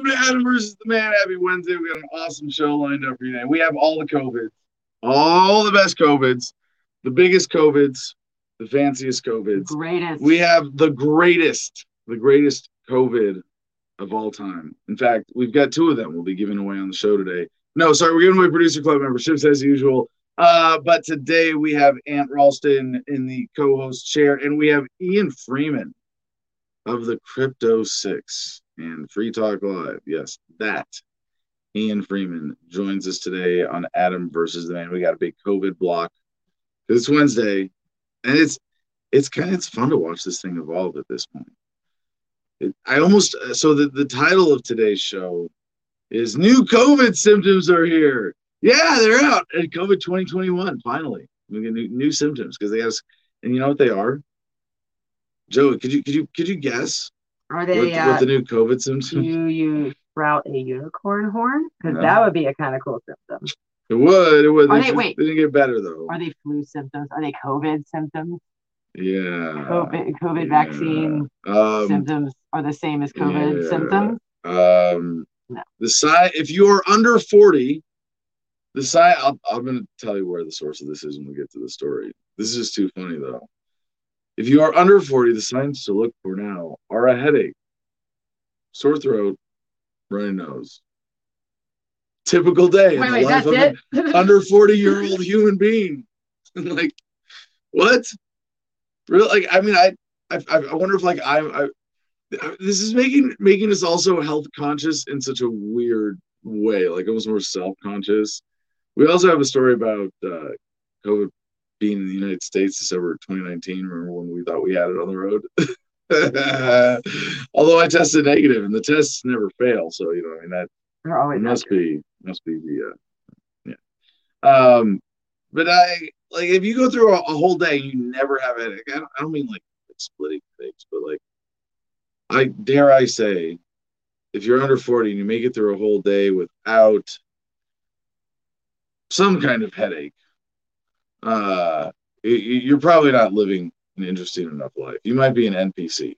to Adam versus the Man. Happy Wednesday. We got an awesome show lined up for you today. We have all the COVIDs, all the best COVIDs, the biggest COVIDs, the fanciest COVIDs. Greatest. We have the greatest, the greatest COVID of all time. In fact, we've got two of them we'll be giving away on the show today. No, sorry, we're giving away producer club memberships as usual. Uh, but today we have Ant Ralston in the co-host chair, and we have Ian Freeman of the Crypto Six and Free Talk Live. Yes, that Ian Freeman joins us today on Adam versus the Man. We got a big COVID block. It's Wednesday, and it's it's kind of it's fun to watch this thing evolve at this point. It, I almost so the, the title of today's show is new COVID symptoms are here. Yeah, they're out. at COVID 2021, finally. We get new, new symptoms because they have and you know what they are? Joe, could you could you could you guess Are they? what, uh, what the new COVID symptoms? do you sprout a unicorn horn? Because No. that would be a kind of cool symptom. It would. It would. Are They, just- wait. they didn't get better though. Are they flu symptoms? Are they COVID symptoms? yeah. COVID, COVID yeah. vaccine Um, symptoms are the same as COVID yeah. symptoms. Um, No. the sign. If you are under forty, the. I'll, I'm going to tell you where the source of this is when we get to the story. This is too funny though. If you are under forty, the signs to look for now are a headache, sore throat, runny nose. Typical day in the wait, life of an under 40 year old human being. like, what? Really? Like, I mean, I, I, I wonder if like I'm, I, this is making making us also health conscious in such a weird way, like almost more self conscious. We also have a story about uh, COVID being in the United States December 2019. Remember when we thought we had it on the road? Although I tested negative, and the tests never fail, so you know, I mean that it must be must be the uh, yeah. Um, but I like if you go through a, a whole day, you never have a headache. I don't, I don't mean like splitting headaches, but like I dare I say, if you're under forty and you make it through a whole day without some kind of headache, uh, you're probably not living an interesting enough life. You might be an NPC.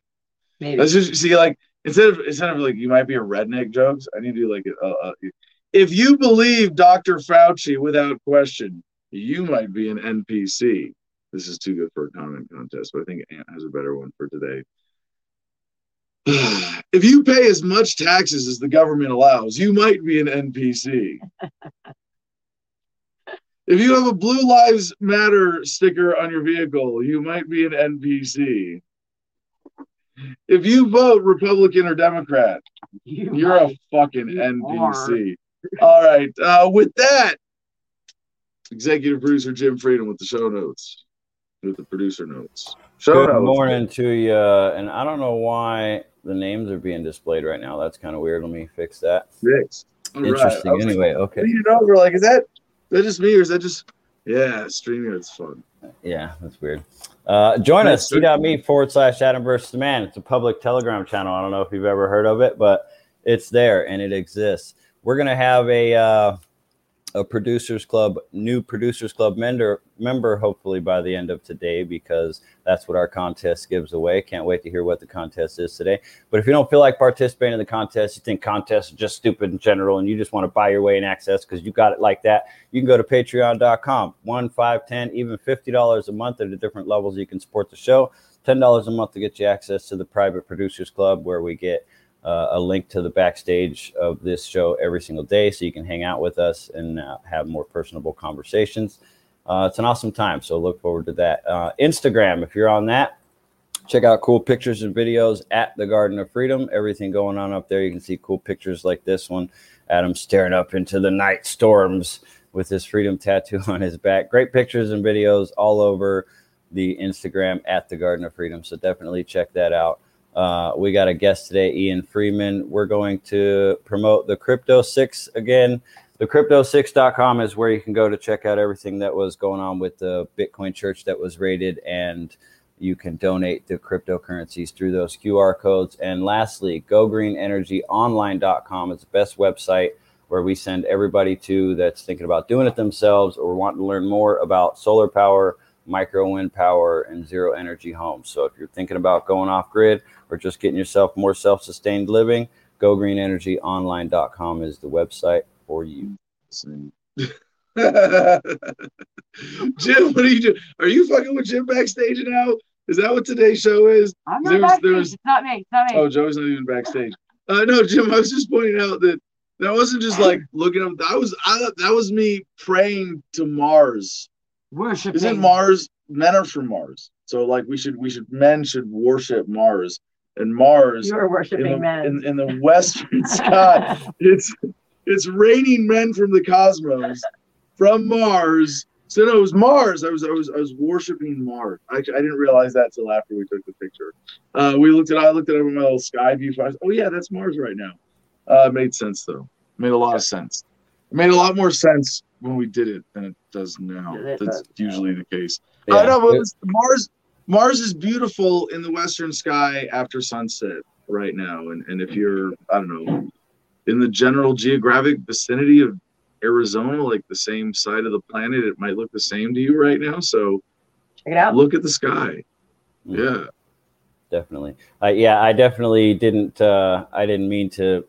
Maybe. Let's just see, like instead of instead of like you might be a redneck jokes. I need to do like a, a, a- if you believe Dr. Fauci without question, you might be an NPC. This is too good for a comment contest, but I think Ant has a better one for today. if you pay as much taxes as the government allows, you might be an NPC. if you have a Blue Lives Matter sticker on your vehicle, you might be an NPC. If you vote Republican or Democrat, You you're a fucking You NPC. All right. Uh, with that, executive producer Jim Freedom with the show notes, with the producer notes. Show Good notes. morning to you. And I don't know why the names are being displayed right now. That's kind of weird. Let me fix that. Six. All right. Interesting. I was Anyway, like, okay. You know, we're like, is that is that just me or is that just yeah? Streaming it's fun. Yeah, that's weird. Uh, join us, t.me forward slash Adam versus the Man. It's a public Telegram channel. I don't know if you've ever heard of it, but it's there and it exists. We're gonna have a uh, a producers club, new producers club member member hopefully by the end of today because that's what our contest gives away. Can't wait to hear what the contest is today. But if you don't feel like participating in the contest, you think contests are just stupid in general, and you just want to buy your way in access because you got it like that, you can go to patreon.com. One, five, ten, even fifty dollars a month at the different levels you can support the show. Ten dollars a month to get you access to the private producers club where we get uh, a link to the backstage of this show every single day so you can hang out with us and uh, have more personable conversations. Uh, it's an awesome time, so look forward to that. Uh, Instagram, if you're on that, check out cool pictures and videos at the Garden of Freedom. Everything going on up there. You can see cool pictures like this one. Adam staring up into the night storms with his freedom tattoo on his back. Great pictures and videos all over the Instagram at the Garden of Freedom. So definitely check that out. Uh, we got a guest today, Ian Freeman. We're going to promote the Crypto Six again. The crypto6.com is where you can go to check out everything that was going on with the Bitcoin church that was raided, and you can donate the cryptocurrencies through those QR codes. And lastly, gogreenenergyonline.com is the best website where we send everybody to that's thinking about doing it themselves or wanting to learn more about solar power, micro wind power, and zero energy homes. So if you're thinking about going off grid or just getting yourself more self sustained living, gogreenenergyonline.com is the website for you. Jim, what are you doing? Are you fucking with Jim backstage now? Is that what today's show is? I'm not There's- backstage. there's- It's not me. It's not me. Oh, Joey's not even backstage. Uh, no, Jim, I was just pointing out that that wasn't just like looking up. That was I, that was me praying to Mars. Worshiping. Isn't Mars? Men are from Mars, so like we should we should men should worship Mars and Mars You're in worshiping the, men. in, in the western sky. It's it's raining men from the cosmos, from Mars. So no, it was Mars. I was I was I was worshiping Mars. I, I didn't realize that till after we took the picture. Uh, we looked at I looked at it with my little sky view. I was, oh yeah, that's Mars right now. Uh, made sense though. Made a lot of sense. It made a lot more sense when we did it than it does now. Yeah, That's does. usually the case. Yeah. I know, but it's- Mars Mars is beautiful in the western sky after sunset right now. And and if you're I don't know in the general geographic vicinity of Arizona, like the same side of the planet, it might look the same to you right now. So Check it out. look at the sky. Mm. Yeah. definitely. Uh, yeah, I definitely didn't. Uh, I didn't mean to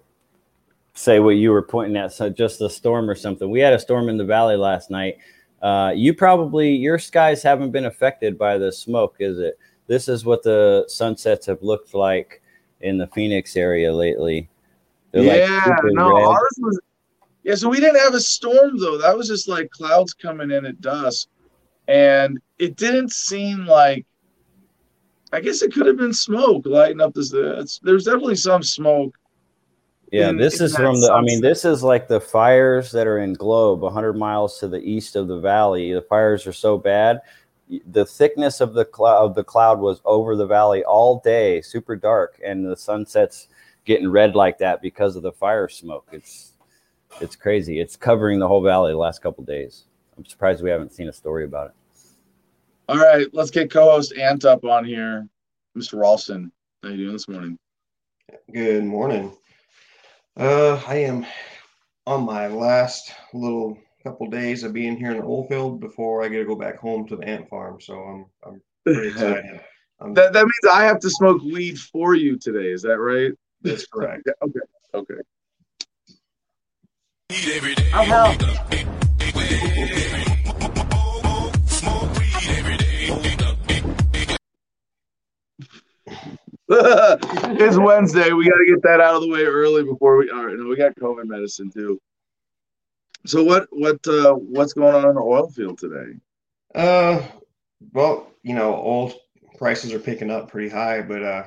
say what you were pointing at. So just a storm or something. We had a storm in the valley last night. Uh, you probably your skies haven't been affected by the smoke, is it? This is what the sunsets have looked like in the Phoenix area lately. They're yeah, super no, red. ours was. Yeah, so we didn't have a storm though. That was just like clouds coming in at dusk, and it didn't seem like. I guess it could have been smoke lighting up this. There's definitely some smoke. Yeah, in- this in is that from the. I mean, this is like the fires that are in Globe, 100 miles to the east of the valley. The fires are so bad. The thickness of the cloud, of the cloud, was over the valley all day, super dark, and the sunset's getting red like that because of the fire smoke. It's it's crazy. It's covering the whole valley the last couple days. I'm surprised we haven't seen a story about it. All right, let's get co-host Ant up on here, Mr. Ralston. How you doing this morning? Good morning. Uh, I am on my last little couple days of being here in the oil field before I get to go back home to the ant farm. So I'm I'm pretty excited. I'm, That that means I have to smoke weed for you today. Is that right? that's correct. Yeah, okay. Okay. Oh, hell. it's Wednesday. We got to get that out of the way early before we. All right, no, we got COVID medicine too. So what what uh, what's going on in the oil field today? Uh, well, you know, oil prices are picking up pretty high, but uh,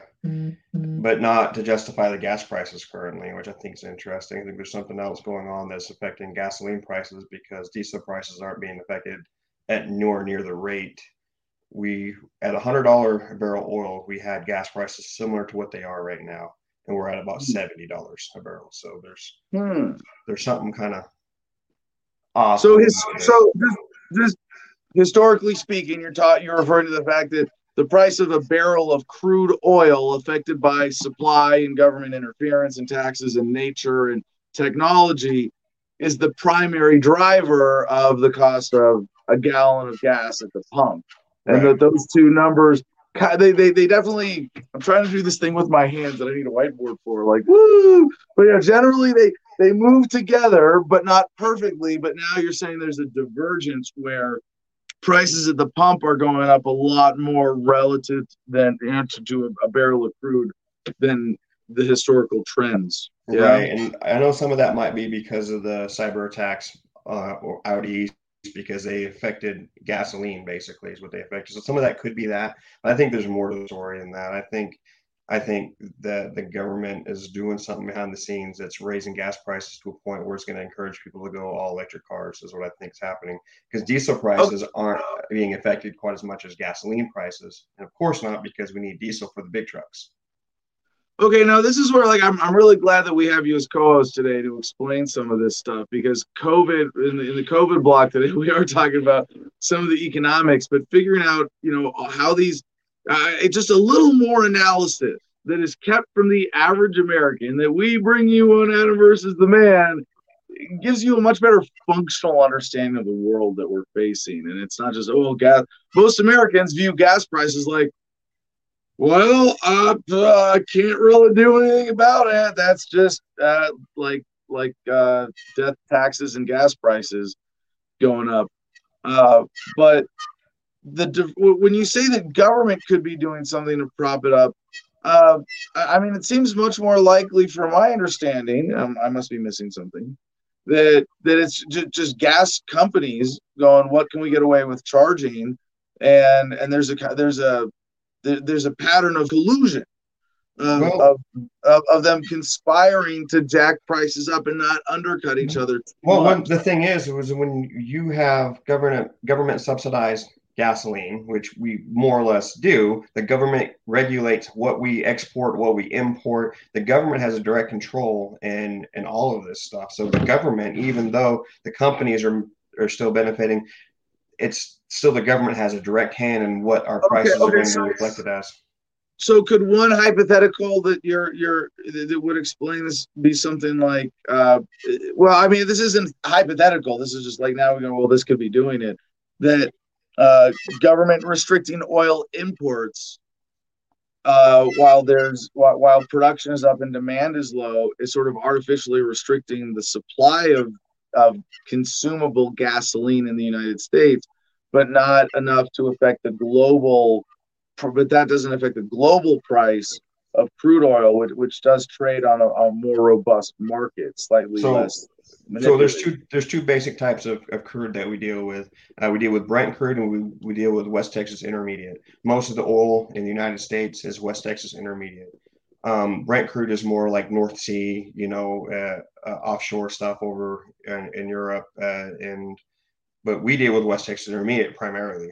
but not to justify the gas prices currently, which I think is interesting. I think there's something else going on that's affecting gasoline prices because diesel prices aren't being affected at nor near the rate. We at a hundred dollar barrel oil, we had gas prices similar to what they are right now, and we're at about Hmm. seventy dollars a barrel. So there's Hmm. there's something kind of off. So his so just, this historically speaking, you're taught you're referring to the fact that the price of a barrel of crude oil affected by supply and government interference and taxes and nature and technology is the primary driver of the cost of a gallon of gas at the pump. And Right. that those two numbers they, they they definitely I'm trying to do this thing with my hands that I need a whiteboard for like woo! But yeah generally they they move together but not perfectly but now you're saying there's a divergence where prices at the pump are going up a lot more relative than to do a, a barrel of crude than the historical trends. Yeah. Right, and I know some of that might be because of the cyber attacks uh, or out east because they affected gasoline. Basically, is what they affected. So some of that could be that. But I think there's more to the story than that. I think, I think that the government is doing something behind the scenes that's raising gas prices to a point where it's going to encourage people to go all electric cars. Is what I think is happening because diesel oh. prices aren't being affected quite as much as gasoline prices, and of course not because we need diesel for the big trucks. Okay, now this is where like I'm, I'm really glad that we have you as co-host today to explain some of this stuff because COVID in the, in the COVID block today we are talking about some of the economics, but figuring out you know how these uh, just a little more analysis that is kept from the average American that we bring you on Adam versus the Man gives you a much better functional understanding of the world that we're facing, and it's not just oh gas. Most Americans view gas prices like Well, I uh, can't really do anything about it. That's just uh, like like uh, death taxes and gas prices going up. Uh, but the when you say that government could be doing something to prop it up, uh, I mean, it seems much more likely, from my understanding, um, I must be missing something, that that it's just, just gas companies going, what can we get away with charging? And and there's a there's a there's a pattern of collusion of, um, well, of, of, of, them conspiring to jack prices up and not undercut each other. Well, when, the thing is, was when you have government government subsidized gasoline, which we more or less do, the government regulates what we export, what we import. The government has a direct control in in all of this stuff. So the government, even though the companies are are still benefiting, it's still the government has a direct hand in what our prices okay, okay, are going so, to be reflected as. So could one hypothetical that you're you're that would explain this be something like uh, well I mean this isn't hypothetical. This is just like now we go well this could be doing it. That uh, government restricting oil imports uh, while there's while, while production is up and demand is low is sort of artificially restricting the supply of of consumable gasoline in the United States, but not enough to affect the global. But that doesn't affect the global price of crude oil, which, which does trade on a, a more robust market, slightly so, less so there's two there's two basic types of, of crude that we deal with. Uh, we deal with Brent crude and we, we deal with West Texas Intermediate. Most of the oil in the United States is West Texas Intermediate. Um, Brent crude is more like North Sea, you know, uh, uh, offshore stuff over in, in Europe, uh, and but we deal with West Texas Intermediate primarily.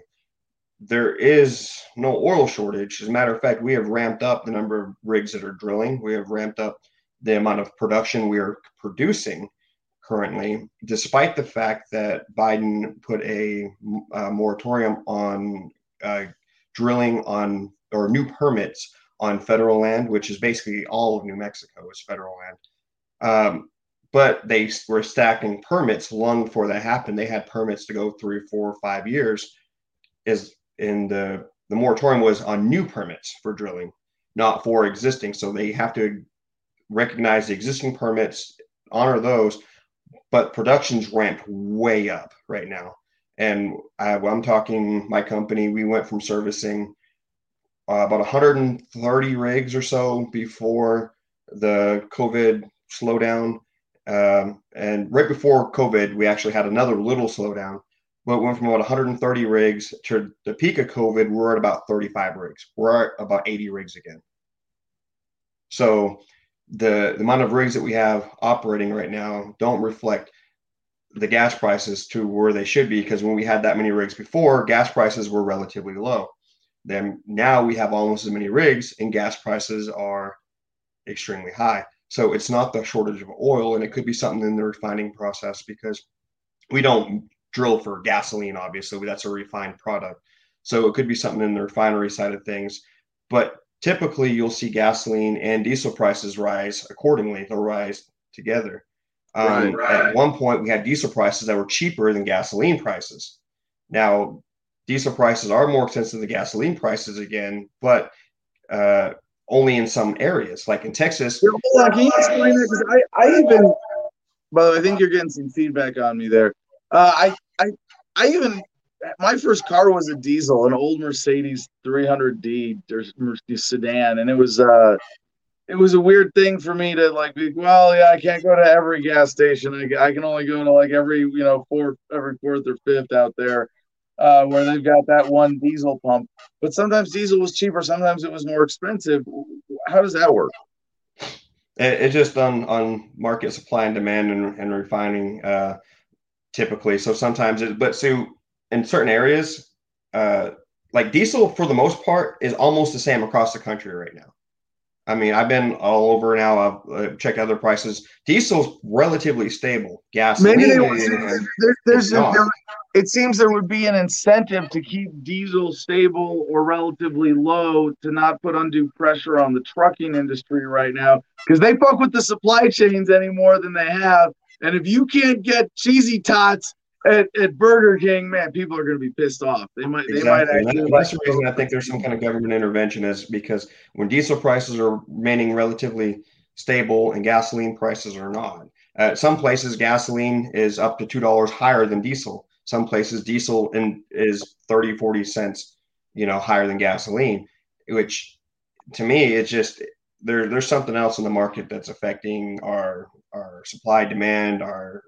There is no oil shortage. As a matter of fact, we have ramped up the number of rigs that are drilling. We have ramped up the amount of production we are producing currently, despite the fact that Biden put a, a moratorium on uh, drilling on or new permits on federal land, which is basically all of New Mexico is federal land. Um, but they were stacking permits long before that happened. They had permits to go through four or five years. Is in the the moratorium was on new permits for drilling, not for existing. So they have to recognize the existing permits, honor those, but production's ramped way up right now. And I, I'm talking my company, we went from servicing uh, about 130 rigs or so before the COVID slowdown. Um, and right before COVID, we actually had another little slowdown. But went from about 130 rigs to the peak of COVID, we're at about 35 rigs. We're at about 80 rigs again. So the, the amount of rigs that we have operating right now don't reflect the gas prices to where they should be because when we had that many rigs before, gas prices were relatively low. Then now we have almost as many rigs and gas prices are extremely high. So it's not the shortage of oil, and it could be something in the refining process because we don't drill for gasoline, obviously, that's a refined product. So it could be something in the refinery side of things. But typically you'll see gasoline and diesel prices rise accordingly. They'll rise together. Um, right, right. At one point, we had diesel prices that were cheaper than gasoline prices. Now, diesel prices are more expensive than gasoline prices again, but uh, only in some areas, like in Texas. Hold on, can you explain that? Because I, I even, way, I think you're getting some feedback on me there. Uh, I, I, I even my first car was a diesel, an old Mercedes 300D Mercedes sedan, and it was uh, it was a weird thing for me to like be. Well, yeah, I can't go to every gas station. I, I can only go to like every you know fourth, every fourth or fifth out there, uh, where they've got that one diesel pump. But sometimes diesel was cheaper, sometimes it was more expensive. How does that work? It, it just on on market supply and demand and, and refining uh, typically. So sometimes it, but so in certain areas, uh, like diesel for the most part is almost the same across the country right now. I mean, I've been all over now. I've uh, checked other prices. Diesel's relatively stable. Gas. Maybe they there, there's a, there, it seems there would be an incentive to keep diesel stable or relatively low to not put undue pressure on the trucking industry right now because they fuck with the supply chains any more than they have. And if you can't get cheesy tots at, at Burger King, man, people are going to be pissed off. They might, they might Exactly. And actually. that's the reason I think there's some kind of government intervention is because when diesel prices are remaining relatively stable and gasoline prices are not. Uh, some places gasoline is up to two dollars higher than diesel. Some places diesel in, is 30, 40 cents, you know, higher than gasoline, which to me it's just there. There's something else in the market that's affecting our our supply demand, our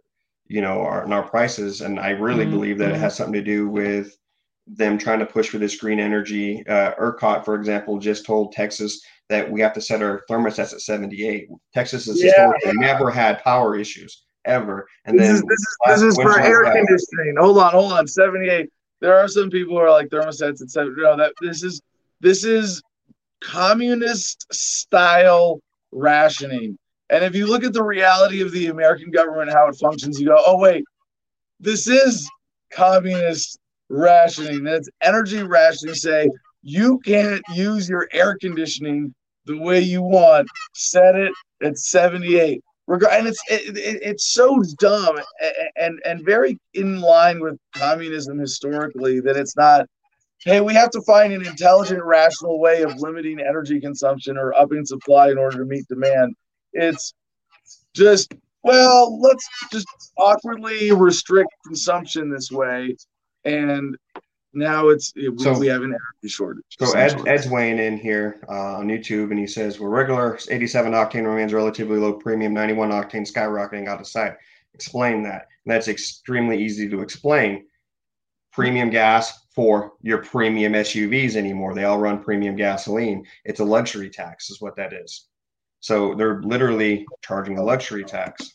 you know, our, and our prices. And I really Mhm. believe that it has something to do with them trying to push for this green energy. Uh, ERCOT, for example, just told Texas that we have to set our thermostats at 78. Texas has Yeah. historically never had power issues ever. And This then is, this is, last this is for air conditioning. Hold on, hold on. 78. There are some people who are like thermostats at 70. No, that this is this is communist style rationing. And if you look at the reality of the American government, how it functions, you go, oh wait, this is communist rationing. That's energy rationing. Say you can't use your air conditioning the way you want. Set it at 78. And it's it, it, it's so dumb and and very in line with communism historically that it's not. Hey, we have to find an intelligent, rational way of limiting energy consumption or upping supply in order to meet demand. It's just well, let's just awkwardly restrict consumption this way, and now it's we, So- we have an energy shortage. So Ed. Ed's weighing in here uh, on YouTube, and he says, "Where regular 87 octane remains relatively low, premium 91 octane skyrocketing out of sight." Explain that. And that's extremely easy to explain. Premium gas for your premium SUVs anymore. They all run premium gasoline. It's a luxury tax, is what that is. So they're literally charging a luxury tax.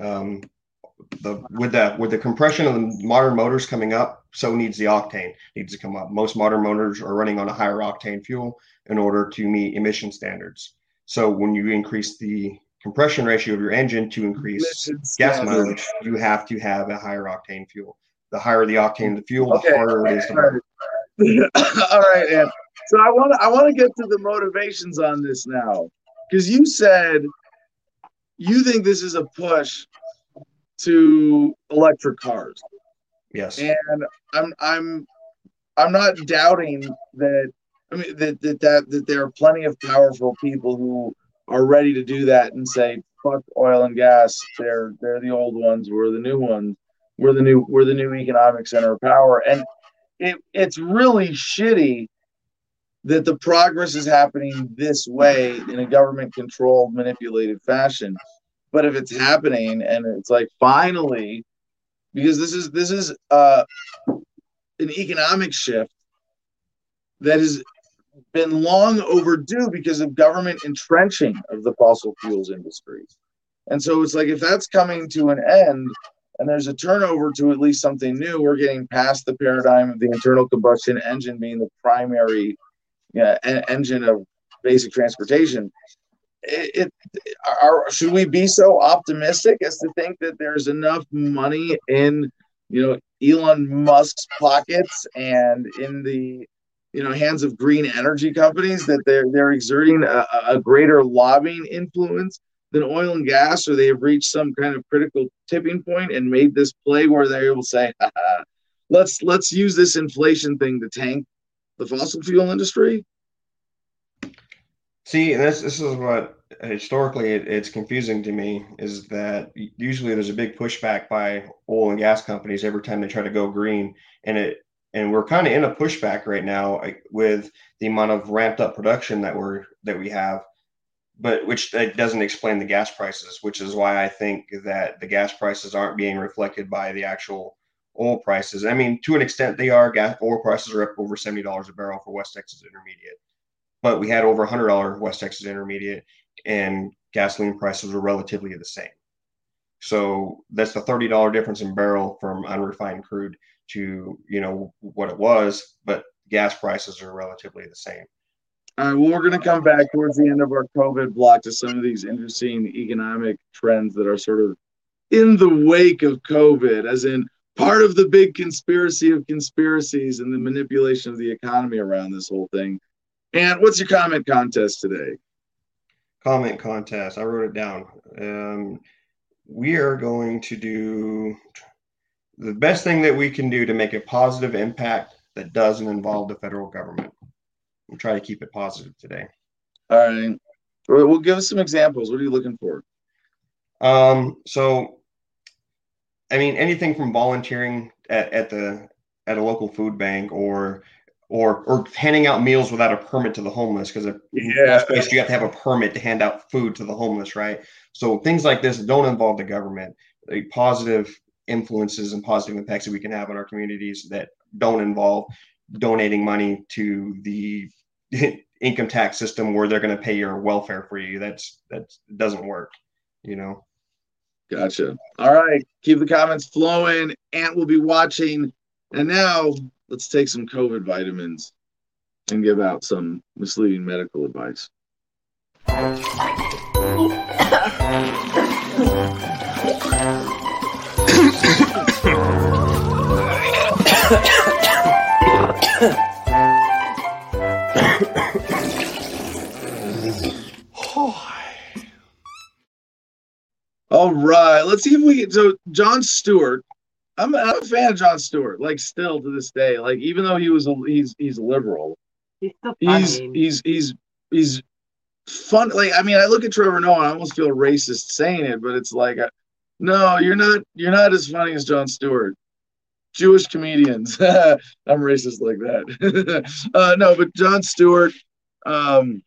Um, the with the with the compression of the modern motors coming up, so needs the octane needs to come up. Most modern motors are running on a higher octane fuel in order to meet emission standards. So when you increase the compression ratio of your engine to increase gas mileage, you have to have a higher octane fuel. The higher the octane of the fuel, Okay. the harder it is to burn. All right. So I want to I want to get to the motivations on this now, because you said you think this is a push to electric cars, Yes. and I'm I'm I'm not doubting that. I mean that that that, that there are plenty of powerful people who are ready to do that and say fuck oil and gas. They're they're the old ones. We're the new ones. We're the new we're the new economic center of power. And it it's really shitty that the progress is happening this way in a government controlled manipulated fashion but if it's happening and it's like finally because this is this is uh an economic shift that has been long overdue because of government entrenching of the fossil fuels industries and so it's like if that's coming to an end and there's a turnover to at least something new we're getting past the paradigm of the internal combustion engine being the primary yeah, en- engine of basic transportation. It, are, should we be so optimistic as to think that there's enough money in you know Elon Musk's pockets and in the you know hands of green energy companies that they're they're exerting a, a greater lobbying influence than oil and gas, or they have reached some kind of critical tipping point and made this play where they're able to say, let's let's use this inflation thing to tank the fossil fuel industry. See, and this this is what historically it, it's confusing to me is that usually there's a big pushback by oil and gas companies every time they try to go green, and it and we're kind of in a pushback right now with the amount of ramped up production that we're that we have, but which that doesn't explain the gas prices, which is why I think that the gas prices aren't being reflected by the actual oil prices. I mean, to an extent, they are. Gas oil prices are up over seventy dollars a barrel for West Texas Intermediate but we had over $100 West Texas Intermediate, and gasoline prices were relatively the same. So that's the $30 difference in barrel from unrefined crude to you know what it was, but gas prices are relatively the same. All right, well, we're going to come back towards the end of our COVID block to some of these interesting economic trends that are sort of in the wake of COVID, as in part of the big conspiracy of conspiracies and the manipulation of the economy around this whole thing. And what's your comment contest today? Comment contest. I wrote it down. Um, we are going to do the best thing that we can do to make a positive impact that doesn't involve the federal government. We'll try to keep it positive today. All right. Well, give us some examples. What are you looking for? Um, so, I mean, anything from volunteering at, at the at a local food bank or or or handing out meals without a permit to the homeless because Yeah. you have to have a permit to hand out food to the homeless, right? So things like this don't involve the government. The positive influences and positive impacts that we can have on our communities that don't involve donating money to the income tax system where they're going to pay your welfare for you. That's that doesn't work, you know. Gotcha. All right. Keep the comments flowing. Ant will be watching. And now let's take some COVID vitamins and give out some misleading medical advice. All right. Let's see if we can. So, Jon Stewart. I'm, I'm a fan of Jon Stewart. Like, still to this day. Like, even though he was a, he's he's liberal, He's still he's funny. he's he's he's fun. Like, I mean, I look at Trevor Noah, I almost feel racist saying it, but it's like, uh, no, you're not. You're not as funny as Jon Stewart. Jewish comedians. I'm racist like that. uh, no, but Jon Stewart, um,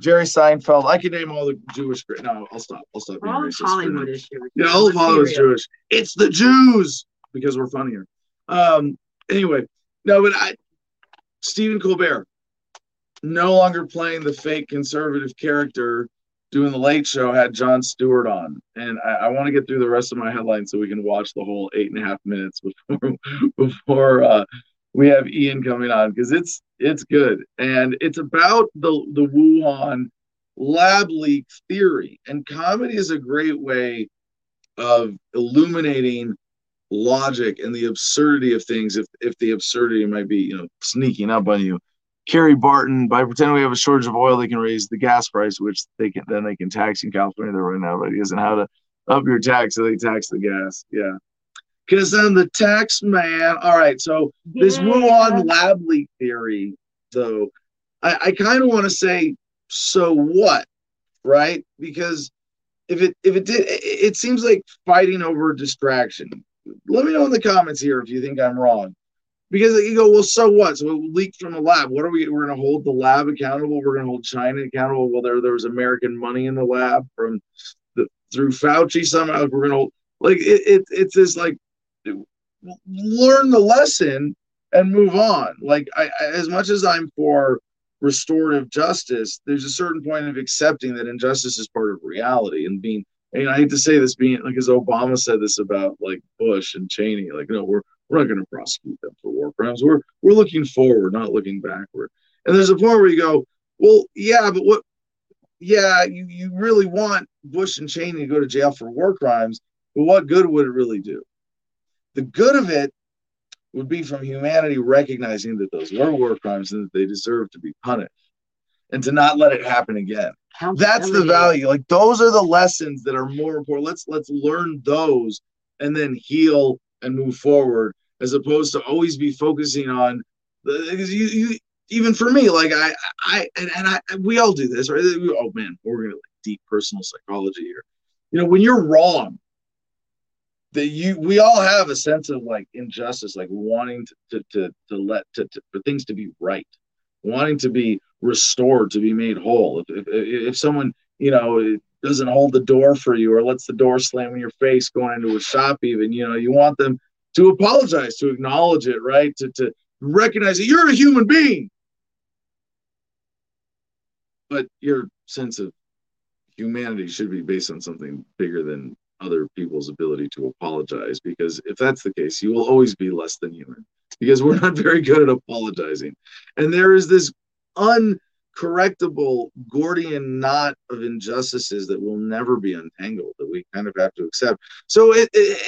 Jerry Seinfeld. I can name all the Jewish. No, I'll stop. I'll stop being All of racist. Hollywood is Jewish. Yeah, all of Hollywood's. Jewish. It's the Jews because we're funnier. Um. Anyway, no, but I, Stephen Colbert, no longer playing the fake conservative character doing the Late Show, had Jon Stewart on, and I, I want to get through the rest of my headlines so we can watch the whole eight and a half minutes before before uh, we have Ian coming on because it's it's good and it's about the the Wuhan lab leak theory and comedy is a great way of illuminating logic and the absurdity of things if if the absurdity might be you know sneaking up on you Kerry Barton, by pretending we have a shortage of oil, they can raise the gas price, which they can then they can tax in California. They're running out of ideas on how to up your tax, so they tax the gas. Yeah. Cause I'm the tax man. All right. So this Yeah. Wuhan lab leak theory, though, I, I kind of want to say, so what? Right? Because if it if it did it, it seems like fighting over distraction. Let me know in the comments here if you think I'm wrong. Because you go, well, so what? So it leaked from a lab. What are we? We're going to hold the lab accountable. We're going to hold China accountable. Well, there there was American money in the lab from the through Fauci somehow. We're going to like it, it. It's this like learn the lesson and move on. Like I as much as I'm for restorative justice, there's a certain point of accepting that injustice is part of reality and being. And I hate to say this, being like as Obama said this about like Bush and Cheney, like no, we're we're not going to prosecute them for war crimes. We're we're looking forward, not looking backward. And there's a point where you go, well, yeah, but what? Yeah, you you really want Bush and Cheney to go to jail for war crimes, but what good would it really do? The good of it would be from humanity recognizing that those were war crimes and that they deserve to be punished, and to not let it happen again. That's the value. Like those are the lessons that are more important. Let's let's learn those and then heal and move forward as opposed to always be focusing on the because you, you even for me like i i and, and i we all do this right? Oh man we're gonna like deep personal psychology here. You know when you're wrong that you we all have a sense of like injustice like wanting to to to, to let to, to for things to be right wanting to be restored to be made whole. If, if, if someone you know doesn't hold the door for you or lets the door slam in your face going into a shop even you know you want them to apologize to acknowledge it right? To, to recognize that you're a human being. But your sense of humanity should be based on something bigger than other people's ability to apologize because if that's the case you will always be less than human because we're not very good at apologizing. And there is this uncorrectable Gordian knot of injustices that will never be untangled that we kind of have to accept. So, it, it,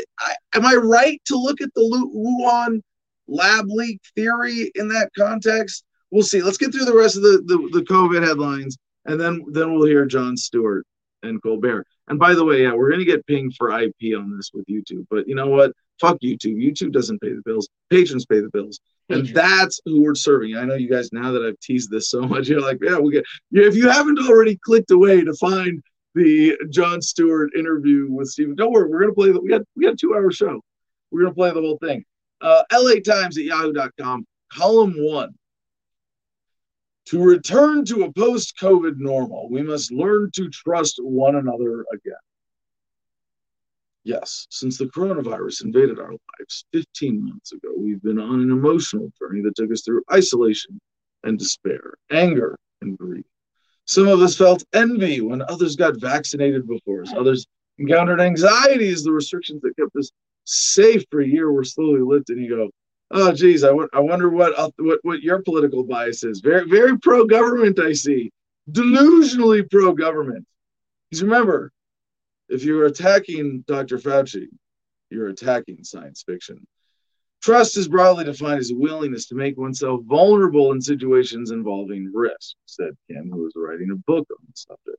it, I, am I right to look at the Wuhan lab leak theory in that context? We'll see. Let's get through the rest of the, the, the COVID headlines, and then then we'll hear Jon Stewart and Colbert. And by the way, yeah, we're gonna get pinged for IP on this with YouTube, but you know what? Fuck YouTube. YouTube doesn't pay the bills. Patrons pay the bills, and that's who we're serving. I know you guys now that I've teased this so much, you're like, yeah, we get. If you haven't already clicked away to find the Jon Stewart interview with Stephen, don't worry, we're gonna play. The, we got we got a two hour show. We're gonna play the whole thing. Uh, LA Times at Yahoo.com, column one. To return to a post COVID normal, we must learn to trust one another again. Yes, since the coronavirus invaded our lives 15 months ago, we've been on an emotional journey that took us through isolation and despair, anger and grief. Some of us felt envy when others got vaccinated before us. Others encountered anxiety as the restrictions that kept us safe for a year were slowly lifted. And you go, oh, geez, I, w- I wonder what, uh, what what your political bias is. Very very pro government, I see. Delusionally pro government. Because remember, if you're attacking Dr. Fauci, you're attacking science fiction. Trust is broadly defined as a willingness to make oneself vulnerable in situations involving risk, said Kim, who was writing a book on the subject.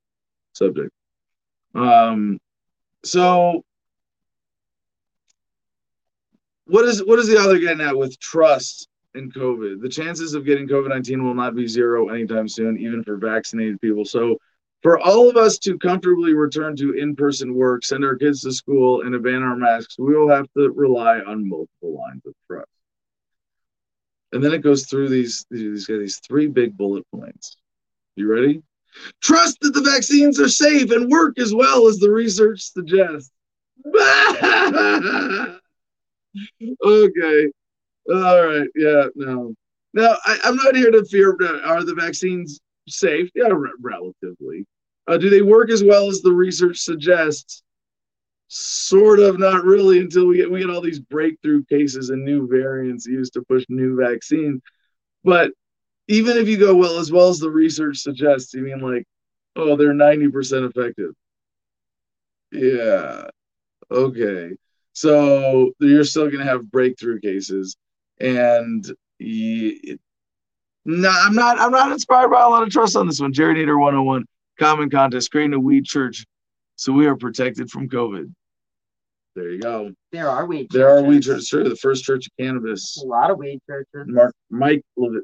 Subject. Um, so, what is what is the author getting at with trust in COVID? The chances of getting COVID nineteen will not be zero anytime soon, even for vaccinated people. So, for all of us to comfortably return to in-person work, send our kids to school, and abandon our masks, we will have to rely on multiple lines of trust. And then it goes through these these, these three big bullet points. You ready? Trust that the vaccines are safe and work as well as the research suggests. okay. All right. Yeah. No. No. I, I'm not here to fear. uh, Are the vaccines safe? Yeah, re- relatively. Uh, do they work as well as the research suggests? Sort of, not really, until we get we get all these breakthrough cases and new variants used to push new vaccines. But even if you go well as well as the research suggests, you mean like, oh, they're ninety percent effective. Yeah. Okay. So you're still going to have breakthrough cases, and no, I'm not. I'm not inspired by a lot of trust on this one. Jerry Nader 101 Common Contest creating a weed church, so we are protected from COVID. There you go. There are weed. There are weed churches. churches. Sure, the first church of cannabis. A lot of weed churches. Mark Mike Levin,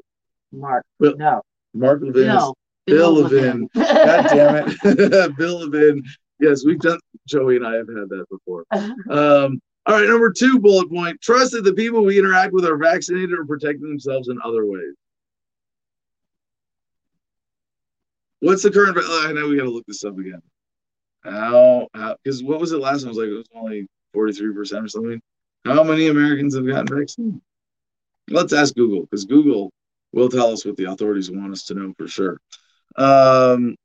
Mark. Well, no. Mark Levin. No. Bill Levin. God damn it, Bill Levin. Yes, we've done. Joey and I have had that before. Um, all right, number two bullet point: trust that the people we interact with are vaccinated or protecting themselves in other ways. What's the current? oh, I know we got to look this up again. How? Because what was it last time? Was like it was only forty-three percent or something. How many Americans have gotten vaccinated? Let's ask Google because Google will tell us what the authorities want us to know for sure. Um,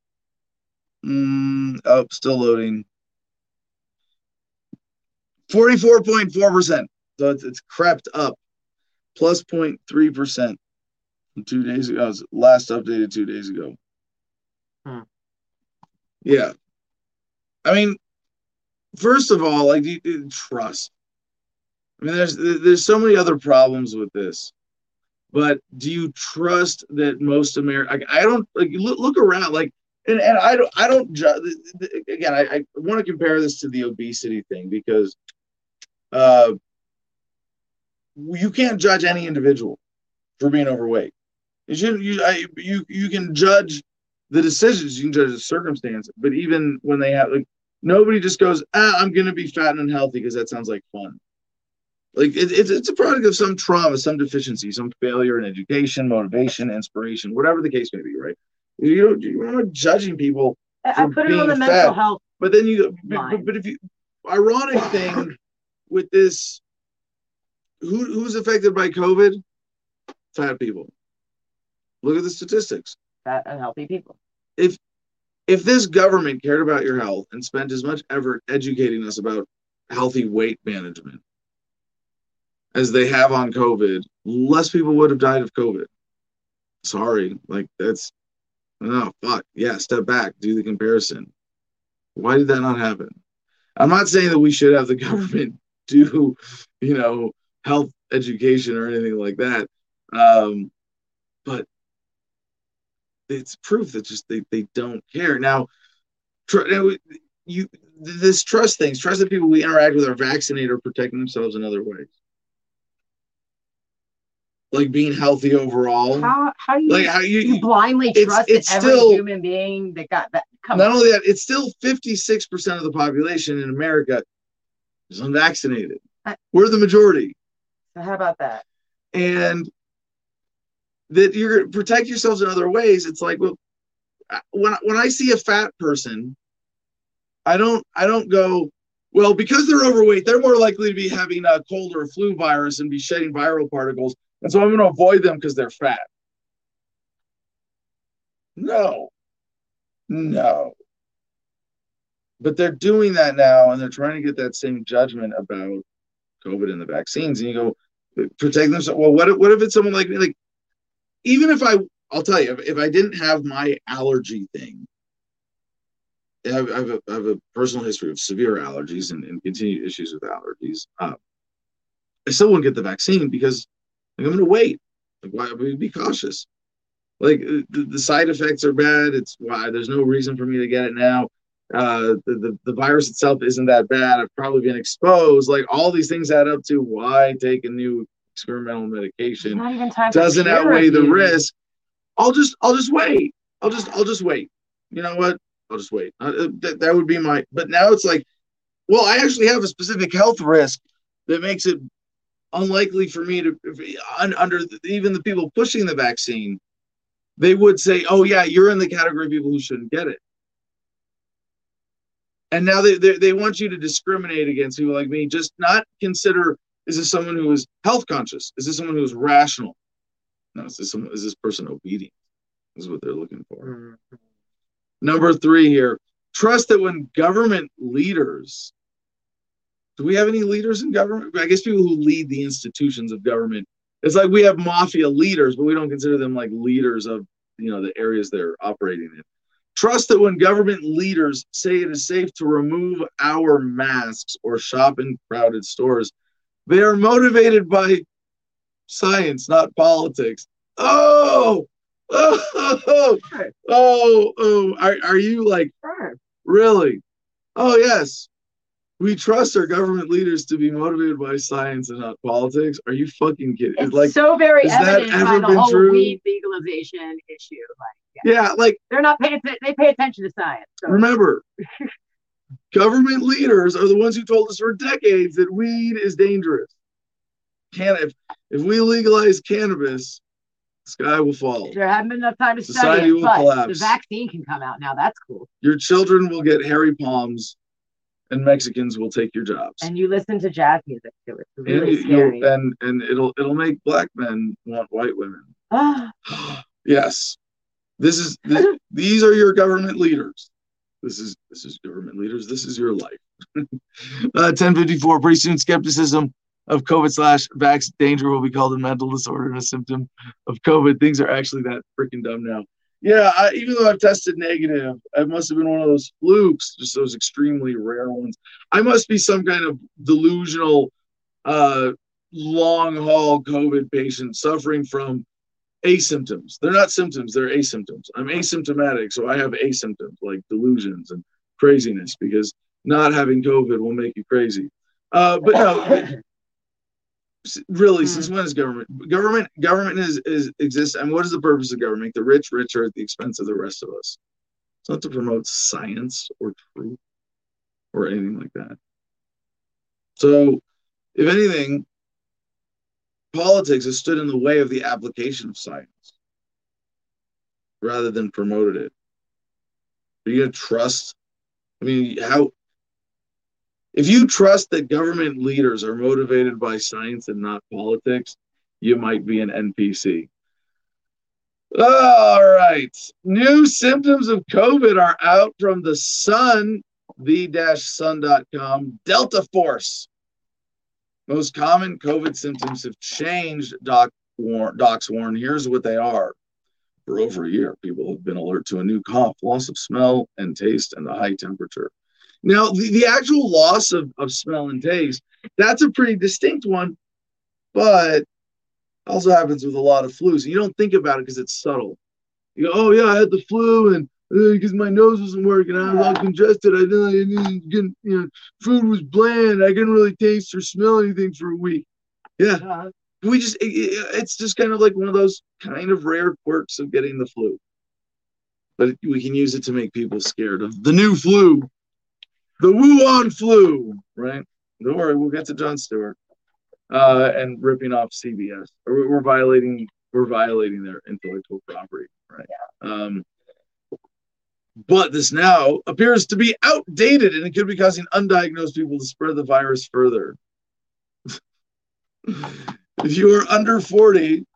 mm, oh, still loading. 44.4%. So it's, it's crept up plus 0.3% two days ago. Last updated two days ago. Yeah. I mean, first of all, like you, you- trust. I mean, there's there's so many other problems with this, but do you trust that most America? I, I don't like look, look around like and, and I don't I don't again I, I want to compare this to the obesity thing because uh you can't judge any individual for being overweight. You should you I, you you can judge the decisions, you can judge the circumstance, but even when they have like nobody just goes ah I'm gonna be fat and unhealthy because that sounds like fun. Like it, it's it's a product of some trauma, some deficiency, some failure in education, motivation, inspiration, whatever the case may be, right? You don't you're not judging people I I put it on the being mental health. but then you, but, but, but if you, ironic thing with this, who who's affected by COVID? Fat people. Look at the statistics. Fat and healthy people. If if this government cared about your health and spent as much effort educating us about healthy weight management as they have on COVID, less people would have died of COVID. Sorry, like that's no fuck. Yeah, step back, do the comparison. Why did that not happen? I'm not saying that we should have the government do, you know, health education or anything like that. Um, but it's proof that just they, they don't care. Now, tr- now, you th- this trust things, trust that people we interact with are vaccinated or protecting themselves in other ways. Like being healthy overall. How how you, like how you, you blindly it's- trust it's every still- human being that got that come not on. only that, it's still 56% of the population in America is unvaccinated. I- We're the majority. So how about that? and that you're gonna protect yourselves in other ways it's like well when when i see a fat person i don't i don't go well because they're overweight they're more likely to be having a cold or a flu virus and be shedding viral particles and so i'm going to avoid them because they're fat no no but they're doing that now and they're trying to get that same judgment about covid and the vaccines and you go protect themselves. Well, what if, what if it's someone like me? Like, even if I, I'll tell you, if, if I didn't have my allergy thing, I have, I have, a, I have a personal history of severe allergies and, and continued issues with allergies. Uh, I still wouldn't get the vaccine because like, I'm going to wait. Like, why would we be cautious? Like uh, the, the side effects are bad. It's why there's no reason for me to get it now. Uh, the, the, the virus itself isn't that bad. I've probably been exposed. Like all these things add up to why take a new experimental medication not even time for doesn't outweigh the risk. I'll just I'll just wait. I'll just I'll just wait. You know what? I'll just wait. Uh, uh, that, that would be my. But now it's like, well, I actually have a specific health risk that makes it unlikely for me to un, under even the people pushing the vaccine. They would say, "Oh yeah, you're in the category of people who shouldn't get it." And now they, they they want you to discriminate against people like me. Just not consider is this someone who is health conscious? Is this someone who is rational? No, is this someone, is this person obedient? Is what they're looking for. Mhm. Number three here, trust that when government leaders, do we have any leaders in government? I guess people who lead the institutions of government. It's like we have mafia leaders, but we don't consider them like leaders of you know the areas they're operating in. Trust that when government leaders say it is safe to remove our masks or shop in crowded stores, they are motivated by science, not politics. Oh, oh, Sure, oh, oh. Are, are you like really? Oh, yes. We trust our government leaders to be motivated by science and not politics. Are you fucking kidding? It's like, so very has that evident by the been whole true? weed legalization issue. Like, yeah. yeah, like they're not paying. They pay attention to science. So. remember, government leaders are the ones who told us for decades that weed is dangerous. Can if if we legalize cannabis, the sky will fall. There haven't been enough time to Society study it, will but collapse. the vaccine can come out now. That's cool. Your children will get hairy palms, and Mexicans will take your jobs. And you listen to jazz music too. It's really you- scary. and and it'll it'll make black men want white women. Yes, this is th- these are your government leaders. This is this is government leaders. This is your life. uh, 1054. Pretty soon, skepticism of COVID slash vax danger will be called a mental disorder and a symptom of COVID. Things are actually that freaking dumb now. Yeah, I, even though I've tested negative, I must have been one of those flukes, just those extremely rare ones. I must be some kind of delusional, uh, long haul COVID patient suffering from asymptoms. They're not symptoms, they're asymptoms. I'm asymptomatic, so I have asymptoms like delusions and craziness because not having COVID will make you crazy. Uh, but no, really, since when is government government government is, is exists and what is the purpose of government? Make the rich richer at the expense of the rest of us. It's not to promote science or truth or anything like that. So, if anything, politics has stood in the way of the application of science rather than promoted it. Are you gonna trust? I mean, how? If you trust that government leaders are motivated by science and not politics, you might be an NPC. All right. New symptoms of COVID are out from the sun, the-sun.com. Delta Force. Most common COVID symptoms have changed, Doc Warren, Doc's Warren. Here's what they are. For over a year, people have been alert to a new cough, loss of smell and taste, and a high temperature. Now, the, the actual loss of, of smell and taste, that's a pretty distinct one, but also happens with a lot of flus. You don't think about it because it's subtle. You go, oh, yeah, I had the flu and because my nose wasn't working. I was all congested. I didn't, I didn't get, you know, food was bland. I couldn't really taste or smell anything for a week. Yeah, Uh, we just, it- it- it's just kind of like one of those kind of rare quirks of getting the flu. But we can use it to make people scared of the new flu, the Wuhan flu, right? Don't worry, we'll get to Jon Stewart uh, and ripping off CBS. We're- we're violating, we're violating their intellectual property, right? Um, but this now appears to be outdated and it could be causing undiagnosed people to spread the virus further. if you are under 40,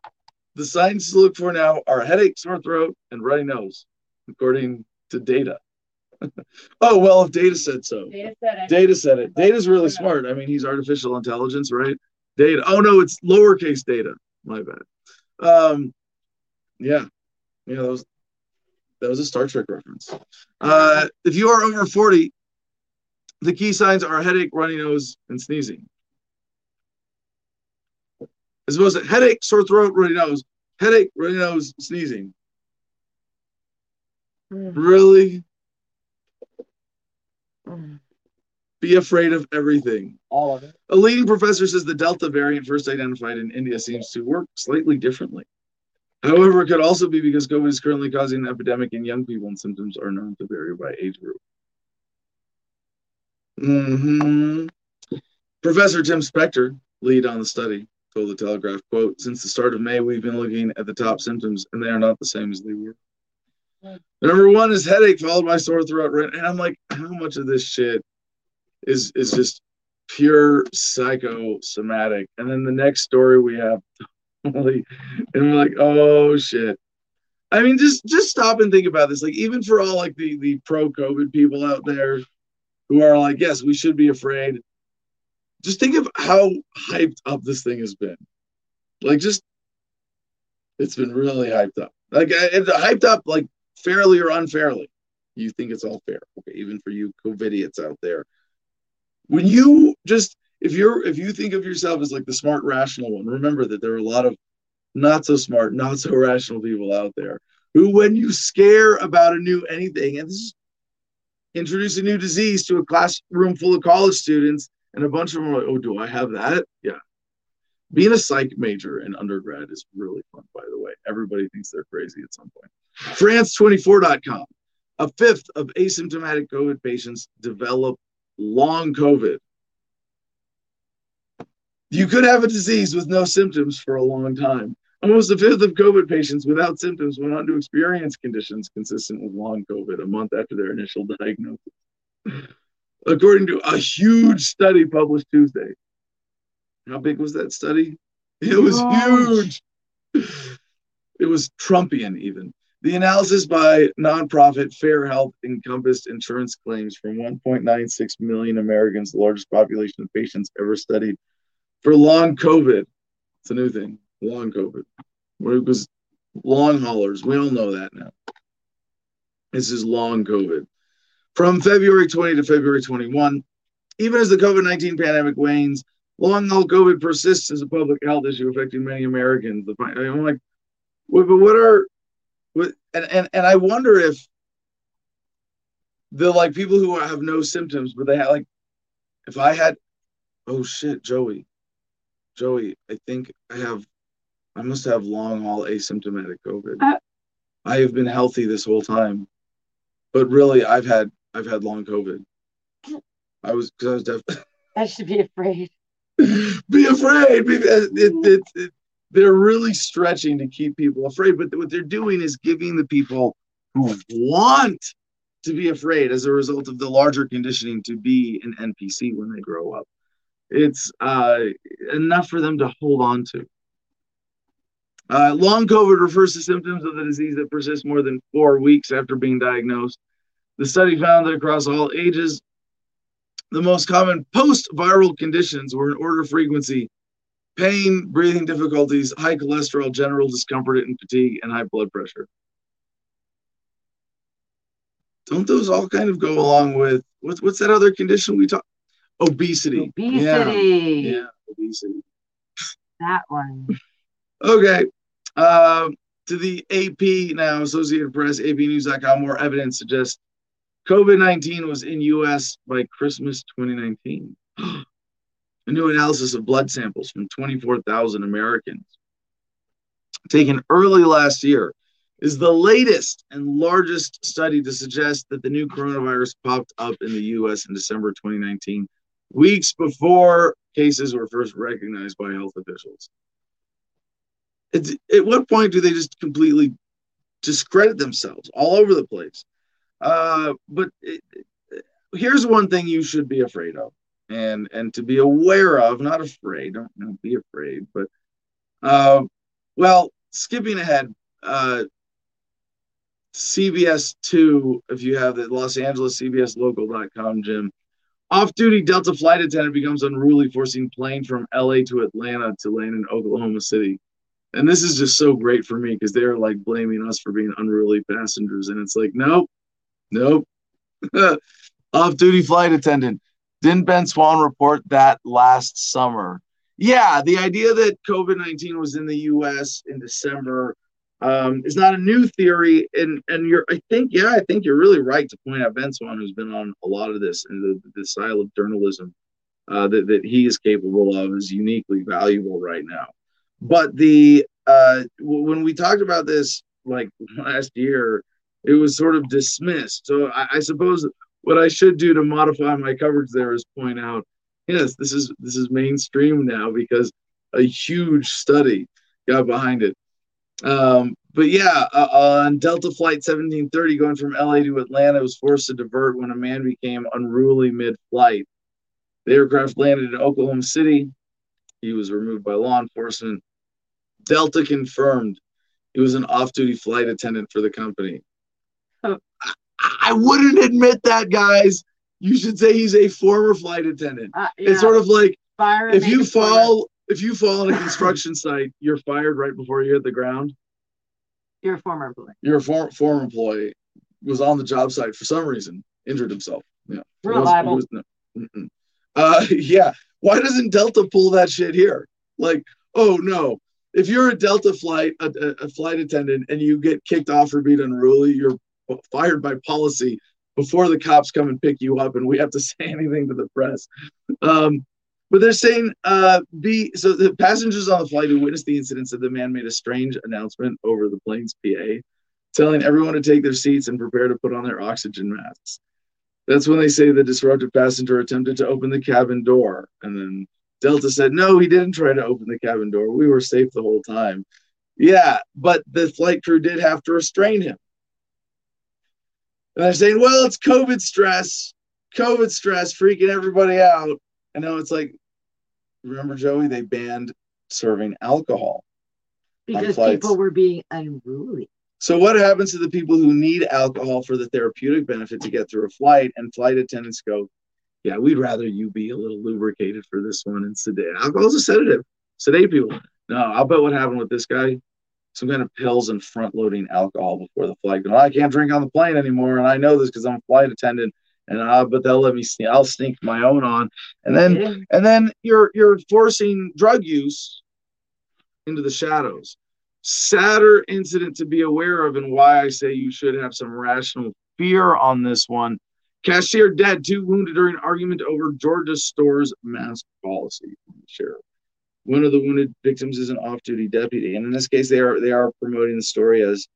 the signs to look for now are headache, sore throat, and runny nose, according to data. oh, well, if data said so. Data said it. Data said it. Data's really smart. I mean, he's artificial intelligence, right? Data. Oh no, it's lowercase data. My bad. Um, yeah, yeah, that was that was a Star Trek reference. Uh, if you are over forty, the key signs are headache, runny nose, and sneezing. As opposed to headache, sore throat, runny nose, headache, runny nose, sneezing. Mm, Really? mm. Be afraid of everything. All of it. A leading professor says the Delta variant first identified in India seems to work slightly differently. However, it could also be because COVID is currently causing an epidemic in young people and symptoms are known to vary by age group. hmm Professor Tim Spector, lead on the study, told the Telegraph, quote, since the start of May, we've been looking at the top symptoms and they are not the same as they were. Number one is headache followed by sore throat. Right? And I'm like, how much of this shit is is just pure psychosomatic. And then the next story we have, and we're like, oh shit. I mean, just just stop and think about this. Like, even for all like the the pro COVID people out there who are like, yes, we should be afraid. Just think of how hyped up this thing has been. Like, just it's been really hyped up. Like, it's hyped up like fairly or unfairly. You think it's all fair, okay? Even for you COVIDiots out there when you just if you're if you think of yourself as like the smart rational one remember that there are a lot of not so smart not so rational people out there who when you scare about a new anything and this is introduce a new disease to a classroom full of college students and a bunch of them are like oh do i have that? Yeah. Being a psych major in undergrad is really fun by the way. Everybody thinks they're crazy at some point. France24.com a fifth of asymptomatic covid patients develop long COVID. You could have a disease with no symptoms for a long time. Almost a fifth of COVID patients without symptoms went on to experience conditions consistent with long COVID a month after their initial diagnosis. According to a huge study published Tuesday. How big was that study? It was huge. It was Trumpian, even. The analysis by nonprofit Fair Health encompassed insurance claims from 1.96 million Americans, the largest population of patients ever studied for long COVID. It's a new thing, long COVID. where It was long haulers. We all know that now. This is long COVID. From February 20 to February 21, even as the COVID 19 pandemic wanes, long haul COVID persists as a public health issue affecting many Americans. The, I'm like, but what are with and, and and I wonder if the like people who have no symptoms, but they have like if I had oh shit, Joey. Joey, I think I have I must have long haul asymptomatic COVID. Uh. I have been healthy this whole time. But really I've had I've had long COVID. I was because I was deaf. I should be afraid. be afraid because it, it, it, they're really stretching to keep people afraid but what they're doing is giving the people who want to be afraid as a result of the larger conditioning to be an npc when they grow up it's uh, enough for them to hold on to uh, long covid refers to symptoms of the disease that persist more than four weeks after being diagnosed the study found that across all ages the most common post-viral conditions were in order of frequency pain, breathing difficulties, high cholesterol, general discomfort and fatigue, and high blood pressure. Don't those all kind of go along with what's what's that other condition we talk? Obesity. Obesity. Yeah, yeah, obesity. That one. Okay. Um, to the AP now, Associated Press, APnews.com, more evidence suggests COVID 19 was in US by Christmas 2019. A new analysis of blood samples from 24,000 Americans taken early last year is the latest and largest study to suggest that the new coronavirus popped up in the US in December 2019, weeks before cases were first recognized by health officials. It's, at what point do they just completely discredit themselves all over the place? Uh, but it, here's one thing you should be afraid of and and to be aware of not afraid don't, don't be afraid but uh, well skipping ahead uh, cbs 2 if you have the los angeles cbs local.com jim off-duty delta flight attendant becomes unruly forcing plane from la to atlanta to land in oklahoma city. And this is just so great for me because they're like blaming us for being unruly passengers. And it's like nope nope. Off-duty flight attendant. Didn't Ben Swann report that last summer? Yeah, the idea that COVID 19 was in the US in December um, is not a new theory. And, and you're, I think, yeah, I think you're really right to point out Ben Swann, who's been on a lot of this and the, the style of journalism uh, that, that he is capable of is uniquely valuable right now. But the, uh, when we talked about this like last year, it was sort of dismissed. So I, I suppose what I should do to modify my coverage there is point out, yes, this is this is mainstream now because a huge study got behind it. Um, but yeah, uh, on Delta Flight 1730 going from LA to Atlanta was forced to divert when a man became unruly mid-flight. The aircraft landed in Oklahoma City. He was removed by law enforcement. Delta confirmed he was an off-duty flight attendant for the company. Oh. I wouldn't admit that, guys. You should say he's a former flight attendant. Uh, yeah. It's sort of like Fire if you fall if you fall on a construction site, you're fired right before you hit the ground. You're a former employee. You're a former former employee was on the job site for some reason, injured himself. Yeah, reliable. Was, no, uh, yeah. Why doesn't Delta pull that shit here? Like, oh no, if you're a Delta flight, a, a, flight attendant, and you get kicked off for being unruly, you're fired by policy before the cops come and pick you up and we have to say anything to the press. Um, but they're saying, uh, be so the passengers on the flight who witnessed the incident said the man made a strange announcement over the plane's PA, telling everyone to take their seats and prepare to put on their oxygen masks. That's when they say the disruptive passenger attempted to open the cabin door. And then Delta said, no, he didn't try to open the cabin door. We were safe the whole time. Yeah, but the flight crew did have to restrain him. And they're saying, well, it's COVID stress, COVID stress freaking everybody out. I know it's like, remember, Joey, they banned serving alcohol because people were being unruly. So, what happens to the people who need alcohol for the therapeutic benefit to get through a flight? And flight attendants go, Yeah, we'd rather you be a little lubricated for this one and sedate. Alcohol's a sedative, sedate people. No, I'll bet what happened with this guy some kind of pills and front loading alcohol before the flight. Going, I can't drink on the plane anymore, and I know this because I'm a flight attendant. And uh, but they'll let me sneak. I'll sneak my own on, and then yeah. and then you're you're forcing drug use into the shadows. Sadder incident to be aware of, and why I say you should have some rational fear on this one. Cashier dead, two wounded during argument over Georgia store's mask policy. Sheriff one of the wounded victims is an off-duty deputy, and in this case, they are they are promoting the story as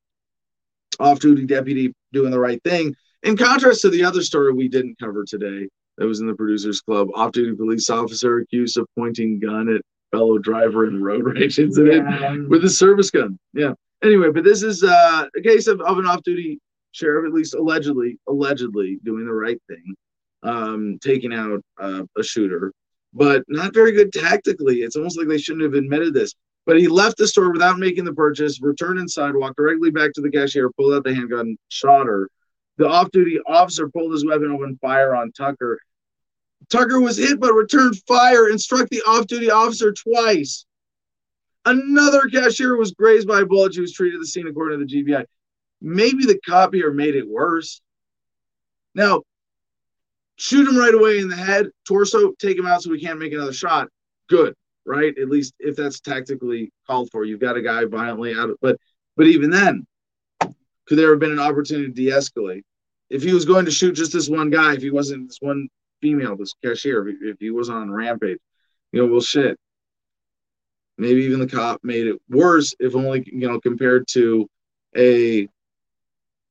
off-duty deputy doing the right thing. In contrast to the other story we didn't cover today, that was in the producers club, off-duty police officer accused of pointing gun at fellow driver in road rage incident yeah. with a service gun. Yeah. Anyway, but this is uh, a case of, of an off-duty sheriff, at least allegedly, allegedly doing the right thing, um, taking out uh, a shooter but not very good tactically. It's almost like they shouldn't have admitted this. But he left the store without making the purchase, returned inside, walked directly back to the cashier, pulled out the handgun, shot her. The off duty officer pulled his weapon, opened fire on Tucker. Tucker was hit but returned fire and struck the off duty officer twice. Another cashier was grazed by a bullet. She was treated at the scene according to the GBI. Maybe the copier made it worse. Now, shoot him right away in the head, torso, take him out so we can't make another shot. Good, right? At least if that's tactically called for. You've got a guy violently out of, but But even then, could there have been an opportunity to de-escalate? If he was going to shoot just this one guy, if he wasn't this one female, this cashier, if he, if he wasn't on rampage, you know, well, shit. Maybe even the cop made it worse, if only you know compared to a,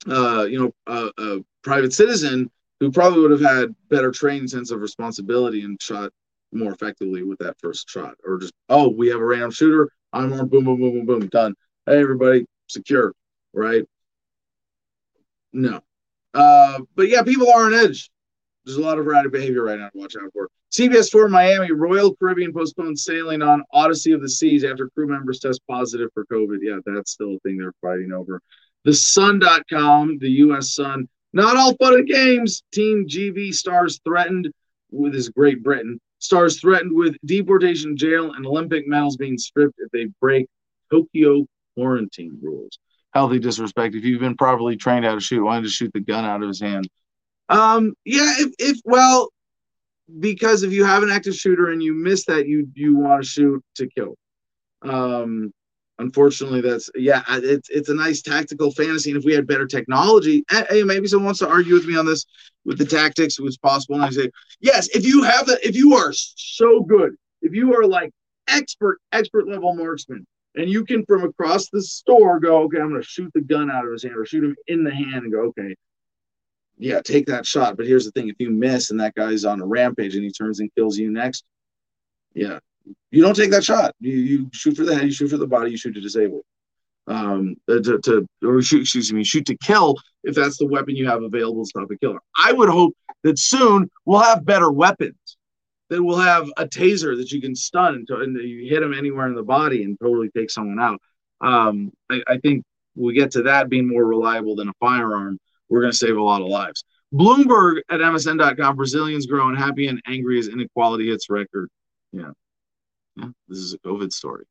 uh, you know, a, a private citizen who probably would have had better trained sense of responsibility and shot more effectively with that first shot, or just oh, we have a random shooter, I'm on, boom, boom, boom, boom, boom, done. Hey, everybody, secure, right? No. Uh, but yeah, people are on edge. There's a lot of erratic behavior right now to watch out for. CBS 4 Miami, Royal Caribbean postponed sailing on Odyssey of the Seas after crew members test positive for COVID. Yeah, that's still a thing they're fighting over. The Sun.com, the U.S. Sun, not all fun and games. Team GB stars threatened with this Great Britain. Stars threatened with deportation, jail, and Olympic medals being stripped if they break Tokyo quarantine rules. Healthy disrespect. If you've been properly trained how to shoot, why just shoot the gun out of his hand? Um, yeah, if, if well, because if you have an active shooter and you miss that, you you want to shoot to kill. Um, unfortunately, that's yeah, it's it's a nice tactical fantasy. And if we had better technology, eh, hey, maybe someone wants to argue with me on this with the tactics, it was possible. And I say, yes, if you have that, if you are so good, if you are like expert, expert level marksman, and you can from across the store go, okay, I'm going to shoot the gun out of his hand or shoot him in the hand and go, okay, yeah, take that shot. But here's the thing: if you miss and that guy's on a rampage and he turns and kills you next, yeah, you don't take that shot. You, you shoot for the head, you shoot for the body, you shoot to disable. Um, uh, to, to or shoot, excuse me, shoot to kill if that's the weapon you have available to stop a killer. I would hope that soon we'll have better weapons. That we'll have a taser that you can stun and, and you hit them anywhere in the body and totally take someone out. Um, I, I think we get to that being more reliable than a firearm we're going to save a lot of lives. Bloomberg at MSN.com Brazilians grow unhappy and angry as inequality hits record. Yeah. yeah. This is a COVID story.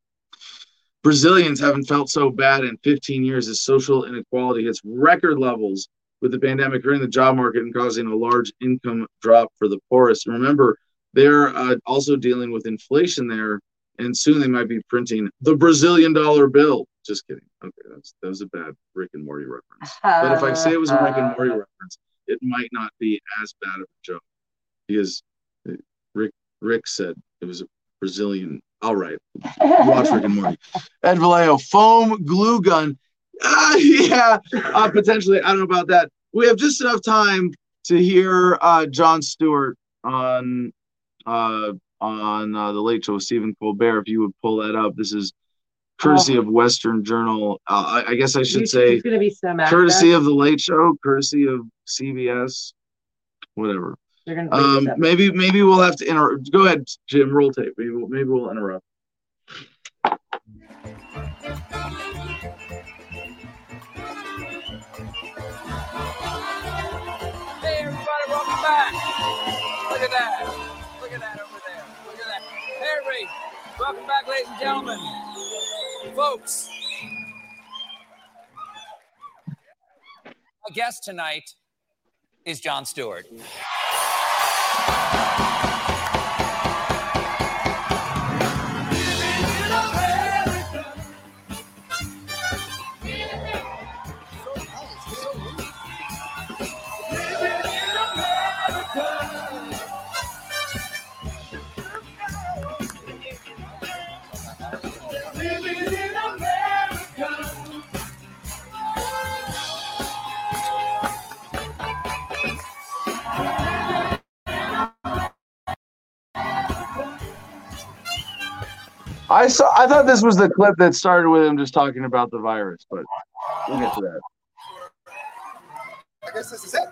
Brazilians haven't felt so bad in 15 years as social inequality hits record levels with the pandemic hurting the job market and causing a large income drop for the poorest. Remember, they're uh, also dealing with inflation there, and soon they might be printing the Brazilian dollar bill. Just kidding. Okay, that's that was a bad Rick and Morty reference. but if I say it was a Rick and Morty reference, it might not be as bad of a joke because Rick Rick said it was a Brazilian. All right, watch Rick and Morty. Ed Vallejo, foam glue gun. Ah, yeah, uh, potentially. I don't know about that. We have just enough time to hear uh, Jon Stewart on uh, on uh, the Late Show with Stephen Colbert. If you would pull that up, this is courtesy oh. of Western Journal. Uh, I, I, guess I should say gonna be some courtesy of the Late Show, courtesy of CBS, whatever. Um, maybe maybe we'll have to interrupt. Go ahead, Jim. Roll tape. Maybe we'll, maybe we'll interrupt. Hey everybody, welcome back. Look at that. Welcome back, ladies and gentlemen folks. My guest tonight is Jon Stewart. I saw. I thought this was the clip that started with him just talking about the virus, but we'll get to that. I guess this is it.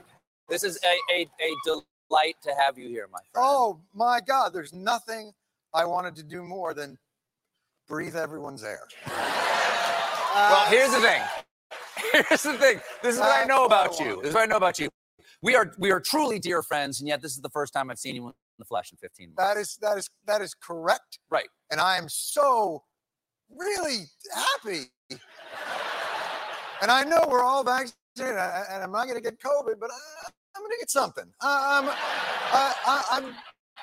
This is a, a, a delight to have you here, my friend. Oh my God! There's nothing I wanted to do more than breathe everyone's air. well, here's the thing. Here's the thing. This is what I know about you. This is what I know about you. We are we are truly dear friends, and yet this is the first time I've seen you in the flesh in 15 months. That is that is that is correct. Right and I am so really happy. and I know we're all vaccinated, and I'm not going to get COVID, but I, am going to get something. I'm, I, am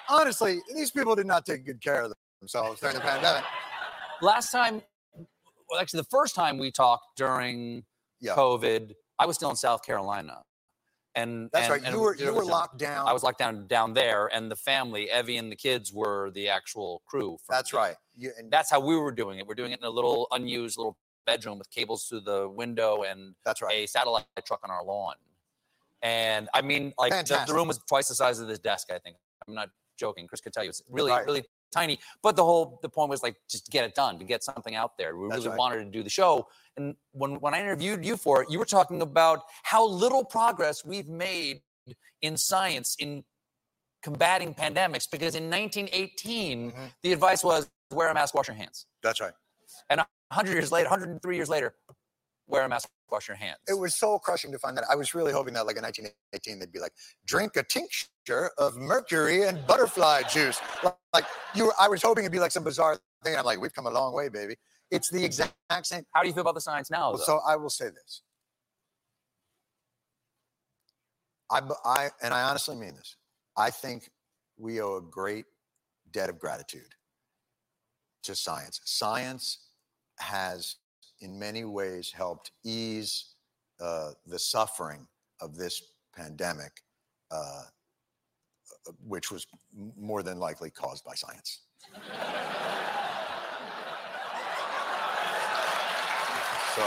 honestly, these people did not take good care of themselves during the pandemic. Last time well, actually, the first time we talked during Yeah. COVID, I was still in South Carolina. And That's and- right. and You were you were locked down. I was locked down down there, and the family, Evie and the kids, were the actual crew. from That's right. You, and That's how we were doing it. We're doing it in a little unused little bedroom with cables through the window and that's right. a satellite truck on our lawn. And I mean, like the, the room was twice the size of this desk. I think I'm not joking. Chris could tell you it's really, Right. really tiny. But the whole the point was like just get it done, to get something out there. We That's really right. wanted to do the show. And when when I interviewed you for it, you were talking about how little progress we've made in science in combating pandemics. Because in 1918, Mhm. the advice was wear a mask, wash your hands. That's right. And 100 years later, 103 years later, wear a mask, wash your hands. It was soul crushing to find that. I was really hoping that, like in 1918, they'd be like, drink a tincture of mercury and butterfly juice. Like you, were, I was hoping it'd be like some bizarre thing. I'm like, we've come a long way, baby. It's the exact same. How do you feel about the science now? Though? So I will say this. I, I, and I honestly mean this. I think we owe a great debt of gratitude to science. Science has, in many ways, helped ease uh, the suffering of this pandemic, uh, which was more than likely caused by science. So,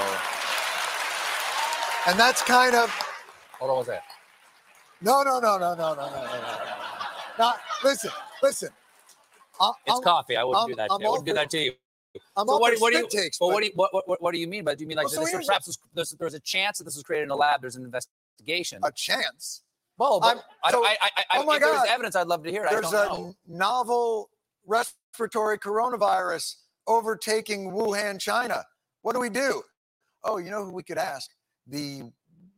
and that's kind of Hold on, what's that? no, no, no, no, no, no, no, no, no. no. Now, listen, listen. I- It's I'm, coffee. I wouldn't I'm- do that. I'm to you. I wouldn't do that to you. I'm So what, do- what do you? takes, But but what do you? What, what, what do you mean by? Do you mean like Well, so this, perhaps there's, there's a chance that this was created in a lab? There's an investigation. a chance. well, I'm- but so- I, I, I, oh my if there was God. evidence, I'd love to hear it. There's a know. novel respiratory coronavirus overtaking Wuhan, China. What do we do? Oh, you know who we could ask? The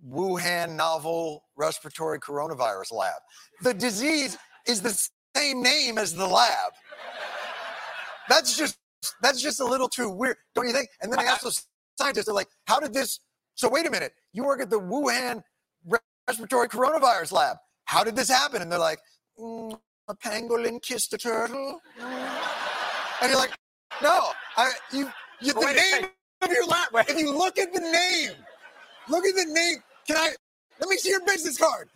Wuhan novel respiratory coronavirus lab. The disease is the same name as the lab. That's just that's just a little too weird, don't you think? And then I asked those scientists, they're like, "How did this?" So wait a minute, you work at the Wuhan respiratory coronavirus lab. How did this happen? And they're like, "Mm, "A pangolin kissed a turtle," and you're like, "No, I you you the Wait name of your lab. Wait. If you look at the name, look at the name. Can I? Let me see your business card.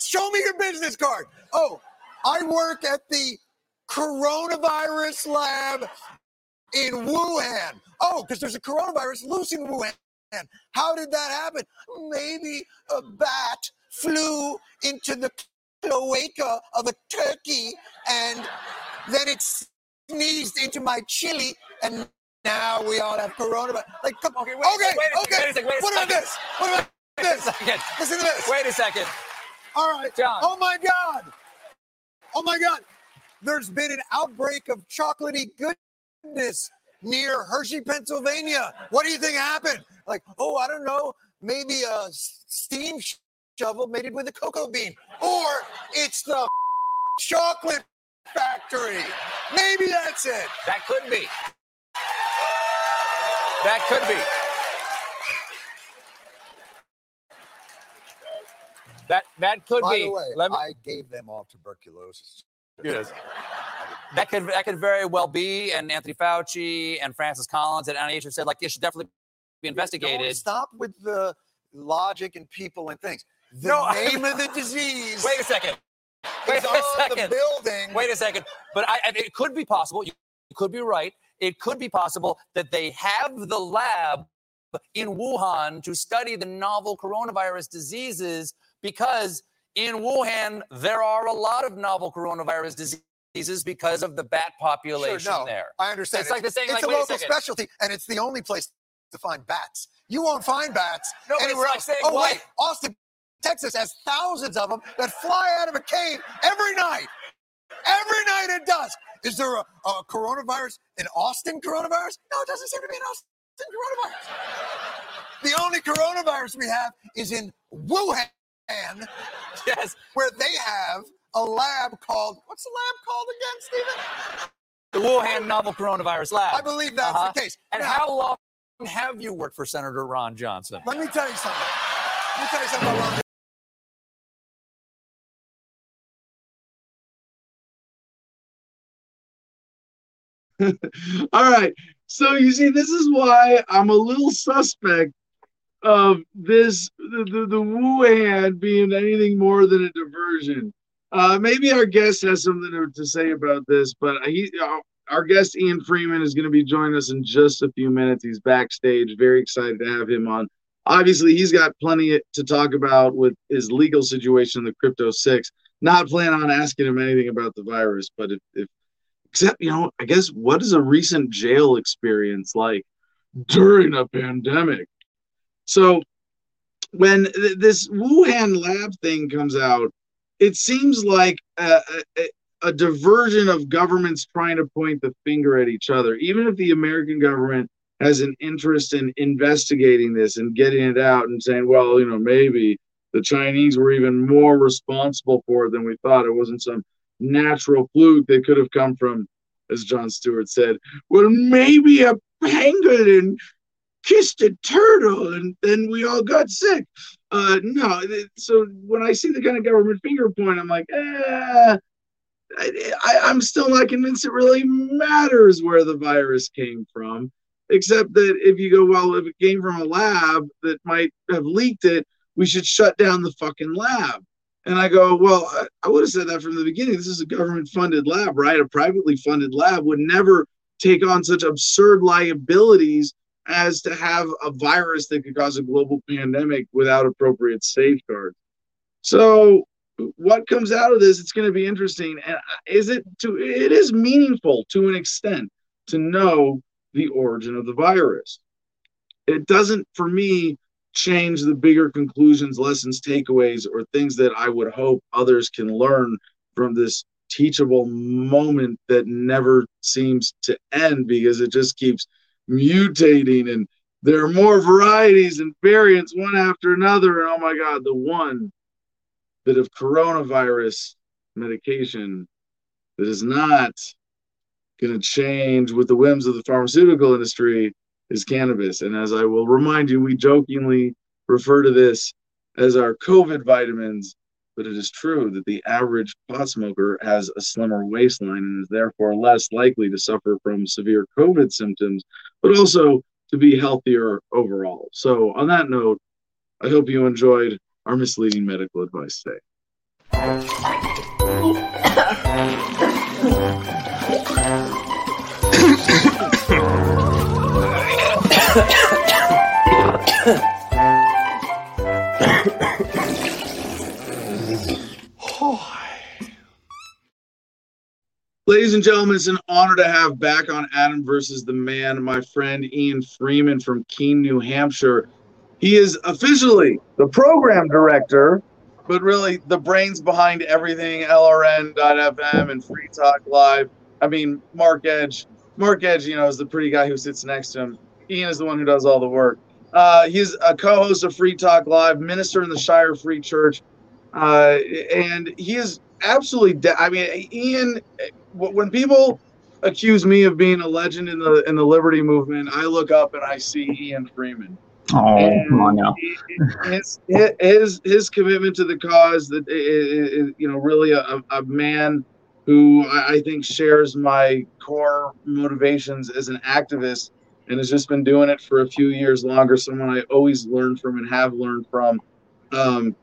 Show me your business card. Oh, I work at the coronavirus lab in Wuhan. Oh, because there's a coronavirus loose in Wuhan. How did that happen? Maybe a bat flew into the cloaca of a turkey and then it sneezed into my chili and now we all have coronavirus. Like, come on. Okay, wait, okay, wait okay. wait a second, wait a what about this? What about Wait a this? second. Listen to this. Wait a second. All right. Jon. Oh my God. Oh my God. There's been an outbreak of chocolatey goodness near Hershey, Pennsylvania. What do you think happened? Like, oh, I don't know. Maybe a steam shovel made it with a cocoa bean. Or it's the chocolate factory. Maybe that's it. That could be. That could be. That that could By be. the way, Let me- I gave them all tuberculosis. Yes. That could that could very well be. And Anthony Fauci and Francis Collins at NIH have said like it should definitely be Don't investigated. Stop with the logic and people and things. The No, name of the disease Wait a second. Wait a on the second. building. Wait a second. But I, I- it could be possible. You could be right. It could be possible that they have the lab in Wuhan to study the novel coronavirus diseases because in Wuhan there are a lot of novel coronavirus diseases because of the bat population Sure, no, there. I understand. It's like the saying, It's like, a wait a local specialty, and it's the only place to find bats. You won't find bats No, it's anywhere like else. saying, oh why- wait, Austin, Texas has thousands of them that fly out of a cave every night. Every night at dusk. Is there a, a coronavirus, an Austin coronavirus? No, it doesn't seem to be an Austin coronavirus. The only coronavirus we have is in Wuhan, Yes. where they have a lab called, what's the lab called again, Stephen? The Wuhan novel coronavirus lab. I believe that's Uh-huh. the case. And Now, how long have you worked for Senator Ron Johnson? Let me tell you something. Let me tell you something about Ron All right. So you see, this is why I'm a little suspect of this the, the, the Wuhan being anything more than a diversion. Uh, maybe our guest has something to, to say about this, but he, uh, our guest Ian Freeman is going to be joining us in just a few minutes. He's backstage. Very excited to have him on. Obviously, he's got plenty to talk about with his legal situation in the Crypto Six. Not planning on asking him anything about the virus, but if, if except you know, I guess what is a recent jail experience like during a pandemic? So when th- this Wuhan lab thing comes out, it seems like a, a, a, diversion of governments trying to point the finger at each other. Even if the American government has an interest in investigating this and getting it out and saying, well, you know, maybe the Chinese were even more responsible for it than we thought. It wasn't some natural fluke that could have come from, as Jon Stewart said, well, maybe a pangolin kissed a turtle and then we all got sick. Uh, no, so when I see the kind of government finger point, I'm like, eh, I, I'm still not convinced it really matters where the virus came from, except that if you go, well, if it came from a lab that might have leaked it, we should shut down the fucking lab. And I go, well, I, I would have said that from the beginning. This is a government funded lab, right? A privately funded lab would never take on such absurd liabilities as to have a virus that could cause a global pandemic without appropriate safeguards. So, what comes out of this? It's going to be interesting. And is it to? It is meaningful to an extent to know the origin of the virus. It doesn't, for me, change the bigger conclusions, lessons, takeaways, or things that I would hope others can learn from this teachable moment that never seems to end because it just keeps mutating and there are more varieties and variants one after another. And oh my God, the one bit of coronavirus medication that is not going to change with the whims of the pharmaceutical industry is cannabis. And as I will remind you, we jokingly refer to this as our COVID vitamins, but it is true that the average pot smoker has a slimmer waistline and is therefore less likely to suffer from severe COVID symptoms, but also to be healthier overall. So, on that note, I hope you enjoyed our misleading medical advice today. Ladies and gentlemen, it's an honor to have back on Adam versus the Man my friend Ian Freeman from Keene, New Hampshire. He is officially the program director, but really the brains behind everything LRN.FM and Free Talk Live. I mean, Mark Edge. Mark Edge, you know, is the pretty guy who sits next to him. Ian is the one who does all the work. Uh, he's a co-host of Free Talk Live, minister in the Shire Free Church, uh, and he is absolutely. De- I mean, Ian. When people accuse me of being a legend in the in the liberty movement, I look up and I see Ian Freeman. Oh, and come on now. his, his his commitment to the cause that is, you know really a, a man who I think shares my core motivations as an activist and has just been doing it for a few years longer. Someone I always learn from and have learned from. Um,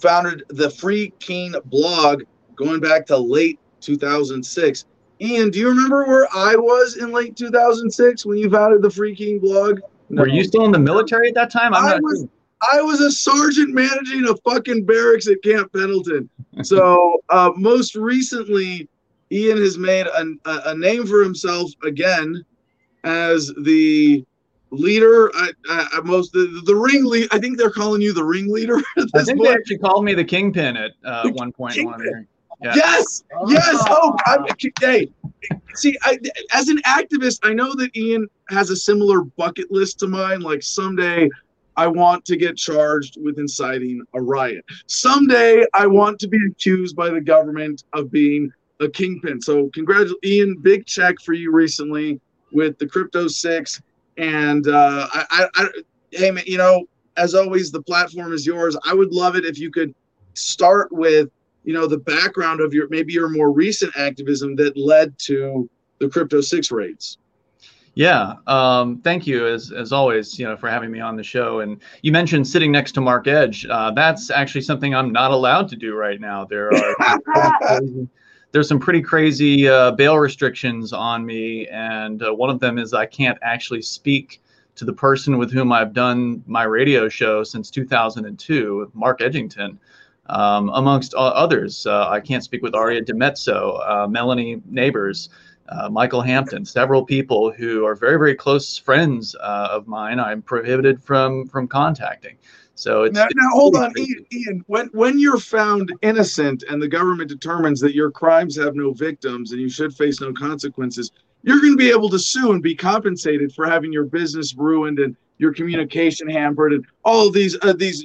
founded the Free Keene blog going back to late 2006. Ian, do you remember where I was in late 2006 when you founded the Free Keene blog? No. Were you still in the military at that time? I'm I was. Sure. I was a sergeant managing a fucking barracks at Camp Pendleton. So uh, most recently, Ian has made a, a, name for himself again as the leader. I, I, most the, the ring lead. I think they're calling you the ringleader. I think point. they actually called me the kingpin at uh, one point. Yeah. Yes, yes. Oh, I'm, hey, see, I, as an activist, I know that Ian has a similar bucket list to mine. Like someday, I want to get charged with inciting a riot. Someday, I want to be accused by the government of being a kingpin. So, congratulations, Ian. Big check for you recently with the Crypto Six, and uh, I, I, hey man, you know, as always, the platform is yours. I would love it if you could start with, you know, the background of your maybe your more recent activism that led to the Crypto Six raids. Yeah, um, thank you as as always, you know, for having me on the show. And you mentioned sitting next to Mark Edge. Uh, that's actually something I'm not allowed to do right now. There are there's some pretty crazy uh, bail restrictions on me, and uh, one of them is I can't actually speak to the person with whom I've done my radio show since 2002, Mark Edgington. Um, amongst others, uh, I can't speak with Aria DiMezzo, uh, Melanie Neighbors, uh, Michael Hampton, several people who are very, very close friends uh, of mine. I'm prohibited from from contacting. So it's, now, it's now hold on, Ian, Ian. When when you're found innocent and the government determines that your crimes have no victims and you should face no consequences, you're going to be able to sue and be compensated for having your business ruined and your communication hampered and all these uh, these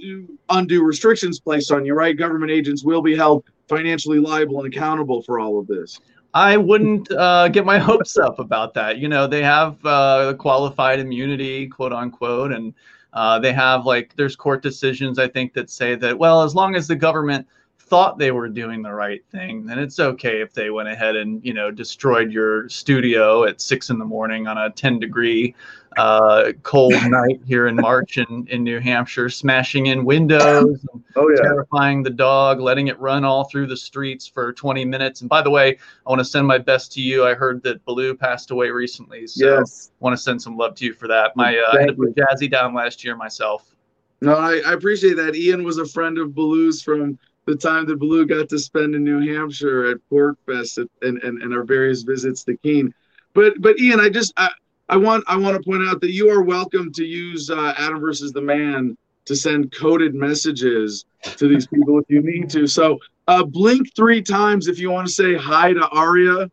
undue restrictions placed on you. Right? Government agents will be held financially liable and accountable for all of this. I wouldn't uh, get my hopes up about that. You know, they have uh, qualified immunity, quote unquote, and uh, they have like there's court decisions I think that say that well, as long as the government thought they were doing the right thing, then it's okay if they went ahead and you know destroyed your studio at six in the morning on a 10 degree uh, cold night here in March in, in New Hampshire, smashing in windows, oh, yeah. terrifying the dog, letting it run all through the streets for 20 minutes. And by the way, I want to send my best to you. I heard that Baloo passed away recently, so yes. I want to send some love to you for that. My uh, I had to put Jazzy down last year myself. No, I, I appreciate that. Ian was a friend of Baloo's from the time that Baloo got to spend in New Hampshire at PorcFest and, and, and our various visits to Keene. But but Ian, I just I, I want I want to point out that you are welcome to use uh, Adam versus the Man to send coded messages to these people if you need to. So uh, blink three times if you want to say hi to Aria.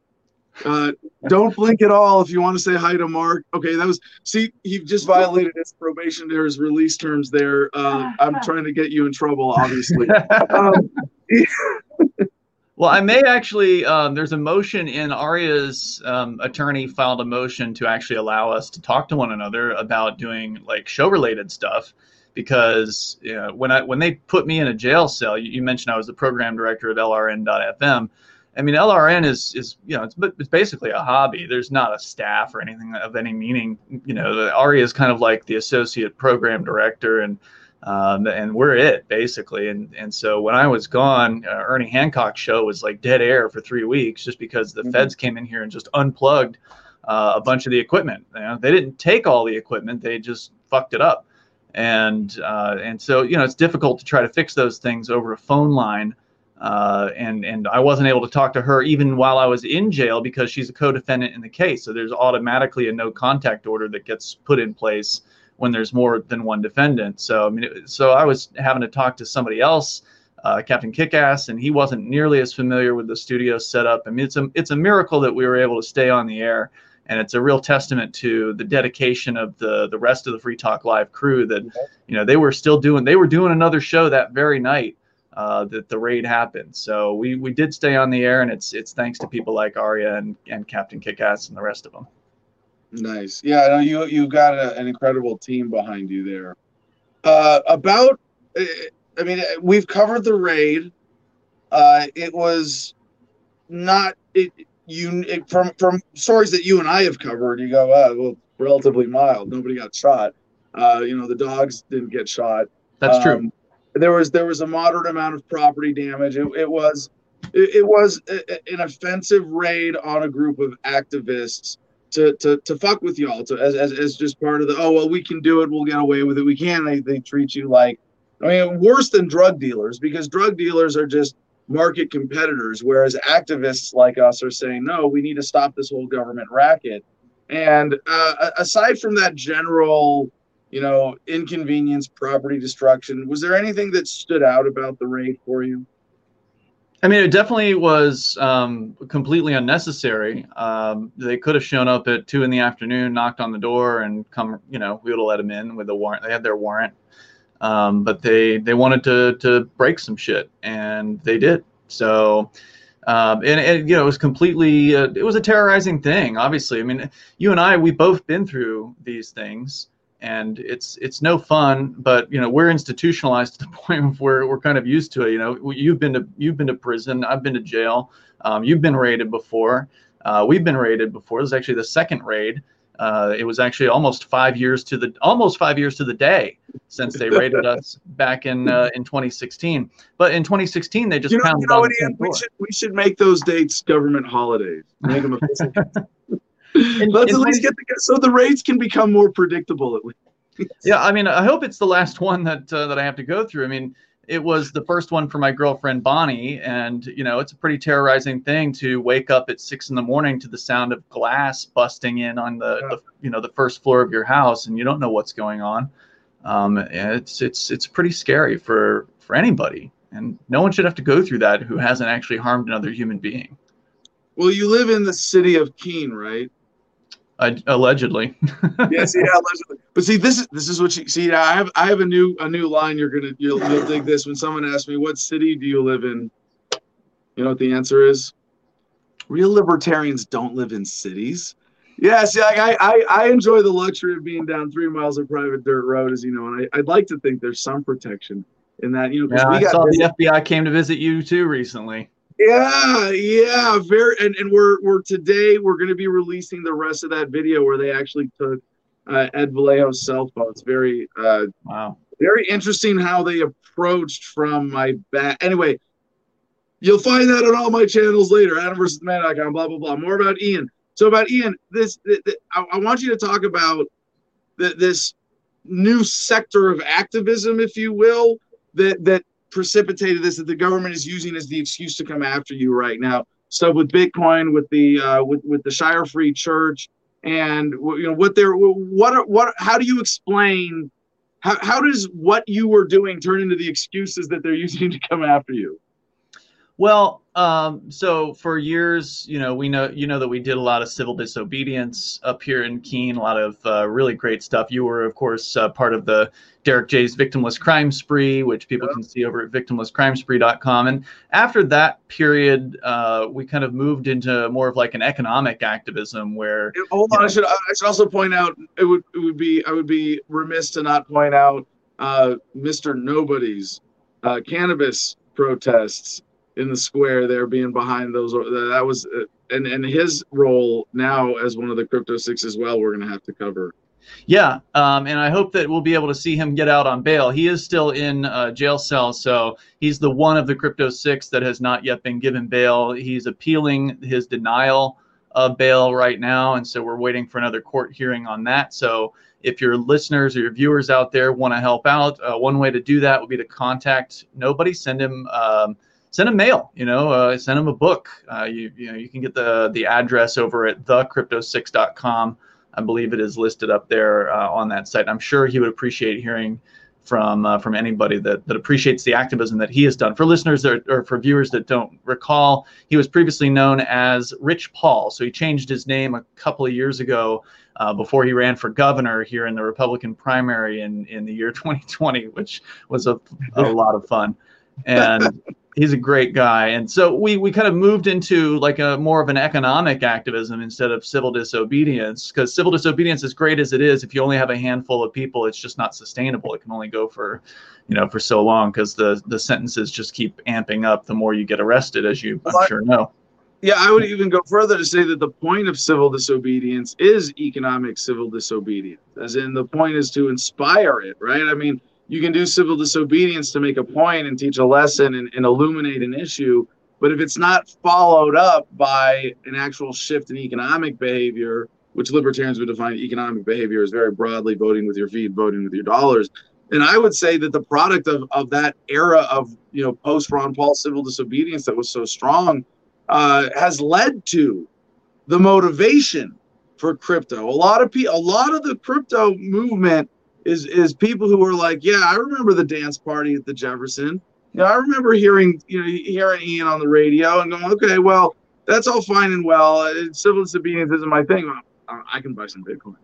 Uh, don't blink at all if you want to say hi to Mark. Okay, that was see, he just violated his probation there, his release terms there. Uh, I'm trying to get you in trouble, obviously. um, well, I may actually. Um, there's a motion in Aria's um, attorney filed a motion to actually allow us to talk to one another about doing like show related stuff because you know, when I when they put me in a jail cell, you, you mentioned I was the program director of LRN.FM I mean, LRN is is you know it's it's basically a hobby. There's not a staff or anything of any meaning. You know, the Ari is kind of like the associate program director, and um, and we're it basically. And and so when I was gone, uh, Ernie Hancock's show was like dead air for three weeks, just because the mm-hmm. feds came in here and just unplugged uh, a bunch of the equipment. You know, they didn't take all the equipment; they just fucked it up. And uh, and so you know, it's difficult to try to fix those things over a phone line. Uh, and and I wasn't able to talk to her even while I was in jail because she's a co-defendant in the case. So there's automatically a no contact order that gets put in place when there's more than one defendant. So I mean, it, so I was having to talk to somebody else, uh, Captain Kickass, and he wasn't nearly as familiar with the studio setup. I mean, it's a it's a miracle that we were able to stay on the air. And it's a real testament to the dedication of the the rest of the Free Talk Live crew that, you know, they were still doing they were doing another show that very night uh, that the raid happened. So we we did stay on the air, and it's it's thanks to people like Aria and, and Captain Kickass and the rest of them. Nice, yeah. No, you you've got a, an incredible team behind you there. Uh, about, uh, I mean, we've covered the raid. Uh, it was not it you it, from from stories that you and I have covered. You go, uh, well, relatively mild. Nobody got shot. Uh, you know, the dogs didn't get shot. That's um, true there was there was a moderate amount of property damage. It, it was it, it was a, an offensive raid on a group of activists to to to fuck with y'all to as, as as just part of the oh well we can do it we'll get away with it we can they they treat you like I mean worse than drug dealers because drug dealers are just market competitors whereas activists like us are saying no we need to stop this whole government racket and uh, aside from that general you know, inconvenience, property destruction. Was there anything that stood out about the raid for you? I mean, it definitely was um, completely unnecessary. Um, they could have shown up at two in the afternoon, knocked on the door, and come. You know, we would have let them in with a warrant. They had their warrant, um, but they they wanted to to break some shit, and they did. So, um, and, and, you know, it was completely. Uh, it was a terrorizing thing. Obviously, I mean, you and I, we've both been through these things and it's it's no fun but you know we're institutionalized to the point where we're kind of used to it you know you've been to you've been to prison i've been to jail um, you've been raided before uh, we've been raided before this is actually the second raid Uh, it was actually almost five years to the almost five years to the day since they raided us back in uh, in 2016. But in 2016, they just you know, you know what, the Ian? we should we should make those dates government holidays. Make them official. In- Let's in at least get the, so the raids can become more predictable at least. Yeah, I mean, I hope it's the last one that uh, that I have to go through. I mean, it was the first one for my girlfriend Bonnie, and you know, it's a pretty terrorizing thing to wake up at six in the morning to the sound of glass busting in on the, Yeah. the you know the first floor of your house, and you don't know what's going on. Um, it's it's it's pretty scary for for anybody, and no one should have to go through that who hasn't actually harmed another human being. Well, you live in the city of Keene, right? Allegedly. yes, yeah, allegedly. But see, this is this is what you see. I have I have a new a new line. You're gonna you'll you'll dig this when someone asks me what city do you live in. You know what the answer is? Real libertarians don't live in cities. Yeah, see, like I, I I enjoy the luxury of being down three miles of private dirt road, as you know, and I, I'd like to think there's some protection in that. You know, Yeah, we I got saw this- the FBI came to visit you too recently. Yeah, yeah, very. And, and we're we're today we're going to be releasing the rest of that video where they actually took uh, Ed Vallejo's cell phone. It's very uh, Wow. very interesting how they approached from my back. Anyway, you'll find that on all my channels later. Adam versus man.com. Blah blah blah. More about Ian. So about Ian, this, th- th- I, I want you to talk about th- this new sector of activism, if you will, that that precipitated this that the government is using as the excuse to come after you right now. So with Bitcoin, with the uh, with with the Shire Free Church, and you know what they're what are, what how do you explain how how does what you were doing turn into the excuses that they're using to come after you? Well, um, so for years, you know, we know you know that we did a lot of civil disobedience up here in Keene, a lot of uh, really great stuff. You were, of course, uh, part of the Derrick J's Victimless Crime Spree, which people Yeah. can see over at victimlesscrimespree.com. And after that period, uh, we kind of moved into more of like an economic activism where Hold on, I should I should also point out it would it would be I would be remiss to not point out uh, Mr. Nobody's uh, cannabis protests in the square there being behind those that was uh, and and his role now as one of the crypto six as well we're going to have to cover Yeah, um, and I hope that we'll be able to see him get out on bail. He is still in uh, jail cell, so he's the one of the Crypto Six that has not yet been given bail. He's appealing his denial of bail right now, and so we're waiting for another court hearing on that. So if your listeners or your viewers out there want to help out, uh, one way to do that would be to contact nobody. Send him. Um, Send him a mail, you know, uh, send him a book. Uh, you, you know, you can get the the address over at thecrypto6.com. I believe it is listed up there uh, on that site. I'm sure he would appreciate hearing from uh, from anybody that that appreciates the activism that he has done. For listeners that, or for viewers that don't recall, he was previously known as Rich Paul. So he changed his name a couple of years ago uh, before he ran for governor here in the Republican primary in in the year 2020, which was a, a lot of fun. And he's a great guy. And so we we kind of moved into like a more of an economic activism instead of civil disobedience because civil disobedience as great as it is if you only have a handful of people it's just not sustainable. It can only go for you know for so long because the the sentences just keep amping up the more you get arrested as you i'm sure know. Yeah, I would even go further to say that the point of civil disobedience is economic civil disobedience, as in the point is to inspire it, right? I mean, you can do civil disobedience to make a point and teach a lesson and, and illuminate an issue, but if it's not followed up by an actual shift in economic behavior, which libertarians would define economic behavior as very broadly voting with your feet, voting with your dollars, And I would say that the product of, of that era of you know post Ron Paul civil disobedience that was so strong uh, has led to the motivation for crypto. A lot of people, a lot of the crypto movement is is people who are like, yeah, I remember the dance party at the Jefferson. You know, I remember hearing you know hearing Ian on the radio and going, okay, well, that's all fine and well. Uh, Civil disobedience isn't my thing. I I can buy some Bitcoin.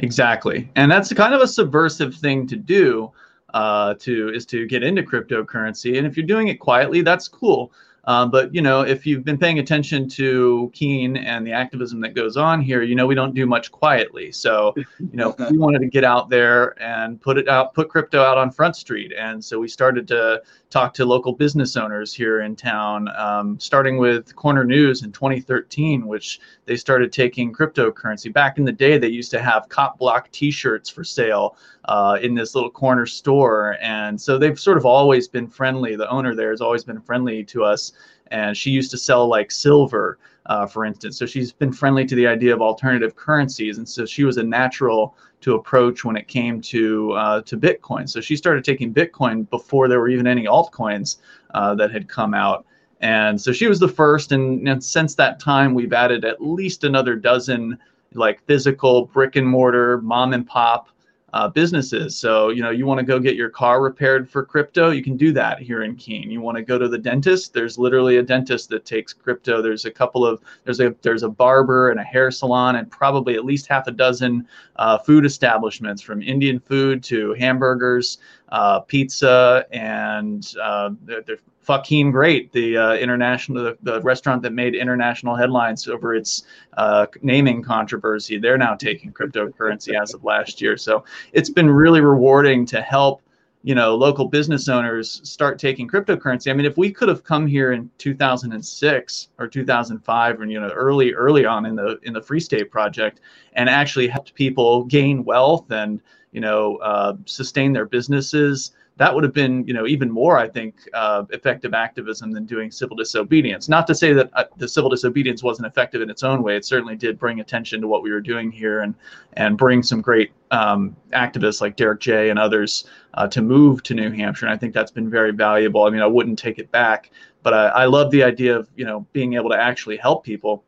Exactly, and that's kind of a subversive thing to do. Uh, to is to get into cryptocurrency, and if you're doing it quietly, that's cool. Um, but you know, if you've been paying attention to Keene and the activism that goes on here, you know we don't do much quietly. So, you know, we wanted to get out there and put it out, put crypto out on Front Street, and so we started to talk to local business owners here in town, um, starting with Corner News in 2013, which they started taking cryptocurrency. Back in the day, they used to have cop block T-shirts for sale uh, in this little corner store, and so they've sort of always been friendly. The owner there has always been friendly to us and she used to sell like silver, uh, for instance. So she's been friendly to the idea of alternative currencies, and so she was a natural to approach when it came to uh, to Bitcoin. So she started taking Bitcoin before there were even any altcoins uh, that had come out. And so she was the first, and, and since that time, we've added at least another dozen like physical brick and mortar mom and pop uh, businesses. So, you know, you want to go get your car repaired for crypto, you can do that here in Keene. You want to go to the dentist, there's literally a dentist that takes crypto. There's a couple of there's a there's a barber and a hair salon and probably at least half a dozen uh, food establishments from Indian food to hamburgers, uh, pizza, and uh, they're, Fuqin Great, the uh, international the, the, restaurant that made international headlines over its uh, naming controversy. They're now taking cryptocurrency as of last year. So it's been really rewarding to help you know local business owners start taking cryptocurrency. I mean, if we could have come here in 2006 or 2005, or you know early early on in the in the Free State project, and actually helped people gain wealth and you know uh, sustain their businesses that would have been, you know, even more, I think, uh, effective activism than doing civil disobedience. Not to say that uh, the civil disobedience wasn't effective in its own way. It certainly did bring attention to what we were doing here and and bring some great um, activists like Derrick J and others uh, to move to New Hampshire. And I think that's been very valuable. I mean, I wouldn't take it back, but I, I love the idea of you know being able to actually help people,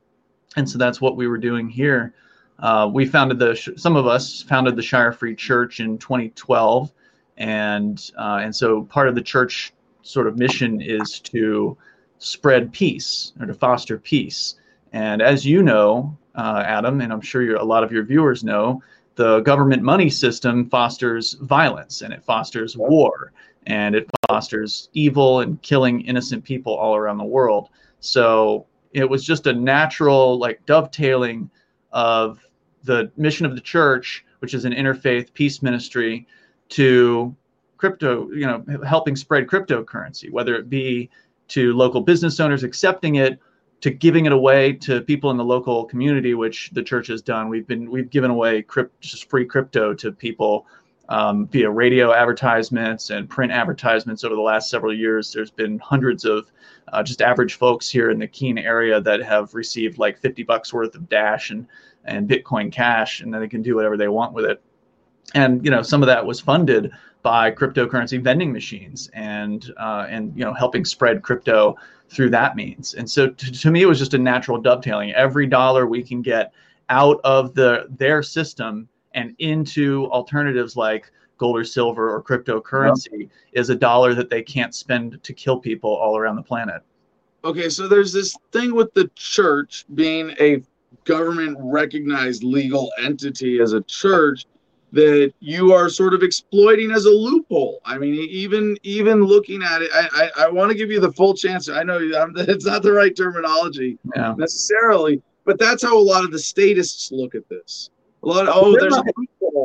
and so that's what we were doing here. Uh, we founded the some of us founded the Shire Free Church in 2012 and uh, and so part of the church sort of mission is to spread peace or to foster peace. And as you know, uh, Adam, and I'm sure a lot of your viewers know, the government money system fosters violence and it fosters war and it fosters evil and killing innocent people all around the world. So it was just a natural like dovetailing of the mission of the church, which is an interfaith peace ministry, to crypto, you know, helping spread cryptocurrency, whether it be to local business owners accepting it, to giving it away to people in the local community, which the church has done. We've been we've given away crypt, just free crypto to people um, via radio advertisements and print advertisements over the last several years. There's been hundreds of uh, just average folks here in the Keene area that have received like 50 bucks worth of Dash and and Bitcoin Cash, and then they can do whatever they want with it. And you know some of that was funded by cryptocurrency vending machines and uh, and you know helping spread crypto through that means. And so to, to me it was just a natural dovetailing. Every dollar we can get out of the their system and into alternatives like gold or silver or cryptocurrency yep. is a dollar that they can't spend to kill people all around the planet. Okay so there's this thing with the church being a government recognized legal entity as a church that you are sort of exploiting as a loophole. I mean, even even looking at it, I I, I want to give you the full chance. I know I'm, it's not the right terminology yeah. necessarily, but that's how a lot of the statists look at this. A lot. Of, oh, they're there's. Not,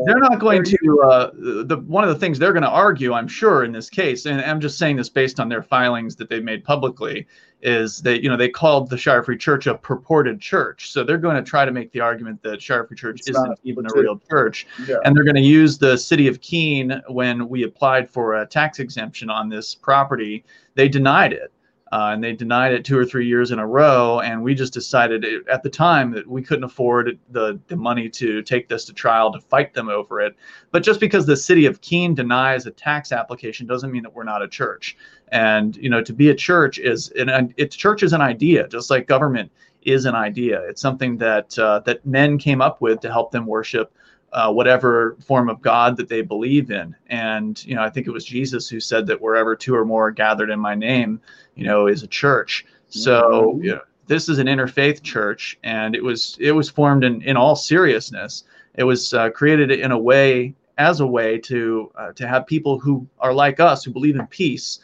they're not going to. Uh, the one of the things they're going to argue, I'm sure, in this case, and I'm just saying this based on their filings that they've made publicly, is that you know they called the Shire Free Church a purported church, so they're going to try to make the argument that Shire Free Church it's isn't even a real church, yeah. and they're going to use the city of Keene when we applied for a tax exemption on this property, they denied it. Uh, and they denied it two or three years in a row. And we just decided it, at the time that we couldn't afford the, the money to take this to trial to fight them over it. But just because the city of Keene denies a tax application doesn't mean that we're not a church. And you know, to be a church is an it's church is an idea, just like government is an idea. It's something that uh, that men came up with to help them worship uh, whatever form of God that they believe in. And you know, I think it was Jesus who said that wherever two or more are gathered in my name, you know, is a church. So mm-hmm. you know, this is an interfaith church, and it was it was formed in in all seriousness. It was uh, created in a way as a way to uh, to have people who are like us who believe in peace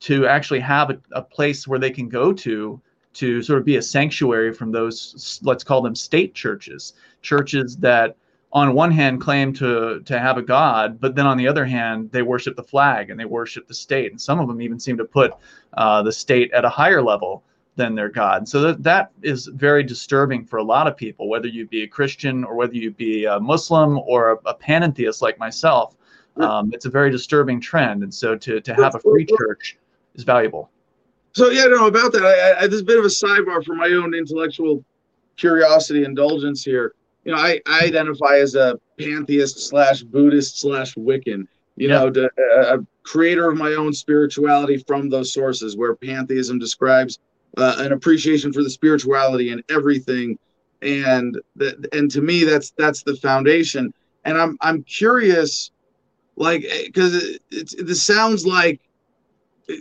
to actually have a, a place where they can go to to sort of be a sanctuary from those let's call them state churches churches that on one hand claim to to have a god but then on the other hand they worship the flag and they worship the state. And some of them even seem to put uh, the state at a higher level than their god. So that, that is very disturbing for a lot of people whether you be a christian or whether you be a muslim or a, a panentheist like myself um, it's a very disturbing trend. And so to, to have a free church is valuable. So yeah no about that I, I, this a bit of a sidebar for my own intellectual curiosity indulgence here you know, I, I identify as a pantheist slash Buddhist slash Wiccan. You know, to, uh, a creator of my own spirituality from those sources, where pantheism describes uh, an appreciation for the spirituality and everything, and that and to me that's that's the foundation. And I'm I'm curious, like, eh, because it, it, it, this sounds like eh,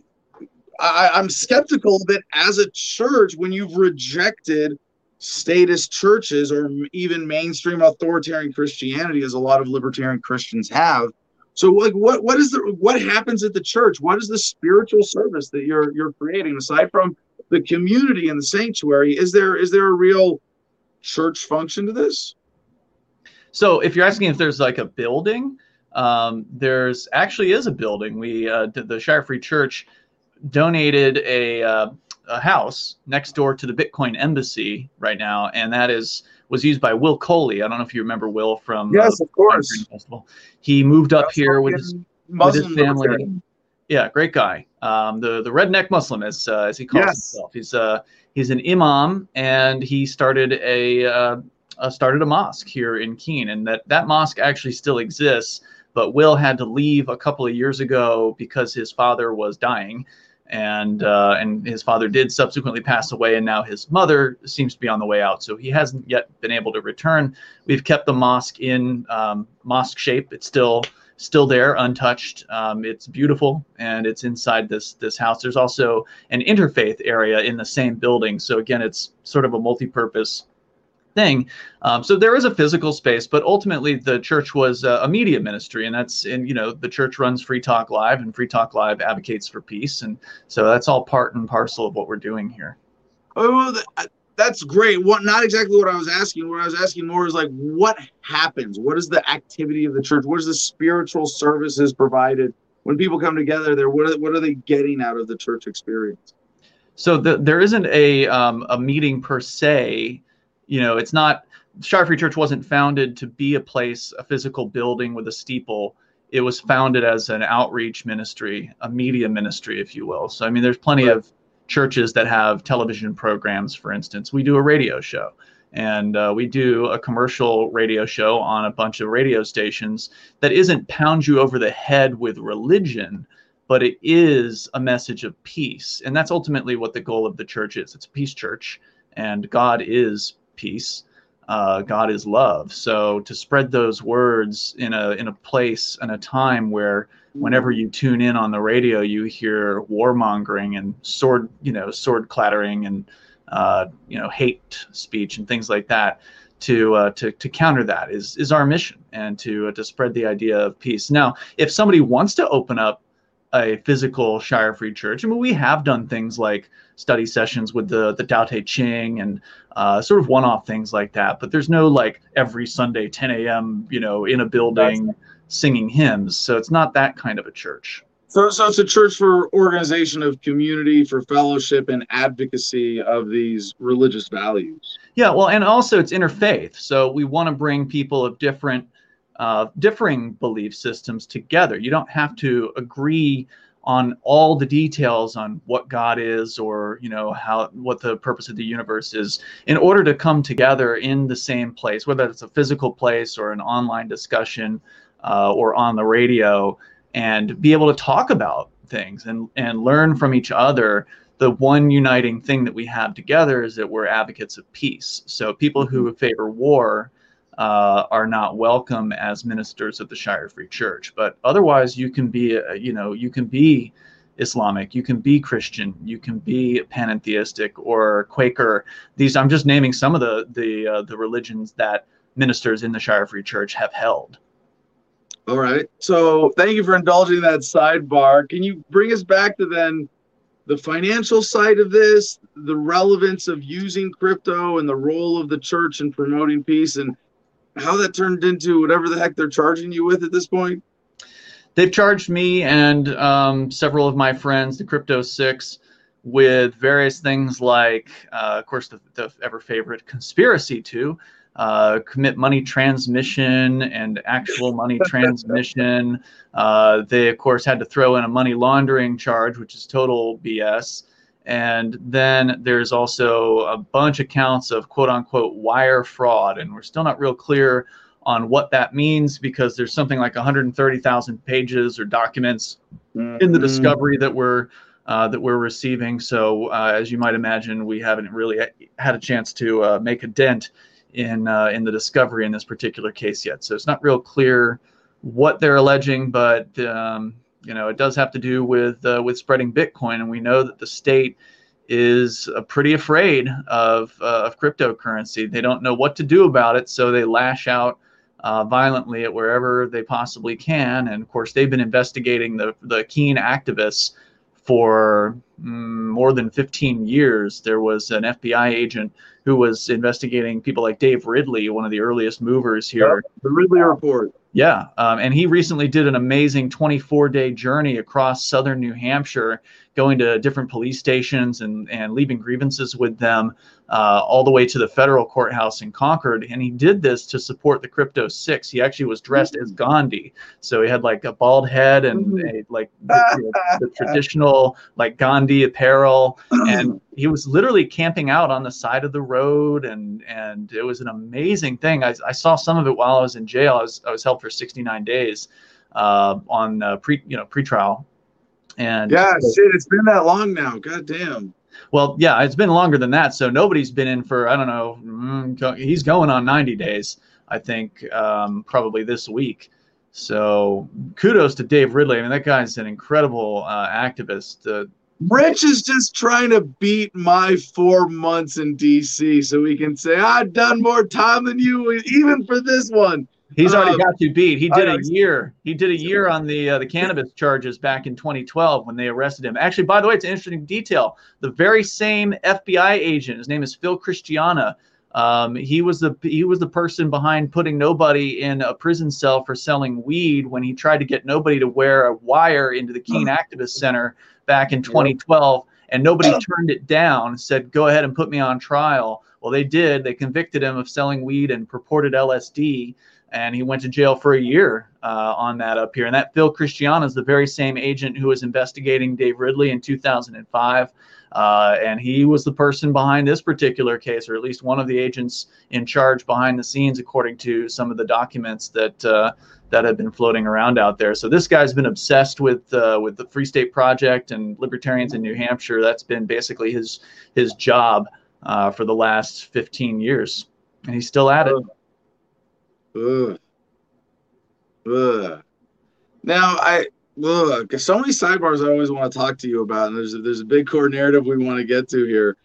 I, I'm skeptical that as a church, when you've rejected statist churches or even mainstream authoritarian Christianity, as a lot of libertarian Christians have. So, like, what what is the what happens at the church? What is the spiritual service that you're you're creating aside from the community and the sanctuary? Is there is there a real church function to this? So, if you're asking if there's like a building, um, there's actually is a building. We uh, the Shire Free Church donated a uh, a house next door to the Bitcoin embassy right now, and that is was used by Will Coley. I don't know if you remember Will from yes, uh, of course. Festival. He moved up here with his, with his family. Libertarian. Yeah, great guy. Um, the the redneck Muslim, as uh, as he calls yes. himself. He's uh he's an imam, and he started a uh, uh, started a mosque here in Keene, and that that mosque actually still exists. But Will had to leave a couple of years ago because his father was dying and uh, and his father did subsequently pass away, and now his mother seems to be on the way out. So he hasn't yet been able to return. We've kept the mosque in um, mosque shape. It's still still there, untouched. Um, it's beautiful, and it's inside this this house. There's also an interfaith area in the same building. So again, it's sort of a multi-purpose thing. Um, so there is a physical space, but ultimately the church was a, a media ministry, and that's and you know the church runs Free Talk Live, and Free Talk Live advocates for peace, and so that's all part and parcel of what we're doing here. Oh, that's great. What not exactly what I was asking. What I was asking more is like what happens? What is the activity of the church? What is the spiritual services provided when people come together? There, what are, what are they getting out of the church experience? So the, there isn't a um, a meeting per se you know, it's not Shire Church wasn't founded to be a place, a physical building with a steeple. It was founded as an outreach ministry, a media ministry, if you will. So I mean, there's plenty right. of churches that have television programs. For instance, we do a radio show and uh, we do a commercial radio show on a bunch of radio stations that isn't pound you over the head with religion but it is a message of peace and that's ultimately what the goal of the church is it's a peace church and god is peace. Uh, God is love. So to spread those words in a in a place and a time where whenever you tune in on the radio, you hear warmongering and sword you know sword clattering and uh, you know hate speech and things like that. To, uh, to to counter that is is our mission and to uh, to spread the idea of peace. Now, if somebody wants to open up a physical Shire Free Church. I mean, we have done things like study sessions with the the Tao Te Ching and uh, sort of one-off things like that. But there's no like every Sunday 10 a.m. you know in a building That's... singing hymns. So it's not that kind of a church. So, so it's a church for organization of community, for fellowship and advocacy of these religious values. Yeah, well, and also it's interfaith. So we want to bring people of different uh, differing belief systems together. You don't have to agree on all the details on what God is or you know how what the purpose of the universe is in order to come together in the same place, whether it's a physical place or an online discussion uh, or on the radio, and be able to talk about things and and learn from each other. The one uniting thing that we have together is that we're advocates of peace. So people who mm-hmm. favor war uh, are not welcome as ministers of the Shire Free Church. But otherwise, you can be, uh, you know, you can be Islamic, you can be Christian, you can be panentheistic or Quaker. These I'm just naming some of the the uh, the religions that ministers in the Shire Free Church have held. All right. So thank you for indulging that sidebar. Can you bring us back to then the financial side of this, the relevance of using crypto and the role of the church in promoting peace and how that turned into whatever the heck they're charging you with at this point? They've charged me and um, several of my friends, the Crypto Six, with various things like, uh, of course, the, the ever favorite conspiracy to uh, commit money transmission and actual money transmission. Uh, they, of course, had to throw in a money laundering charge, which is total BS. And then there's also a bunch of counts of quote unquote wire fraud. And we're still not real clear on what that means because there's something like 130,000 pages or documents mm-hmm. in the mm-hmm. discovery that we're uh, that we're receiving. So uh, as you might imagine, we haven't really had a chance to uh, make a dent in uh, in the discovery in this particular case yet. So it's not real clear what they're alleging, but um, you know it does have to do with uh, with spreading Bitcoin, and we know that the state is uh, pretty afraid of uh, of cryptocurrency. They don't know what to do about it, so they lash out. Uh, violently at wherever they possibly can, and of course they've been investigating the the Keene activists for mm, more than 15 years. There was an FBI agent who was investigating people like Dave Ridley, one of the earliest movers here. Yep, the Ridley Report. Yeah, um, and he recently did an amazing 24-day journey across southern New Hampshire, going to different police stations and and leaving grievances with them, uh, all the way to the federal courthouse in Concord. And he did this to support the Crypto Six. He actually was dressed as Gandhi, so he had like a bald head and mm-hmm. a, like the, the, the traditional like Gandhi apparel, and he was literally camping out on the side of the road, and and it was an amazing thing. I, I saw some of it while I was in jail. I was I was held for 69 days uh, on uh, pre you know pretrial. And yeah, shit, it's been that long now. God damn. Well, yeah, it's been longer than that. So nobody's been in for I don't know. Mm, he's going on 90 days, I think, um, probably this week. So kudos to Dave Ridley. I mean, that guy's an incredible uh, activist. Uh, Rich is just trying to beat my four months in DC so we can say I've done more time than you, even for this one. He's already um, got you beat. He did a year. He did a year on the uh, the cannabis charges back in 2012 when they arrested him. Actually, by the way, it's an interesting detail. The very same FBI agent, his name is Phil Christiana. Um, he was the he was the person behind putting nobody in a prison cell for selling weed when he tried to get nobody to wear a wire into the Keene Activist Center back in 2012, and nobody turned it down. Said, "Go ahead and put me on trial." Well, they did. They convicted him of selling weed and purported LSD and he went to jail for a year uh, on that up here. And that Phil Christiana is the very same agent who was investigating Dave Ridley in 2005. Uh, and he was the person behind this particular case, or at least one of the agents in charge behind the scenes, according to some of the documents that uh, that have been floating around out there. So this guy's been obsessed with uh, with the Free State Project and libertarians in New Hampshire. That's been basically his his job uh, for the last 15 years, and he's still at it. Ugh. Ugh. Now I look. So many sidebars I always want to talk to you about, and there's a, there's a big core narrative we want to get to here.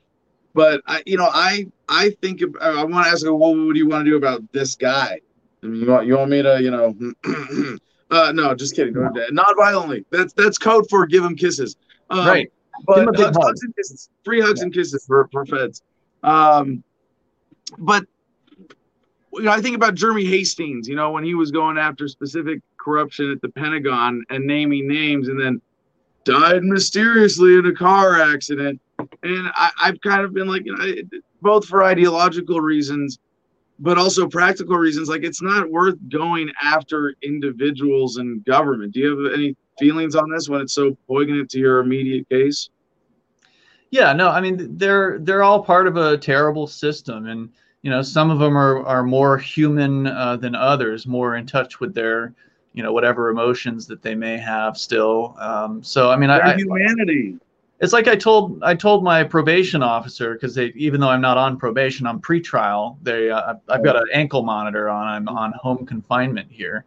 But I, you know, I I think I want to ask well, what do you want to do about this guy? I mean, you want you want me to, you know, uh, no, just kidding. No. Not violently. That's that's code for give him kisses. Um, right. But hugs, hugs, and kisses, free hugs yeah. and kisses for for feds. Um, but you know, I think about Jeremy Hastings, you know, when he was going after specific corruption at the Pentagon and naming names and then died mysteriously in a car accident. And I, have kind of been like, you know, both for ideological reasons, but also practical reasons. Like, it's not worth going after individuals and government. Do you have any feelings on this when it's so poignant to your immediate case? Yeah, no, I mean, they're they're all part of a terrible system, and you know some of them are are more human uh, than others more in touch with their you know whatever emotions that they may have still um, so i mean their I, humanity. It's like i told i told my probation officer because they even though i'm not on probation i'm pretrial they uh, i've got an ankle monitor on i'm on home confinement here.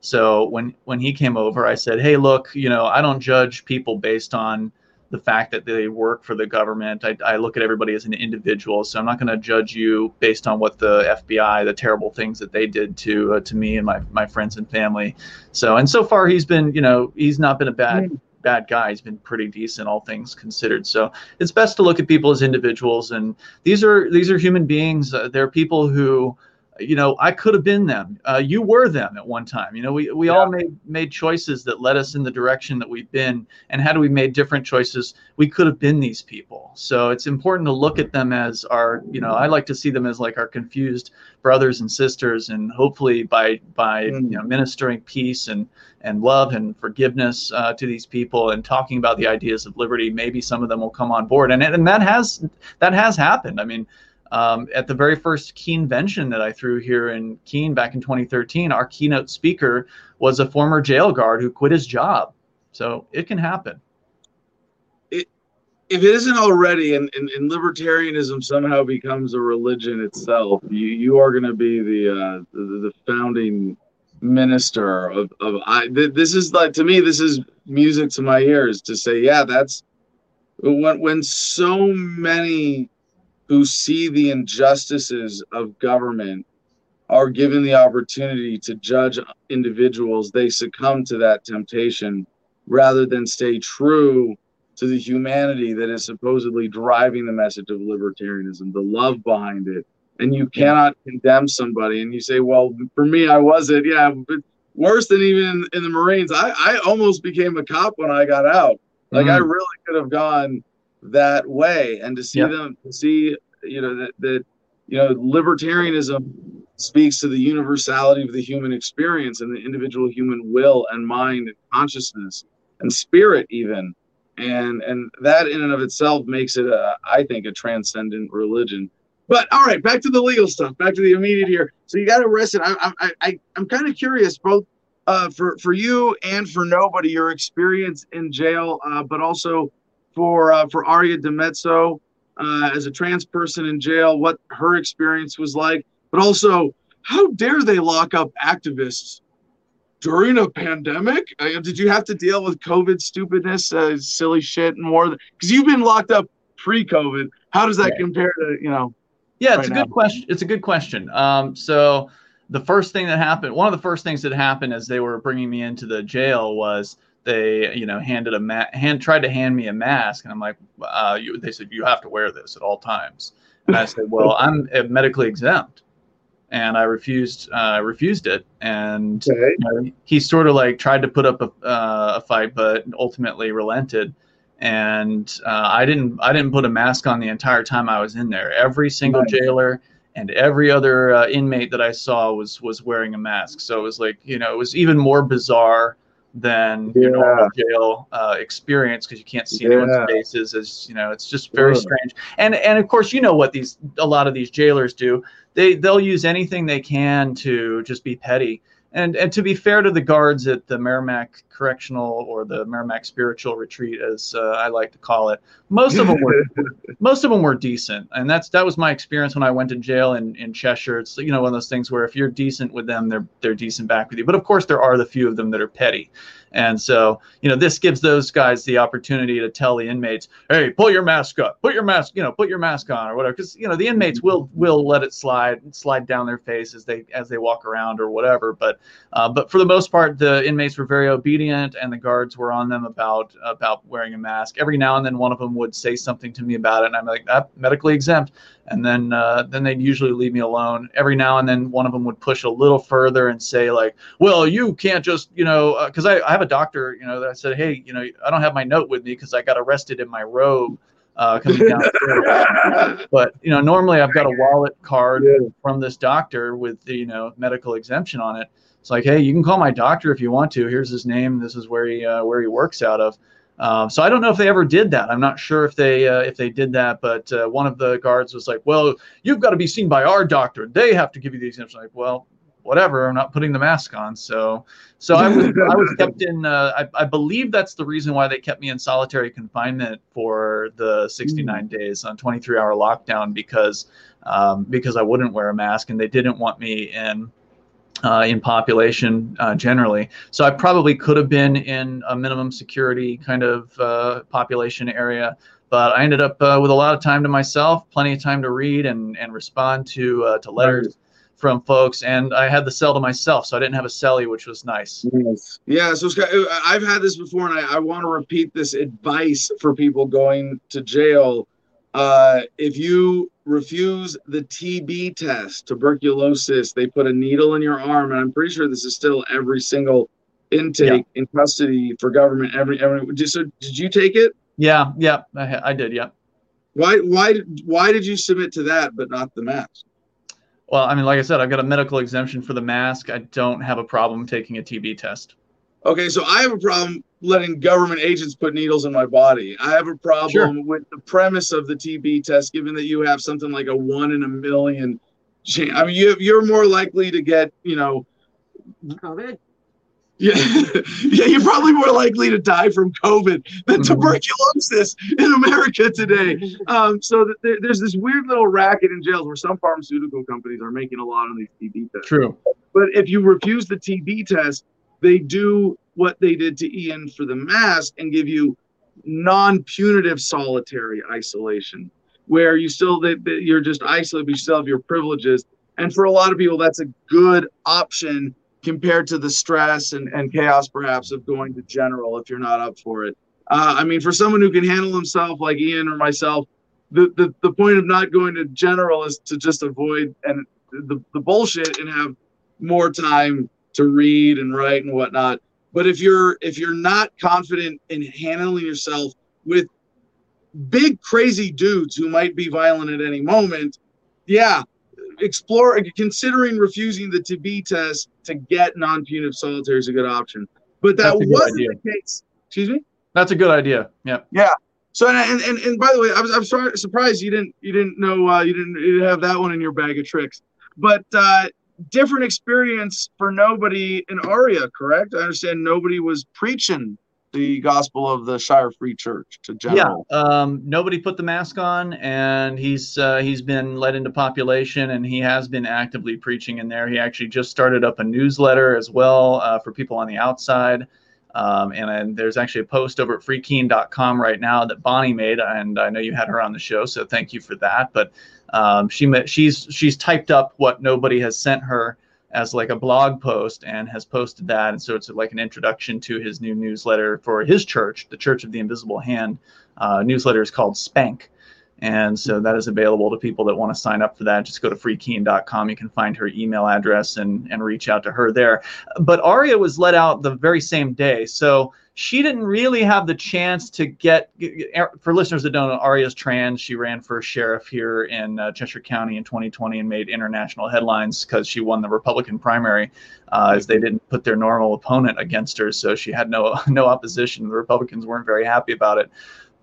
So when when he came over i said hey look you know i don't judge people based on the fact that they work for the government. I, I look at everybody as an individual, so I'm not going to judge you based on what the FBI, the terrible things that they did to uh, to me and my my friends and family. So and so far he's been, you know, he's not been a bad. Mm. Bad guy. He's been pretty decent, all things considered. So it's best to look at people as individuals, and these are these are human beings. Uh, they're people who you know, I could have been them. Uh, you were them at one time. You know, we, we yeah. all made made choices that led us in the direction that we've been. And had we made different choices, we could have been these people. So it's important to look at them as our, you know, I like to see them as like our confused brothers and sisters. And hopefully by by mm. you know ministering peace and and love and forgiveness uh, to these people and talking about the ideas of liberty, maybe some of them will come on board. And and that has that has happened. I mean um, at the very first Keenvention that I threw here in Keene back in 2013, our keynote speaker was a former jail guard who quit his job. So it can happen. It, if it isn't already, and, and, and libertarianism somehow becomes a religion itself, you, you are going to be the, uh, the, the founding minister of, of I. Th- this is like to me, this is music to my ears to say, yeah, that's when when so many who see the injustices of government are given the opportunity to judge individuals, they succumb to that temptation rather than stay true to the humanity that is supposedly driving the message of libertarianism, the love behind it. And you cannot condemn somebody and you say, well, for me, I wasn't. Yeah, but worse than even in, the Marines. I, I almost became a cop when I got out. Like mm-hmm. I really could have gone that way and to see yep. them to see you know that that you know libertarianism speaks to the universality of the human experience and the individual human will and mind and consciousness and spirit even. And and that in and of itself makes it a i think a transcendent religion. But all right back to the legal stuff back to the immediate here. So you got arrested i i, I i'm kind of curious both uh, for for you and for nobody your experience in jail uh, but also for uh, for Aria DiMezzo uh, as a trans person in jail, what her experience was like, but also how dare they lock up activists during a pandemic? Uh, did you have to deal with COVID stupidness, uh, silly shit, and more? Because you've been locked up pre-COVID. How does that yeah. compare to you know? Yeah, it's right a good now? question. It's a good question. Um, so the first thing that happened, one of the first things that happened as they were bringing me into the jail was they you know handed a ma- hand tried to hand me a mask and i'm like uh, you, they said you have to wear this at all times. And i said well i'm medically exempt. And i refused uh, refused it. And okay. you know, he sort of like tried to put up a, uh, a fight but ultimately relented. And uh, i didn't i didn't put a mask on the entire time i was in there. Every single nice. jailer and every other uh, inmate that i saw was was wearing a mask. So it was like you know it was even more bizarre than yeah. your normal jail uh, experience because you can't see yeah. anyone's faces. As you know, it's just very yeah. strange. And and of course, you know what these a lot of these jailers do. They they'll use anything they can to just be petty. And and to be fair to the guards at the Merrimack Correctional or the Merrimack Spiritual Retreat, as uh, I like to call it, most of them were most of them were decent, and that's that was my experience when I went to jail in, in Cheshire. It's you know one of those things where if you're decent with them, they're they're decent back with you. But of course, there are the few of them that are petty. And so, you know, this gives those guys the opportunity to tell the inmates, "Hey, pull your mask up. Put your mask, you know, put your mask on or whatever." Because you know, the inmates will will let it slide slide down their face as they as they walk around or whatever. But uh, but for the most part, the inmates were very obedient, and the guards were on them about about wearing a mask. Every now and then, one of them would say something to me about it, and I'm like, "That ah, medically exempt." and then uh, then they'd usually leave me alone. Every now and then, one of them would push a little further and say like, "Well, you can't just you know," because uh, I, I have a doctor, you know, that I said, "Hey, you know, I don't have my note with me because I got arrested in my robe." Uh, coming down but you know normally i've got a wallet card yeah. from this doctor with the you know medical exemption on it it's like hey you can call my doctor if you want to here's his name this is where he uh, where he works out of um, so I don't know if they ever did that. I'm not sure if they uh, if they did that, but uh, one of the guards was like, "Well, you've got to be seen by our doctor. They have to give you the exemption." Like, well, whatever. I'm not putting the mask on. So, so I was I was kept in. Uh, I, I believe that's the reason why they kept me in solitary confinement for the 69 mm. days on 23 hour lockdown because um, because I wouldn't wear a mask and they didn't want me in uh, in population uh, generally. So I probably could have been in a minimum security kind of uh, population area, but I ended up uh, with a lot of time to myself, plenty of time to read and, and respond to uh, to letters from folks, and I had the cell to myself, so I didn't have a cellie, which was nice. Yes. Yeah, so Scott, I've had this before, and I, I want to repeat this advice for people going to jail. Uh, if you refuse the TB test, tuberculosis, they put a needle in your arm, and I'm pretty sure this is still every single intake yeah. in custody for government. Every every. So did you take it? Yeah, yeah, I, I did. Yeah. Why why why did you submit to that but not the mask? Well, I mean, like I said, I've got a medical exemption for the mask. I don't have a problem taking a TB test. Okay, so I have a problem letting government agents put needles in my body. I have a problem sure. with the premise of the TB test, given that you have something like a one in a million chance. I mean, you you're more likely to get, you know, COVID. Yeah, yeah, you're probably more likely to die from COVID than mm-hmm. tuberculosis in America today. Um, so th- there's this weird little racket in jails where some pharmaceutical companies are making a lot on these TB tests. True. But if you refuse the TB test, they do what they did to Ian for the mask and give you non-punitive solitary isolation, where you still that you're just isolated, but you still have your privileges. And for a lot of people, that's a good option compared to the stress and, and chaos perhaps of going to general if you're not up for it. Uh, I mean, for someone who can handle himself like Ian or myself, the, the, the point of not going to general is to just avoid and the, the bullshit and have more time to read and write and whatnot. But if you're if you're not confident in handling yourself with big crazy dudes who might be violent at any moment, yeah, explore considering refusing the TB test to get non-punitive solitary is a good option. But that wasn't idea. the case. Excuse me. That's a good idea. Yeah. Yeah. So and and, and by the way, I was I'm sorry, surprised you didn't you didn't know uh, you didn't you didn't have that one in your bag of tricks. But uh, different experience for nobody in Aria, correct? I understand nobody was preaching the gospel of the Shire Free Church to general. Yeah, um, nobody put the mask on, and he's uh, he's been let into population, and he has been actively preaching in there. He actually just started up a newsletter as well uh, for people on the outside. Um, and, and, there's actually a post over at freekeene.com right now that Bonnie made, and I know you had her on the show, so thank you for that. But um, she she's she's typed up what nobody has sent her as like a blog post and has posted that. And so it's like an introduction to his new newsletter for his church, the Church of the Invisible Hand. Uh, newsletter is called Spank. And so that is available to people that want to sign up for that. Just go to freekeene.com. You can find her email address and, and reach out to her there. But Aria was let out the very same day. So she didn't really have the chance to get, for listeners that don't know, Aria's trans. She ran for sheriff here in uh, Cheshire County in 2020 and made international headlines because she won the Republican primary uh, as they didn't put their normal opponent against her. So she had no, no opposition. The Republicans weren't very happy about it.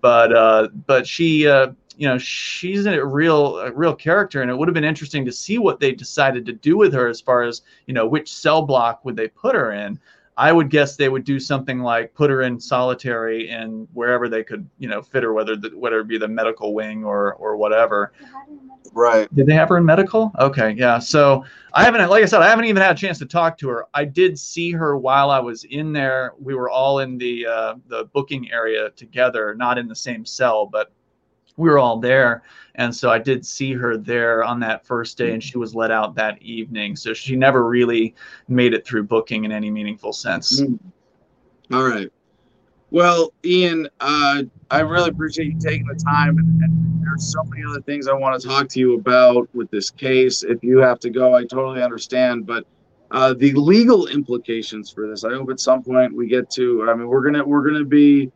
But, uh, but she, uh, you know she's a real a real character and it would have been interesting to see what they decided to do with her as far as you know which cell block would they put her in. I would guess they would do something like put her in solitary and wherever they could you know fit her whether the, whether it be the medical wing or or whatever. Right. Did they have her in medical? Okay yeah so i haven't like i said i haven't even had a chance to talk to her. I did see her while i was in there. We were all in the uh, the booking area together not in the same cell but we were all there. And so i did see her there on that first day and she was let out that evening. So she never really made it through booking in any meaningful sense. Mm. all right. Well ian uh, i really appreciate you taking the time and, and there's so many other things i want to talk to you about with this case. If you have to go i totally understand but uh, the legal implications for this i hope at some point we get to i mean we're gonna we're gonna be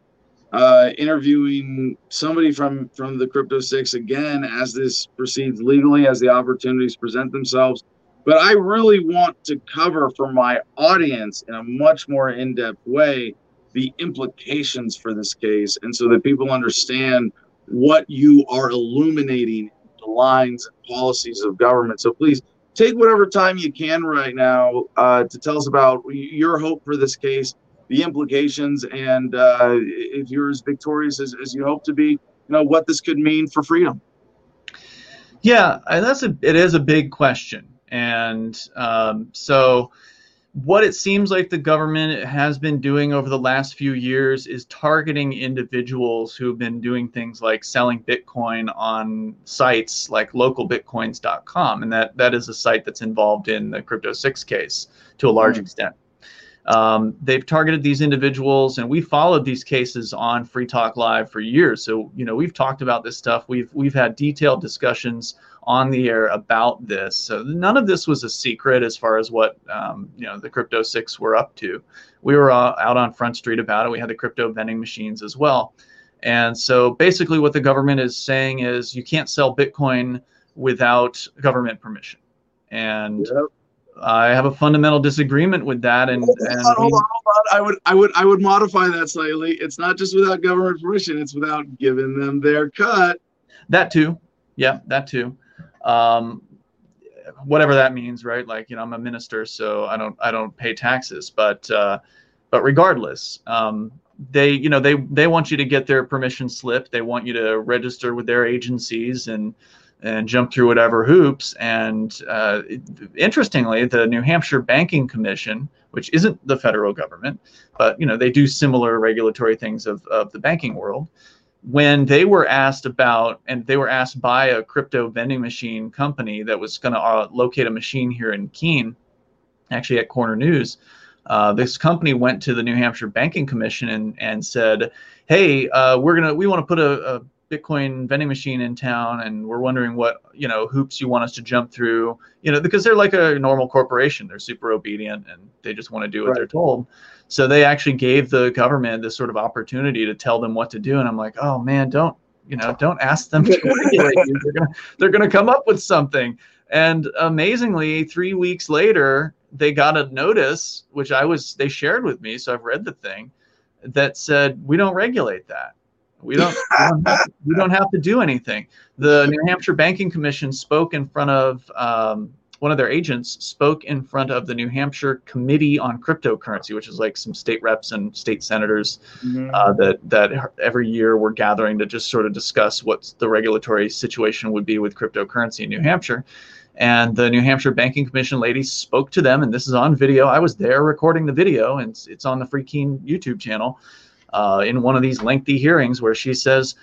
uh, interviewing somebody from from the crypto six again as this proceeds legally as the opportunities present themselves. But i really want to cover for my audience in a much more in-depth way the implications for this case and so that people understand what you are illuminating the lines and policies of government. So please take whatever time you can right now uh, to tell us about your hope for this case the implications and uh, if you're as victorious as, as you hope to be, you know what this could mean for freedom. Yeah, that's a it is a big question, And um, so, what it seems like the government has been doing over the last few years is targeting individuals who've been doing things like selling Bitcoin on sites like localbitcoins.com. And that, that is a site that's involved in the Crypto 6 case to a large mm. extent. Um, they've targeted these individuals, and we followed these cases on Free Talk Live for years. So you know we've talked about this stuff. We've we've had detailed discussions on the air about this. So none of this was a secret as far as what um, you know the Crypto Six were up to. We were uh, out on Front Street about it. We had the crypto vending machines as well. And so basically, what the government is saying is you can't sell Bitcoin without government permission. And yep. I have a fundamental disagreement with that. And, hold, and on, hold on, hold on. I would, I would, I would modify that slightly. It's not just without government permission; it's without giving them their cut. That too, yeah, that too. Um, whatever that means, right? Like, you know, I'm a minister, so I don't, I don't pay taxes, but, uh, but regardless, um, they, you know, they, they want you to get their permission slip. They want you to register with their agencies and, and jump through whatever hoops. And uh, interestingly, the New Hampshire Banking Commission, which isn't the federal government, but you know they do similar regulatory things of, of the banking world. When they were asked about, and they were asked by a crypto vending machine company that was going to uh, locate a machine here in Keene, actually at Corner News, uh, this company went to the New Hampshire Banking Commission and, and said, "Hey, uh, we're gonna we want to put a, a Bitcoin vending machine in town, and we're wondering what you know hoops you want us to jump through. You know, because they're like a normal corporation; they're super obedient and they just want to do what right. they're told. So they actually gave the government this sort of opportunity to tell them what to do. And I'm like, oh man, don't you know, don't ask them to regulate you. They're gonna they're gonna come up with something. And amazingly, three weeks later, they got a notice, which I was they shared with me, so I've read the thing, that said we don't regulate that. We don't, we don't, have, to, we don't have to do anything. The New Hampshire Banking Commission spoke in front of um, one of their agents spoke in front of the New Hampshire Committee on Cryptocurrency, which is like some state reps and state senators mm-hmm. uh, that that every year we're gathering to just sort of discuss what the regulatory situation would be with cryptocurrency in New Hampshire. And the New Hampshire Banking Commission lady spoke to them, and this is on video. I was there recording the video, and it's, it's on the Free Keene YouTube channel uh, in one of these lengthy hearings where she says,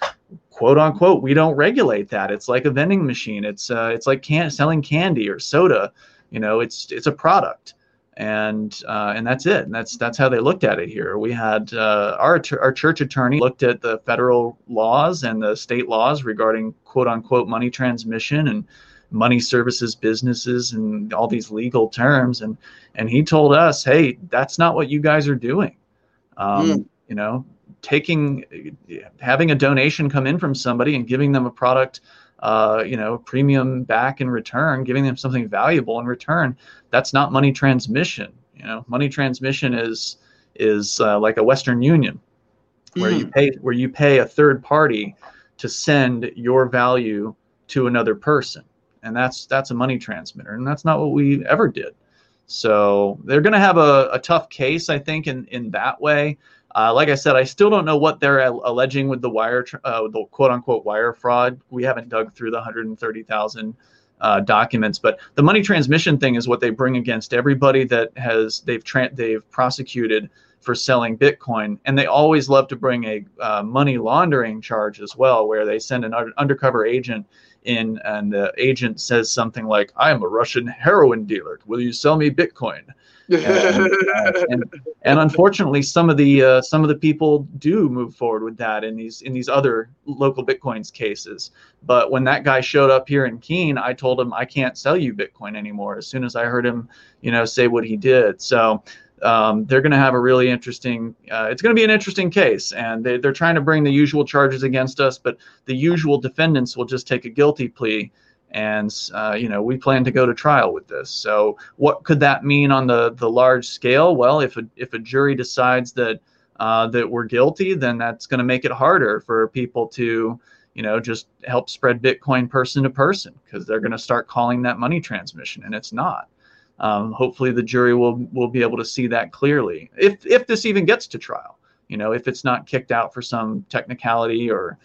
quote unquote, we don't regulate that. It's like a vending machine. It's uh, it's like can- selling candy or soda. You know, it's it's a product, and uh, and that's it. And that's that's how they looked at it here. We had uh, our our church attorney looked at the federal laws and the state laws regarding quote unquote money transmission and money services businesses and all these legal terms and and he told us hey that's not what you guys are doing um, mm you know taking having a donation come in from somebody and giving them a product uh, you know premium back in return giving them something valuable in return that's not money transmission you know money transmission is is uh, like a western union where mm. you pay where you pay a third party to send your value to another person and that's that's a money transmitter and that's not what we ever did so they're going to have a, a tough case i think in in that way uh, like I said, I still don't know what they're alleging with the wire, uh, the quote unquote wire fraud. We haven't dug through the 130,000 uh, documents, but the money transmission thing is what they bring against everybody that has they've tra- they've prosecuted for selling Bitcoin, and they always love to bring a uh, money laundering charge as well, where they send an undercover agent in, and the agent says something like, "I am a Russian heroin dealer. Will you sell me Bitcoin?" And, uh, and, and, unfortunately, some of the uh, some of the people do move forward with that in these in these other local bitcoins cases. But when that guy showed up here in Keene, I told him I can't sell you Bitcoin anymore. As soon as I heard him, you know, say what he did. So um, they're going to have a really interesting. Uh, it's going to be an interesting case, and they, they're trying to bring the usual charges against us, but the usual defendants will just take a guilty plea and uh, you know we plan to go to trial with this. So what could that mean on the the large scale? Well, if a if a jury decides that uh, that we're guilty, then that's going to make it harder for people to you know just help spread Bitcoin person to person because they're going to start calling that money transmission, and it's not. Um, hopefully, the jury will will be able to see that clearly if if this even gets to trial. You know, if it's not kicked out for some technicality or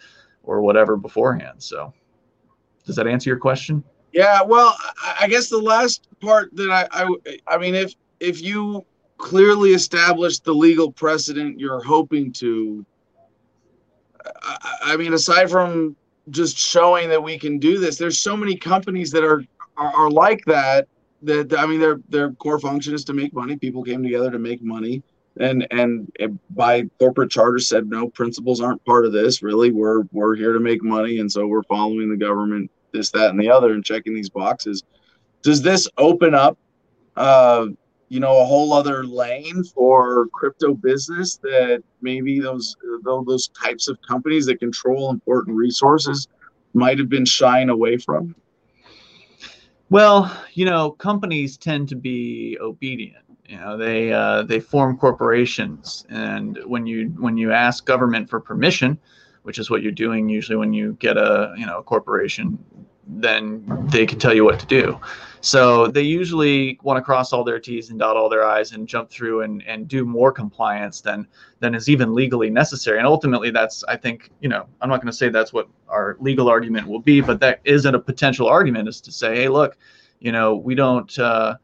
or whatever beforehand. So. Does that answer your question? Yeah, well, I guess the last part that I, I, I mean, if if you clearly establish the legal precedent you're hoping to, I, I mean, aside from just showing that we can do this, there's so many companies that are are, are like that. That I mean, their their core function is to make money. People came together to make money and and by corporate charter said no principles aren't part of this really we're we're here to make money and so we're following the government this that and the other and checking these boxes. Does this open up uh you know a whole other lane for crypto business that maybe those those types of companies that control important resources might have been shying away from? Well you know companies tend to be obedient. You know they uh, they form corporations. And when you when you ask government for permission which is what you're doing usually when you get a you know a corporation then they can tell you what to do so they usually want to cross all their t's and dot all their i's and jump through and, and do more compliance than than is even legally necessary and ultimately that's i think you know i'm not going to say that's what our legal argument will be but that isn't a potential argument is to say hey look you know we don't uh,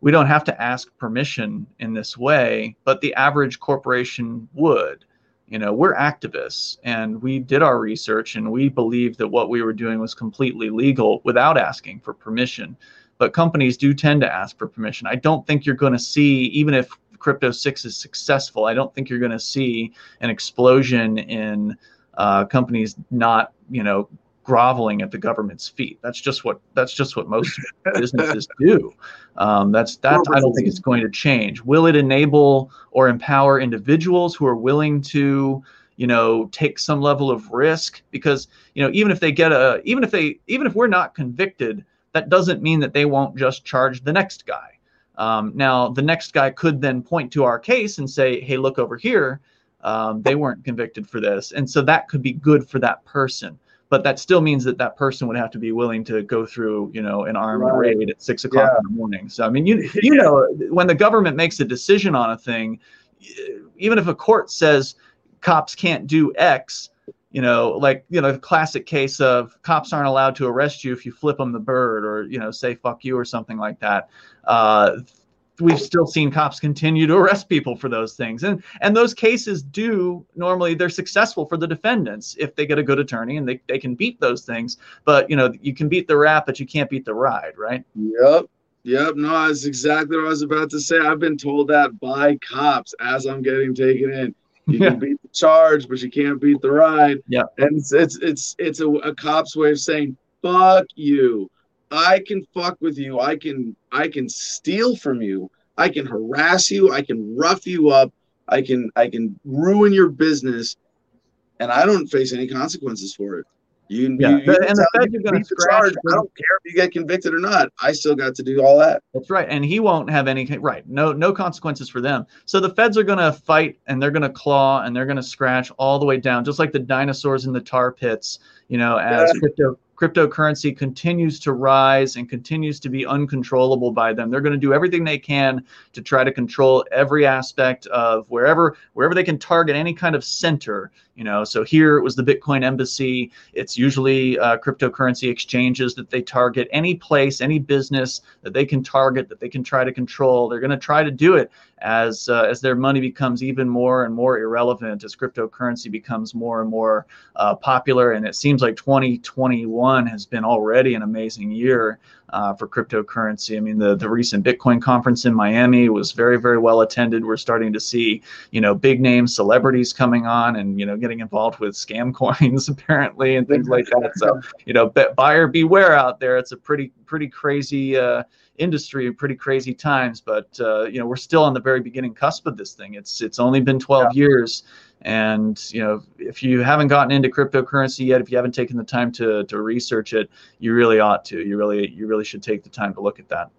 we don't have to ask permission in this way, but the average corporation would. You know, we're activists and we did our research and we believed that what we were doing was completely legal without asking for permission. But companies do tend to ask for permission. I don't think you're going to see, even if Crypto 6 is successful, I don't think you're going to see an explosion in uh, companies not, you know, groveling at the government's feet. That's just what that's just what most businesses do. Um, that's that. I don't think it's going to change. Will it enable or empower individuals who are willing to, you know, take some level of risk? Because you know, even if they get a, even if they, even if we're not convicted, that doesn't mean that they won't just charge the next guy. Um, now, the next guy could then point to our case and say, "Hey, look over here." Um, they weren't convicted for this, and so that could be good for that person but that still means that that person would have to be willing to go through, you know, an armed right. raid at six o'clock yeah. in the morning. So I mean, you you yeah. know, when the government makes a decision on a thing, even if a court says cops can't do X, you know, like you know, the classic case of cops aren't allowed to arrest you if you flip them the bird or you know say fuck you or something like that. Uh, we've still seen cops continue to arrest people for those things. And and those cases do normally they're successful for the defendants if they get a good attorney and they, they can beat those things. But you know you can beat the rap but you can't beat the ride right? Yep. Yep. No that's exactly what i was about to say. I've been told that by cops as i'm getting taken in. You can beat the charge but you can't beat the ride. Yeah. And it's it's it's, it's a, a cop's way of saying fuck you I can fuck with you. I can I can steal from you. I can harass you. I can rough you up. I can I can ruin your business, and I don't face any consequences for it. You, yeah. you, you and the feds are going to charge. I don't care if you get convicted or not. I still got to do all that. That's right, and he won't have any right. No, no consequences for them. So the feds are going to fight, and they're going to claw, and they're going to scratch all the way down, just like the dinosaurs in the tar pits. You know, as yeah. crypto cryptocurrency continues to rise and continues to be uncontrollable by them. They're going to do everything they can to try to control every aspect of wherever wherever they can target any kind of center. You know, so here it was the Bitcoin embassy. It's usually uh, cryptocurrency exchanges that they target. Any place, any business that they can target, that they can try to control. They're going to try to do it as uh, as their money becomes even more and more irrelevant, as cryptocurrency becomes more and more uh, popular. And it seems like 2021 has been already an amazing year uh, for cryptocurrency. I mean, the the recent Bitcoin conference in Miami was very very well attended. We're starting to see you know big name celebrities coming on and you know getting involved with scam coins apparently and things like that. So you know, buyer beware out there. It's a pretty pretty crazy uh, industry, in pretty crazy times. But uh, you know, we're still on the very beginning cusp of this thing. It's it's only been 12 yeah. years, and you know, if you haven't gotten into cryptocurrency yet, if you haven't taken the time to to research it, you really ought to. You really you really should take the time to look at that.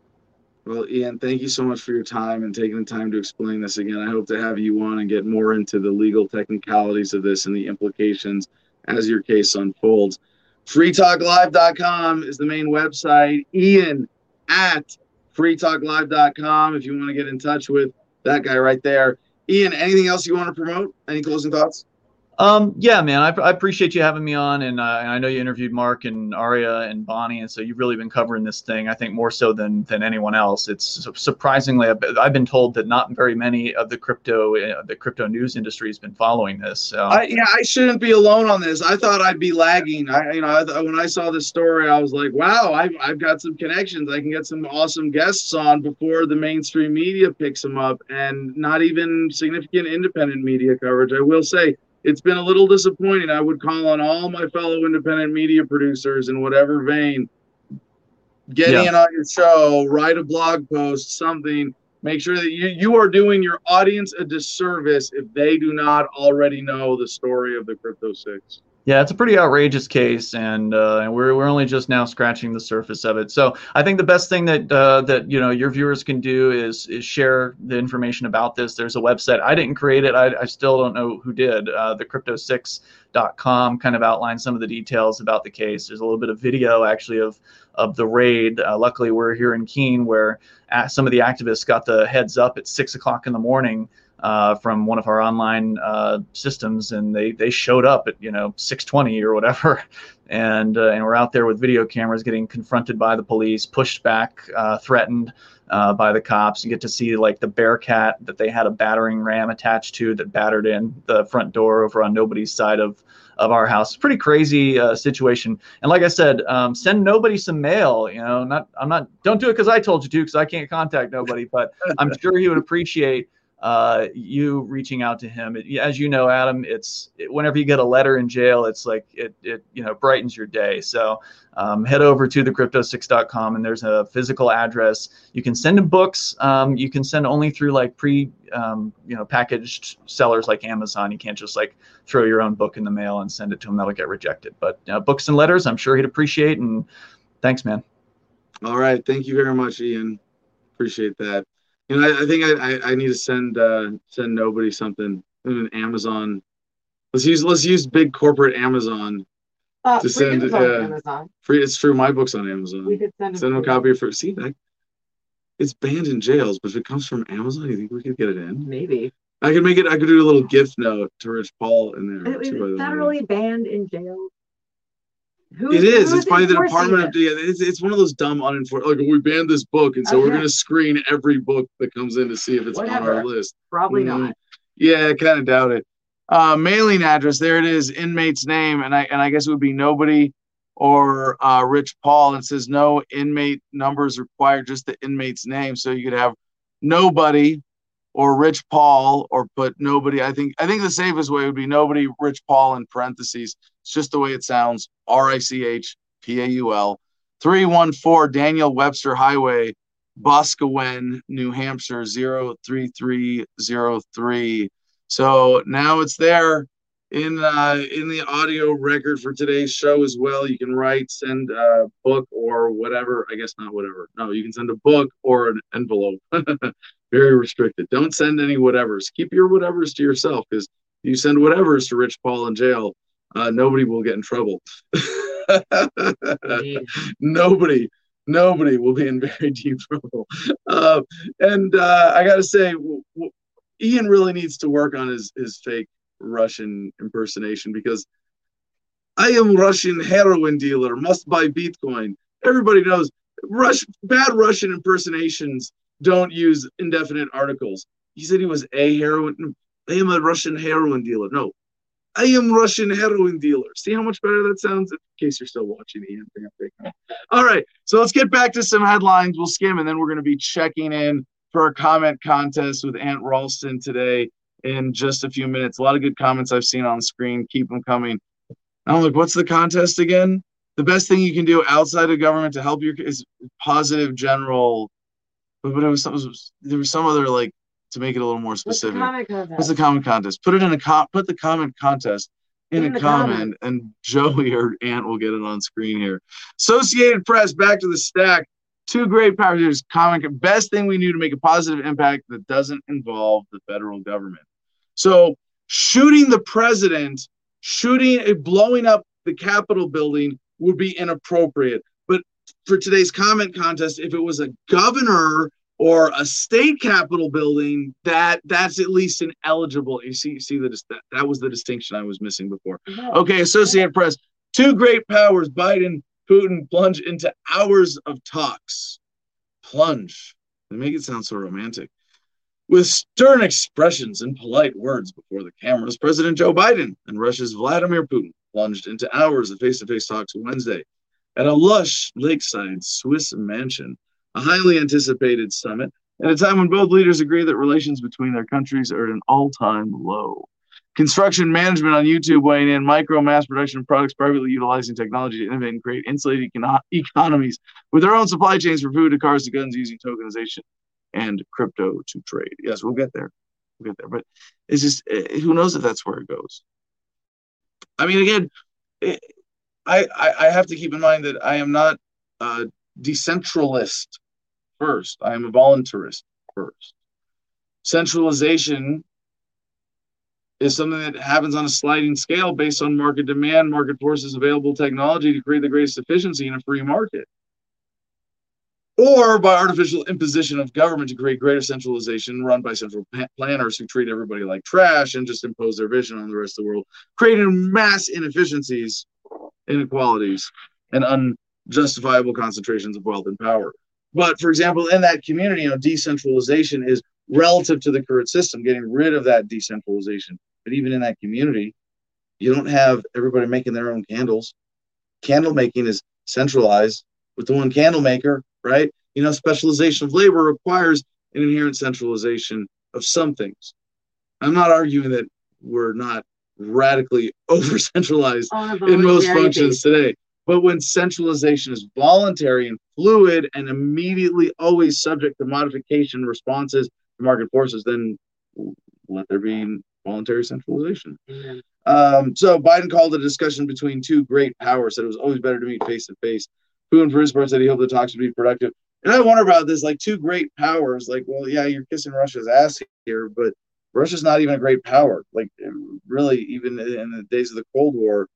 Well, Ian, thank you so much for your time and taking the time to explain this again. I hope to have you on and get more into the legal technicalities of this and the implications as your case unfolds. FreeTalkLive.com is the main website. Ian at freetalklive.com if you want to get in touch with that guy right there. Ian, anything else you want to promote? Any closing thoughts? Um, yeah, man, I, I, appreciate you having me on, and, uh, I know you interviewed Mark and Aria and Bonnie, and so you've really been covering this thing. I think more so than than anyone else. It's surprisingly, I've been told that not very many of the crypto uh, the crypto news industry has been following this. So. I, yeah, I shouldn't be alone on this. I thought I'd be lagging. I, you know, I, when I saw this story, I was like, wow, I've I've got some connections. I can get some awesome guests on before the mainstream media picks them up, and not even significant independent media coverage. I will say it's been a little disappointing. I would call on all my fellow independent media producers in whatever vein, get yeah. in on your show, write a blog post, something. Make sure that you, you are doing your audience a disservice if they do not already know the story of the Crypto Six. Yeah, it's a pretty outrageous case, and uh, we're we're only just now scratching the surface of it. So I think the best thing that uh, that you know your viewers can do is is share the information about this. There's a website. I didn't create it. I, I still don't know who did. Uh, the crypto6.com kind of outlines some of the details about the case. There's a little bit of video actually of of the raid. Uh, luckily, we're here in Keene where uh, some of the activists got the heads up at six o'clock in the morning uh, from one of our online uh, systems, and they they showed up at you know 6:20 or whatever, and uh, and we're out there with video cameras, getting confronted by the police, pushed back, uh, threatened. Uh, by the cops, you get to see like the Bearcat that they had a battering ram attached to that battered in the front door over on nobody's side of of our house. Pretty crazy uh, situation. And like I said, um, send nobody some mail. You know, not I'm not don't do it because I told you to because I can't contact nobody, but I'm sure he would appreciate uh, you reaching out to him. It, as you know, Adam, it's it, whenever you get a letter in jail, it's like it, it you know brightens your day. So um, head over to thecrypto6.com and there's a physical address. You can send him books. Um, you can send only through like pre um, you know packaged sellers like Amazon. You can't just like throw your own book in the mail and send it to him. That'll get rejected. But uh, books and letters, I'm sure he'd appreciate. And thanks, man. All right, thank you very much, Ian. Appreciate that. You know, I, I think I, I, I, need to send uh, send nobody something. An Amazon. Let's use let's use big corporate Amazon uh, to send. Uh, Amazon. Free. It's through My book's on Amazon. We could send, send them a copy for. See that? It's banned in jails, but if it comes from Amazon, you think we could get it in? Maybe. I could make it. I could do a little gift note to Rich Paul in there. It, too, federally banned in jails. Who, it is. It's by the Department of. Yeah, it's, it's one of those dumb unenforced. Like we banned this book, and so okay. we're going to screen every book that comes in to see if it's Whatever. on our list. Probably mm-hmm. not. Yeah, I kind of doubt it. Uh, mailing address. There it is. Inmate's name, and I and I guess it would be nobody or uh, Rich Paul. And says no inmate numbers required, just the inmate's name. So you could have nobody or Rich Paul or put nobody. I think I think the safest way would be nobody Rich Paul in parentheses. It's just the way it sounds. R I C H P A U L. 314 Daniel Webster Highway, Boscawen, New Hampshire 03303. So now it's there in uh, in the audio record for today's show as well. You can write, send a book or whatever. I guess not whatever. No, you can send a book or an envelope. very restricted. Don't send any whatevers. Keep your whatevers to yourself because you send whatevers to Rich Paul in jail, uh, nobody will get in trouble. nobody, nobody will be in very deep trouble. Uh, and uh, I got to say, w- w- Ian really needs to work on his his fake Russian impersonation because I am Russian heroin dealer, must buy Bitcoin. Everybody knows Rush bad Russian impersonations don't use indefinite articles. He said he was a heroin. I am a Russian heroin dealer. No, I am Russian heroin dealer. See how much better that sounds? In case you're still watching Ian. All right, so let's get back to some headlines. We'll skim, and then we're going to be checking in for a comment contest with Ant Ralston today in just a few minutes. A lot of good comments I've seen on screen. Keep them coming. I'm like, what's the contest again? The best thing you can do outside of government to help your is positive general but, but it was, some, there was some other like to make it a little more specific. What's the comment contest? What's the comment contest? Put it in a com- put the comment contest in, in a comment, comment, and Joey or Ant will get it on screen here. Associated Press, back to the stack. Two great powers. Comic best thing we knew to make a positive impact that doesn't involve the federal government. So shooting the president, shooting, eh, blowing up the Capitol building would be inappropriate But for today's comment contest, if it was a governor or a state capitol building, that that's at least an eligible. You see, you see that that, that was the distinction I was missing before. Okay, Associated Press. Two great powers, Biden, Putin, plunge into hours of talks. Plunge. They make it sound so romantic. With stern expressions and polite words before the cameras, President Joe Biden and Russia's Vladimir Putin plunged into hours of face to face talks Wednesday at a lush lakeside Swiss mansion, a highly anticipated summit, at a time when both leaders agree that relations between their countries are at an all time low. Construction management on YouTube weighing in micro mass production products privately utilizing technology to innovate and create insulated econo- economies with their own supply chains for food to cars to guns using tokenization and crypto to trade. Yes, we'll get there. We'll get there. But it's just, eh, eh who knows if that's where it goes. I mean, again, it, I, I, I have to keep in mind that I am not a decentralist first. I am a voluntarist first. Centralization is something that happens on a sliding scale based on market demand, market forces, available technology to create the greatest efficiency in a free market. Or by artificial imposition of government to create greater centralization run by central planners who treat everybody like trash and just impose their vision on the rest of the world, creating mass inefficiencies, inequalities, and unjustifiable concentrations of wealth and power. But for example, in that community, you know, decentralization is relative to the current system, getting rid of that decentralization. But even in that community, you don't have everybody making their own candles. Candle making is centralized with the one candle maker, right? You know, specialization of labor requires an inherent centralization of some things. I'm not arguing that we're not radically over centralized in most functions today. But when centralization is voluntary and fluid and immediately always subject to modification responses to market forces, then let there be voluntary centralization. Mm-hmm. Um, so Biden called a discussion between two great powers. Said it was always better to meet face to face. Putin, for his part, said he hoped the talks would be productive. And I wonder about this, like two great powers. Like, well, yeah, you're kissing Russia's ass here, but Russia's not even a great power. Like, really, even in the days of the Cold War,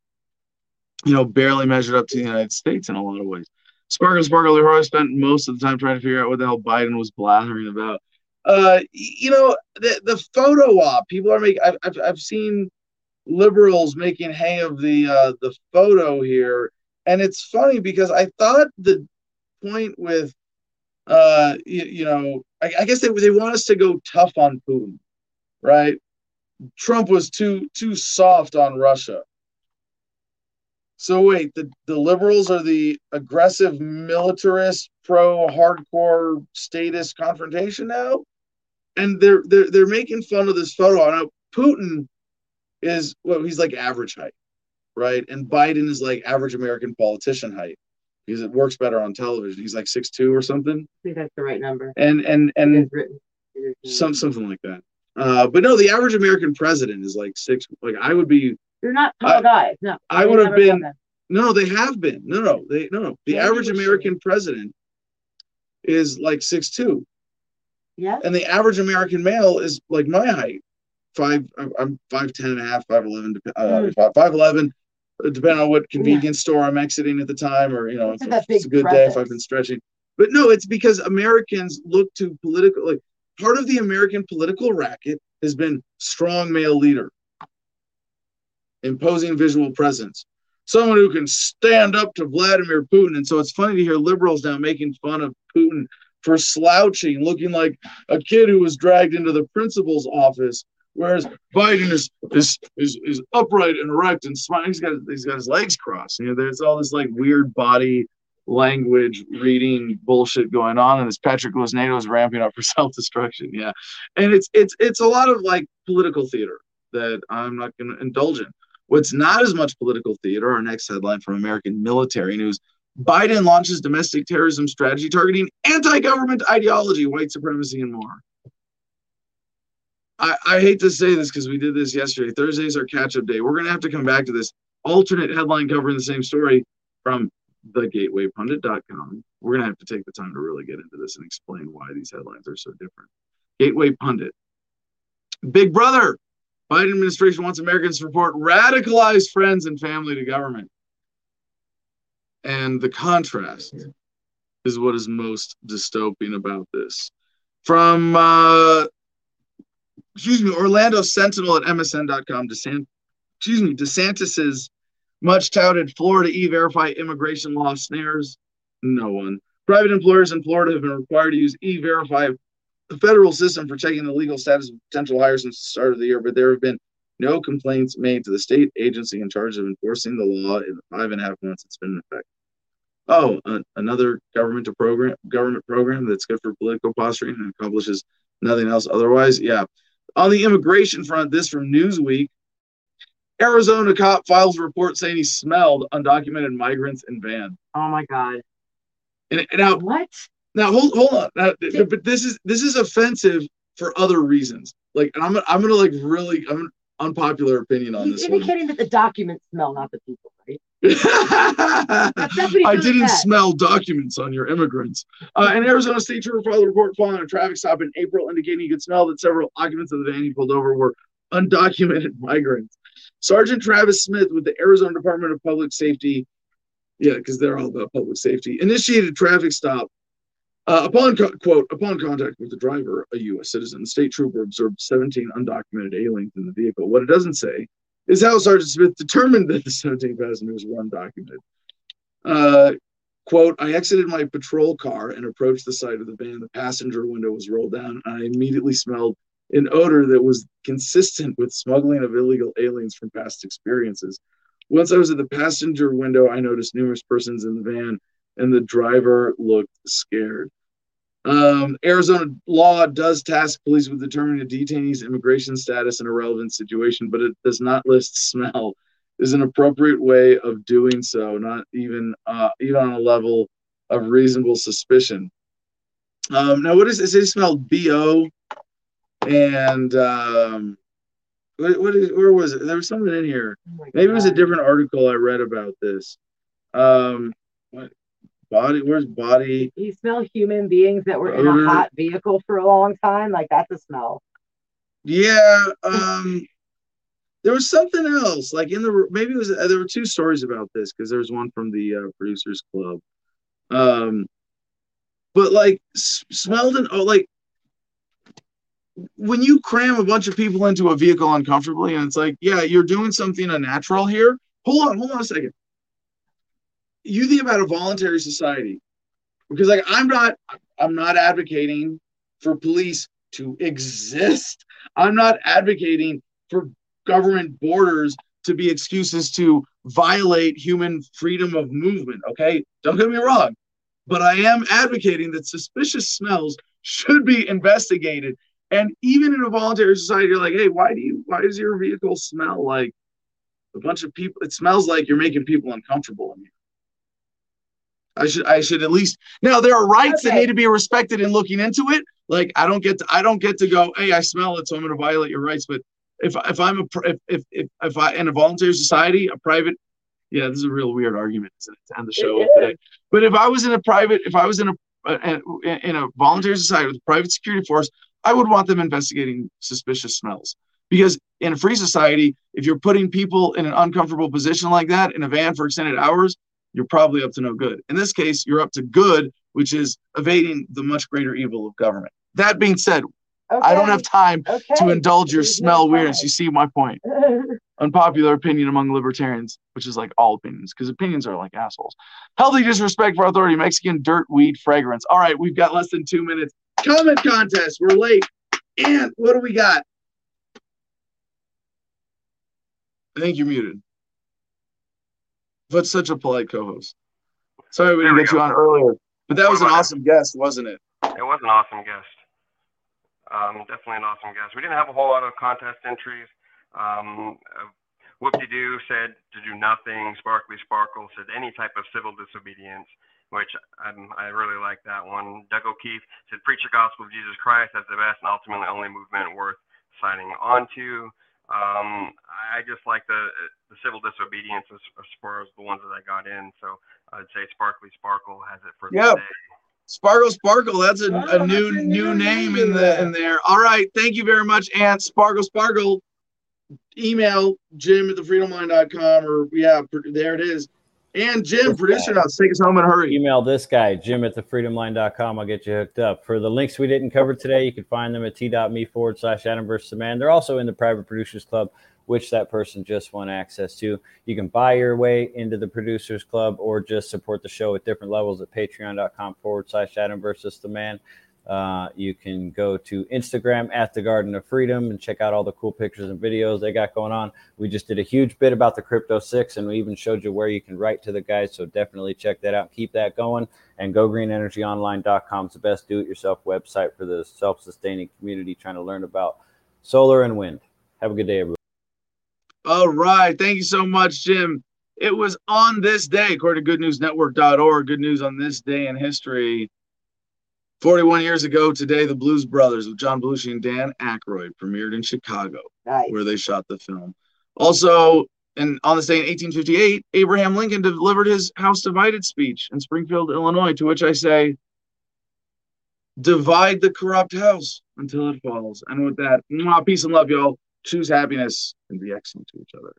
you know, barely measured up to the United States in a lot of ways. Sparkle Sparkle Leroy spent most of the time trying to figure out what the hell Biden was blathering about. Uh, you know, the the photo op. People are making. I've, I've I've seen liberals making hay of the uh, the photo here, and it's funny because I thought the point with uh you, you know I, I guess they they want us to go tough on Putin, right? Trump was too too soft on Russia. So wait, the, the liberals are the aggressive militarist pro hardcore statist confrontation now? And they're they're they're making fun of this photo. Now Putin is well, he's like average height, right? And Biden is like average American politician height because it works better on television. He's like six two or something. I think that's the right number. And and and some something like that. Uh, but no, the average American president is like six. Like I would be they're not tall I, guys. No. I would have been. No, they have been. No, no, they no, no. The average American president is like six two. Yeah. And the average American male is like my height, five. I'm five ten and a half, five eleven, uh, mm. five eleven. Uh, depending on what convenience yeah. store I'm exiting at the time, or you know, it's, it's a good day if I've been stretching. But no, it's because Americans look to political like part of the American political racket has been strong male leader imposing visual presence, someone who can stand up to Vladimir Putin. And so it's funny to hear liberals now making fun of Putin for slouching, looking like a kid who was dragged into the principal's office. Whereas Biden is is is, is upright and erect and smiling. He's got he's got his legs crossed. You know, there's all this like weird body language reading bullshit going on, and this Patrick Lewis NATO is ramping up for self destruction. Yeah, and it's it's it's a lot of like political theater that I'm not going to indulge in. What's not as much political theater, our next headline from American Military News Biden launches domestic terrorism strategy targeting anti government ideology, white supremacy, and more. I, I hate to say this because we did this yesterday. Thursday's our catch up day. We're going to have to come back to this alternate headline covering the same story from thegatewaypundit.com. We're going to have to take the time to really get into this and explain why these headlines are so different. Gateway Pundit. Big Brother Biden administration wants Americans to report radicalized friends and family to government. And the contrast is what is most dystopian about this. from uh, excuse me, Orlando Sentinel at MSN.com. DeSant, excuse me, DeSantis's much touted Florida e-verify immigration law snares no one. Private employers in Florida have been required to use e-verify, the federal system for checking the legal status of potential hires since the start of the year, but there have been no complaints made to the state agency in charge of enforcing the law in the five and a half months it's been in effect. Oh, uh, another government program, government program that's good for political posturing and accomplishes nothing else otherwise. Yeah. On the immigration front, this from Newsweek. Arizona cop files a report saying he smelled undocumented migrants in van. Oh my god. And, and now, What? Now hold hold on. Now, but this is this is offensive for other reasons. Like, and I'm I'm gonna like really I'm unpopular opinion on He's this one. indicating that the documents smell, not the people, right? That's what he's I didn't smell documents on your immigrants. Uh, an Arizona state trooper filed a report following a traffic stop in April, indicating he could smell that several occupants of the van he pulled over were undocumented migrants. Sergeant Travis Smith with the Arizona Department of Public Safety, yeah, because they're all about public safety, initiated traffic stop. Uh, upon co- quote, upon contact with the driver, a U.S. citizen, state trooper observed 17 undocumented aliens in the vehicle. What it doesn't say is how Sergeant Smith determined that the 17 passengers were undocumented. Uh, quote, I exited my patrol car and approached the side of the van. The passenger window was rolled down, and I immediately smelled an odor that was consistent with smuggling of illegal aliens from past experiences. Once I was at the passenger window, I noticed numerous persons in the van, and the driver looked scared. Um, Arizona law does task police with determining a detainee's immigration status in a relevant situation, but it does not list smell is an appropriate way of doing so, not even uh, even on a level of reasonable suspicion. Um, now, what is it? They smelled bo, and um, what, what is where was it? There was something in here. Oh Maybe it was a different article I read about this. Um, body? Where's body? You smell human beings that were in a hot vehicle for a long time. Like that's a smell. Yeah. Um, there was something else, like in the maybe it was there were two stories about this because there was one from the uh, producers club. Um, but like s- smelled and oh, like when you cram a bunch of people into a vehicle uncomfortably, and it's like, yeah, you're doing something unnatural here. Hold on, hold on a second. You think about a voluntary society because, like, I'm not, I'm not advocating for police to exist. I'm not advocating for government borders to be excuses to violate human freedom of movement. Okay, don't get me wrong, but I am advocating that suspicious smells should be investigated. And even in a voluntary society, you're like, hey, why do you, why does your vehicle smell like a bunch of people? It smells like you're making people uncomfortable in here. I should, I should at least. Now there are rights that need to be respected in looking into it. Like I don't get to, I don't get to go, hey, I smell it, so I'm going to violate your rights. But if if I'm a if if if, if I in a voluntary society, a private, yeah, this is a real weird argument end the show today. But if I was in a private, if I was in a uh, in a voluntary society with a private security force, I would want them investigating suspicious smells. Because in a free society, if you're putting people in an uncomfortable position like that in a van for extended hours, you're probably up to no good. In this case, you're up to good, which is evading the much greater evil of government. That being said, I don't have time okay. to indulge your There's smell no weirdness. You see my point. Unpopular opinion among libertarians, which is like all opinions, because opinions are like assholes. Healthy disrespect for authority, Mexican dirt weed fragrance. All right, we've got less than two minutes. Comment contest. We're late. And what do we got? I think you're muted. But such a polite co-host. Sorry we didn't we get you on earlier. But that was an awesome guest, wasn't it? It was an awesome guest. Um, definitely an awesome guest. We didn't have a whole lot of contest entries. Um, uh, Whoopty Doo said to do nothing. Sparkly Sparkle said any type of civil disobedience, which um, I really like that one. Doug O'Keefe said preach the gospel of Jesus Christ as the best and ultimately only movement worth signing on to. Um, I just like the the civil disobedience as, as far as the ones that I got in. So I'd say Sparkly Sparkle has it for Yep. the day. Sparkle Sparkle, that's a, Oh, a that's new a new new name name. in the in there. All right, thank you very much, Ant. Sparkle Sparkle. Email Jim at thefreedomline.com or yeah, there it is. And Jim, This producer notes, take us home in a hurry. Email this guy, Jim at thefreedomline.com. I'll get you hooked up. For the links we didn't cover today, you can find them at t.me forward slash Adam versus the man. They're also in the private producers club, which that person just won access to. You can buy your way into the producers club or just support the show at different levels at patreon.com forward slash Adam versus the man. Uh, you can go to Instagram at the Garden of Freedom and check out all the cool pictures and videos they got going on. We just did a huge bit about the Crypto Six, and we even showed you where you can write to the guys. So definitely check that out. Keep that going. And GoGreenEnergyOnline.com is the best do-it-yourself website for the self-sustaining community trying to learn about solar and wind. Have a good day, everyone. All right. Thank you so much, Jim. It was on this day, according to goodnewsnetwork.org, good news on this day in history. 41 years ago today, The Blues Brothers with John Belushi and Dan Aykroyd premiered in Chicago, Nice. where they shot the film. Also, and on this day in 1858, Abraham Lincoln delivered his House Divided speech in Springfield, Illinois, to which I say, divide the corrupt house until it falls. And with that, mwah, peace and love, y'all. Choose happiness and be excellent to each other.